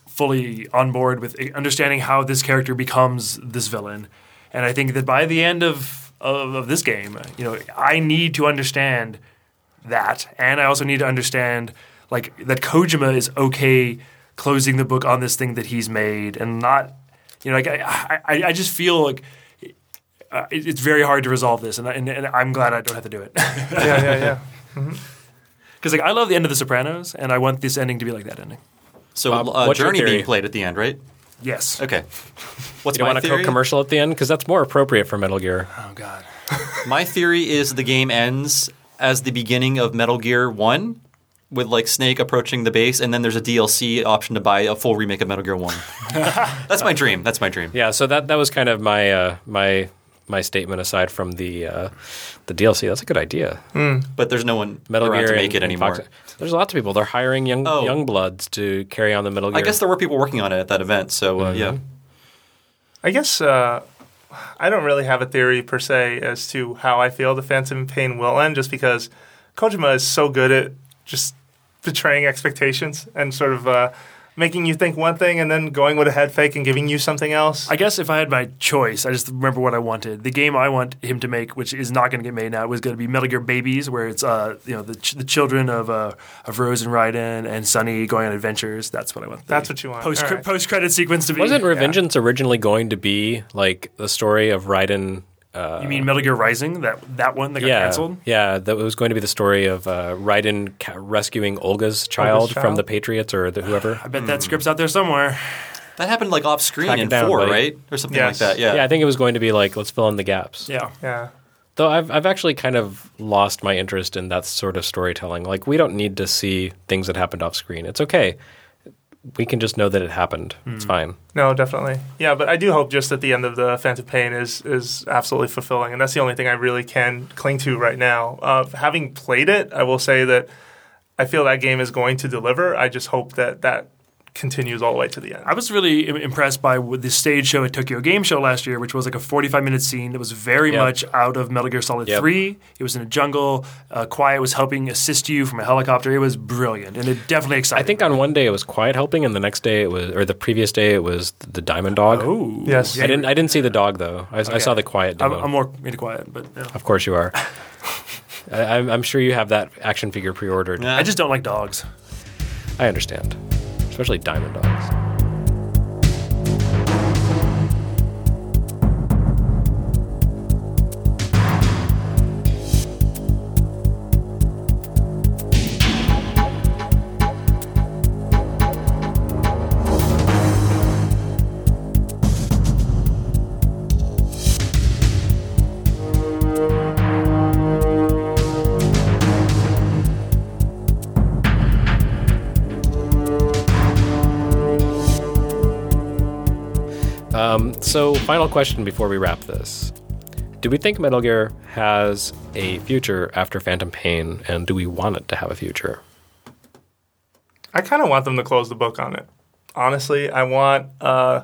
fully on board with understanding how this character becomes this villain. And I think that by the end of of, of this game, you know, I need to understand that, and I also need to understand like that Kojima is okay closing the book on this thing that he's made, and not, you know, like I I, I just feel like. Uh, it, it's very hard to resolve this, and, and, and I'm glad I don't have to do it. yeah, yeah, yeah. (laughs) Because like I love the end of The Sopranos, and I want this ending to be like that ending. so Bob, uh, what's your Journey theory? being played at the end, right? Yes. Okay. What's You my want a theory? commercial at the end? Because that's more appropriate for Metal Gear. Oh God. (laughs) My theory is the game ends as the beginning of Metal Gear One, with like Snake approaching the base, and then there's a DLC option to buy a full remake of Metal Gear One. (laughs) That's my dream. That's my dream. Yeah, so that that was kind of my uh, my my statement aside from the uh, the DLC. That's a good idea. But there's no one Metal around Gear to make it and anymore. Fox- There's lots of people. They're hiring young Oh. young bloods to carry on the Metal Gear. I guess there were people working on it at that event. So uh, yeah. I guess uh, I don't really have a theory per se as to how I feel the Phantom Pain will end, just because Kojima is so good at just (laughs) betraying expectations and sort of uh, making you think one thing and then going with a head fake and giving you something else. I guess if I had my choice, I just remember what I wanted. The game I want him to make, which is not going to get made now, was going to be Metal Gear Babies, where it's uh, you know the, ch- the children of uh, of Rose and Raiden and Sunny going on adventures. That's what I want. That's what you want. Post All right. post credit sequence to be. wasn't Revengeance originally going to be like the story of Raiden. Uh, You mean Metal Gear Rising? That that one that got yeah, canceled? yeah, that was going to be the story of uh, Raiden ca- rescuing Olga's child, from child? the Patriots or the whoever. I bet that script's out there somewhere. That happened like off screen Track it in down, four, buddy. right, or something Yes. like that. Yeah. yeah, I think it was going to be like let's fill in the gaps. Yeah. Yeah. Though I've I've actually kind of lost my interest in that sort of storytelling. Like we don't need to see things that happened off screen. It's okay. We can just know that it happened. It's fine. No, definitely. Yeah, but I do hope just at the end of the Phantom Pain is is absolutely fulfilling, and that's the only thing I really can cling to right now. Uh, having played it, I will say that I feel that game is going to deliver. I just hope that that continues all the way to the end. I was really impressed by the stage show at Tokyo Game Show last year, which was like a 45 minute scene that was very Yep. much out of Metal Gear Solid Yep. 3. It was in a jungle. Uh, Quiet was helping assist you from a helicopter. It was brilliant and it definitely excited I think on one day it was Quiet helping, and the next day it was, or the previous day it was the Diamond Dog. Oh, Yes. I didn't. I didn't see the dog though. I, I saw the Quiet I'm. I'm more into Quiet, but yeah. of course you are. (laughs) I, I'm, I'm sure you have that action figure pre-ordered. Yeah. I just don't like dogs. I understand, especially Diamond Dogs. So, final question before we wrap this: Do we think Metal Gear has a future after Phantom Pain, and do we want it to have a future? I kind of want them to close the book on it. Honestly, I want. Uh,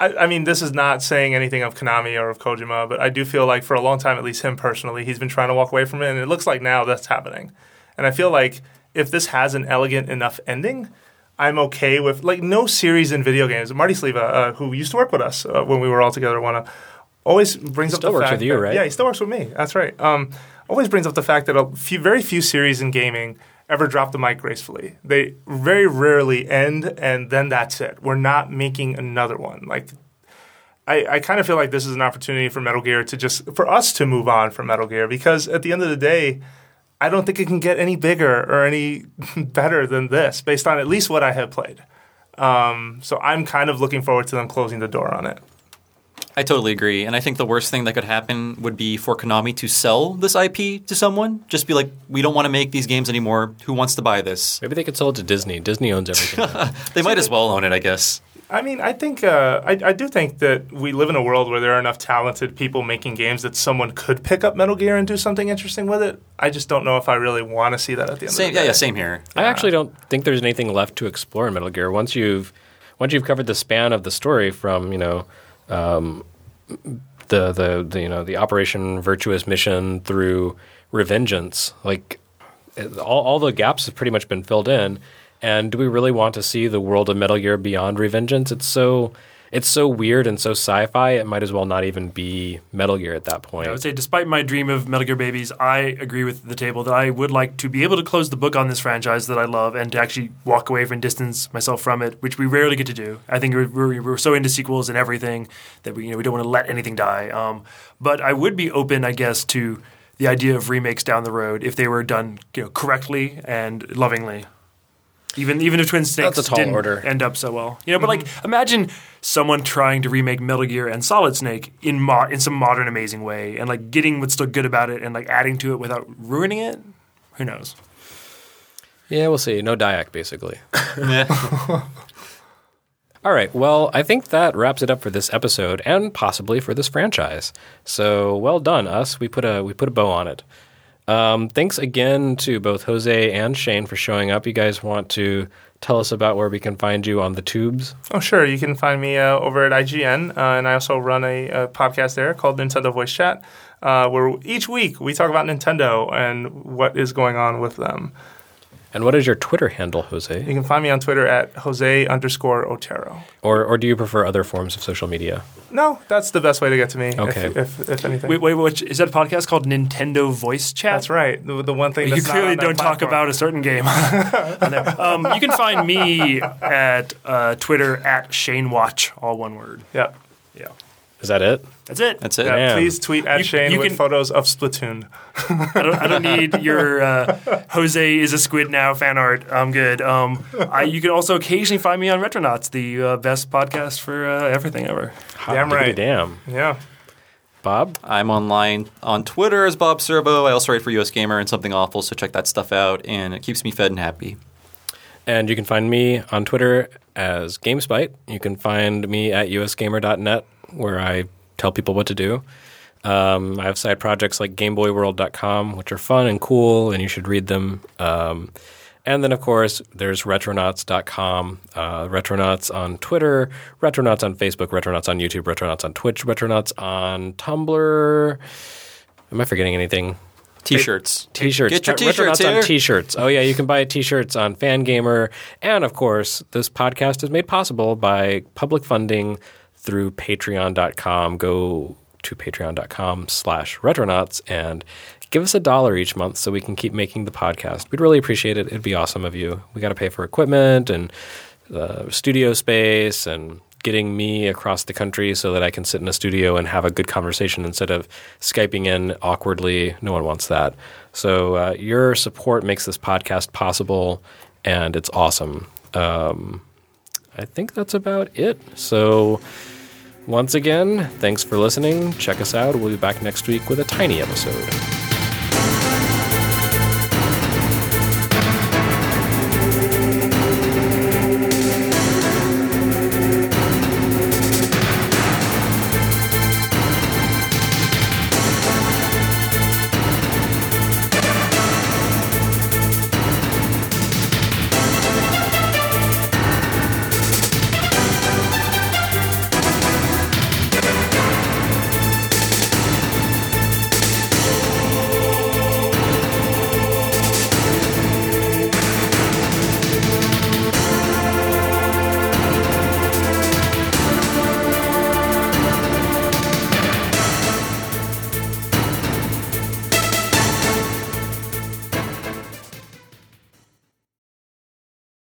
I, I mean, this is not saying anything of Konami or of Kojima, but I do feel like for a long time, at least him personally, he's been trying to walk away from it, and it looks like now that's happening. And I feel like if this has an elegant enough ending, I'm okay with like no series in video games. Marty Sliva, uh, who used to work with us uh, when we were all together, wanna always brings Still up the works fact with you, that- right? Yeah, he still works with me. That's right. Um, always brings up the fact that a few, very few series in gaming ever drop the mic gracefully. They very rarely end, and then that's it. We're not making another one. Like, I, I kind of feel like this is an opportunity for Metal Gear to just for us to move on from Metal Gear because at the end of the day, I don't think it can get any bigger or any (laughs) better than this based on at least what I have played. Um, so I'm kind of looking forward to them closing the door on it. I totally agree. And I think the worst thing that could happen would be for Konami to sell this IP to someone. Just be like, we don't want to make these games anymore. Who wants to buy this? Maybe they could sell it to Disney. Disney owns everything. now. (laughs) They might as well own it, I guess. I mean, I think uh, I, I do think that we live in a world where there are enough talented people making games that someone could pick up Metal Gear and do something interesting with it. I just don't know if I really want to see that at the end. Same, of the yeah, day. yeah, same here. I actually don't think there's anything left to explore in Metal Gear. Once you've once you've covered the span of the story from you know um, the, the the you know the Operation Virtuous mission through Revengeance, like all all the gaps have pretty much been filled in. And do we really want to see the world of Metal Gear beyond Revengeance? It's so it's so weird and so sci-fi. It might as well not even be Metal Gear at that point. I would say, despite my dream of Metal Gear Babies, I agree with the table that I would like to be able to close the book on this franchise that I love and to actually walk away from distance myself from it, which we rarely get to do. I think we're, we're, we're so into sequels and everything that we you know we don't want to let anything die. Um, but I would be open, I guess, to the idea of remakes down the road if they were done you know, correctly and lovingly. Even even if Twin Snakes That's a tall didn't order. end up so well, you know. But mm-hmm. like, imagine someone trying to remake Metal Gear and Solid Snake in mo- in some modern, amazing way, and like getting what's still good about it and like adding to it without ruining it. Who knows? Yeah, we'll see. No Dyack, basically. (laughs) All right. Well, I think that wraps it up for this episode and possibly for this franchise. So well done, us. We put a we put a bow on it. Um, thanks again to both Jose and Shane for showing up. You guys want to tell us about where we can find you on the tubes? Oh, sure. You can find me uh, over at IGN, uh, and I also run a, a podcast there called Nintendo Voice Chat, uh, where each week we talk about Nintendo and what is going on with them. And what is your Twitter handle, Jose? You can find me on Twitter at Jose underscore Otero. Or or do you prefer other forms of social media? No, that's the best way to get to me. Okay. If, if, if anything. Wait, wait, which, is that a podcast called Nintendo Voice Chat? that's right. The, the one thing You that's not clearly on don't talk about a certain game. (laughs) um, you can find me at uh, Twitter at Shane Watch, all one word. Yeah. Yeah, Is that it? That's it. That's it. yeah. Please tweet at You- Shane you with can- photos of Splatoon. I don't, I don't need your uh, Jose is a squid now fan art. I'm good. Um, I, you can also occasionally find me on Retronauts, the uh, best podcast for uh, everything ever. Damn right. Damn. Yeah. Bob? I'm online on Twitter as Bob Servo. I also write for US Gamer and Something Awful, so check that stuff out, and it keeps me fed and happy. And you can find me on Twitter as GameSpite. You can find me at usgamer.net, where I tell people what to do. Um, I have side projects like GameBoyWorld.com, which are fun and cool, and you should read them. Um, And then, of course, there's retronauts.com, uh, retronauts on Twitter, retronauts on Facebook, retronauts on YouTube, retronauts on Twitch, retronauts on Tumblr. Am I forgetting anything? T-shirts. T-shirts. Get your T-shirts on here. T-shirts. Oh yeah, you can buy T-shirts on Fangamer, and of course, this podcast is made possible by public funding through Patreon.com. Go to Patreon.com/slash Retronauts and give us a dollar each month so we can keep making the podcast. We'd really appreciate it. It'd be awesome of you. We got to pay for equipment and studio space and getting me across the country so that I can sit in a studio and have a good conversation instead of Skyping in awkwardly. No one wants that. So uh, your support makes this podcast possible, and it's awesome. Um, I think that's about it. So once again, thanks for listening. Check us out. We'll be back next week with a tiny episode.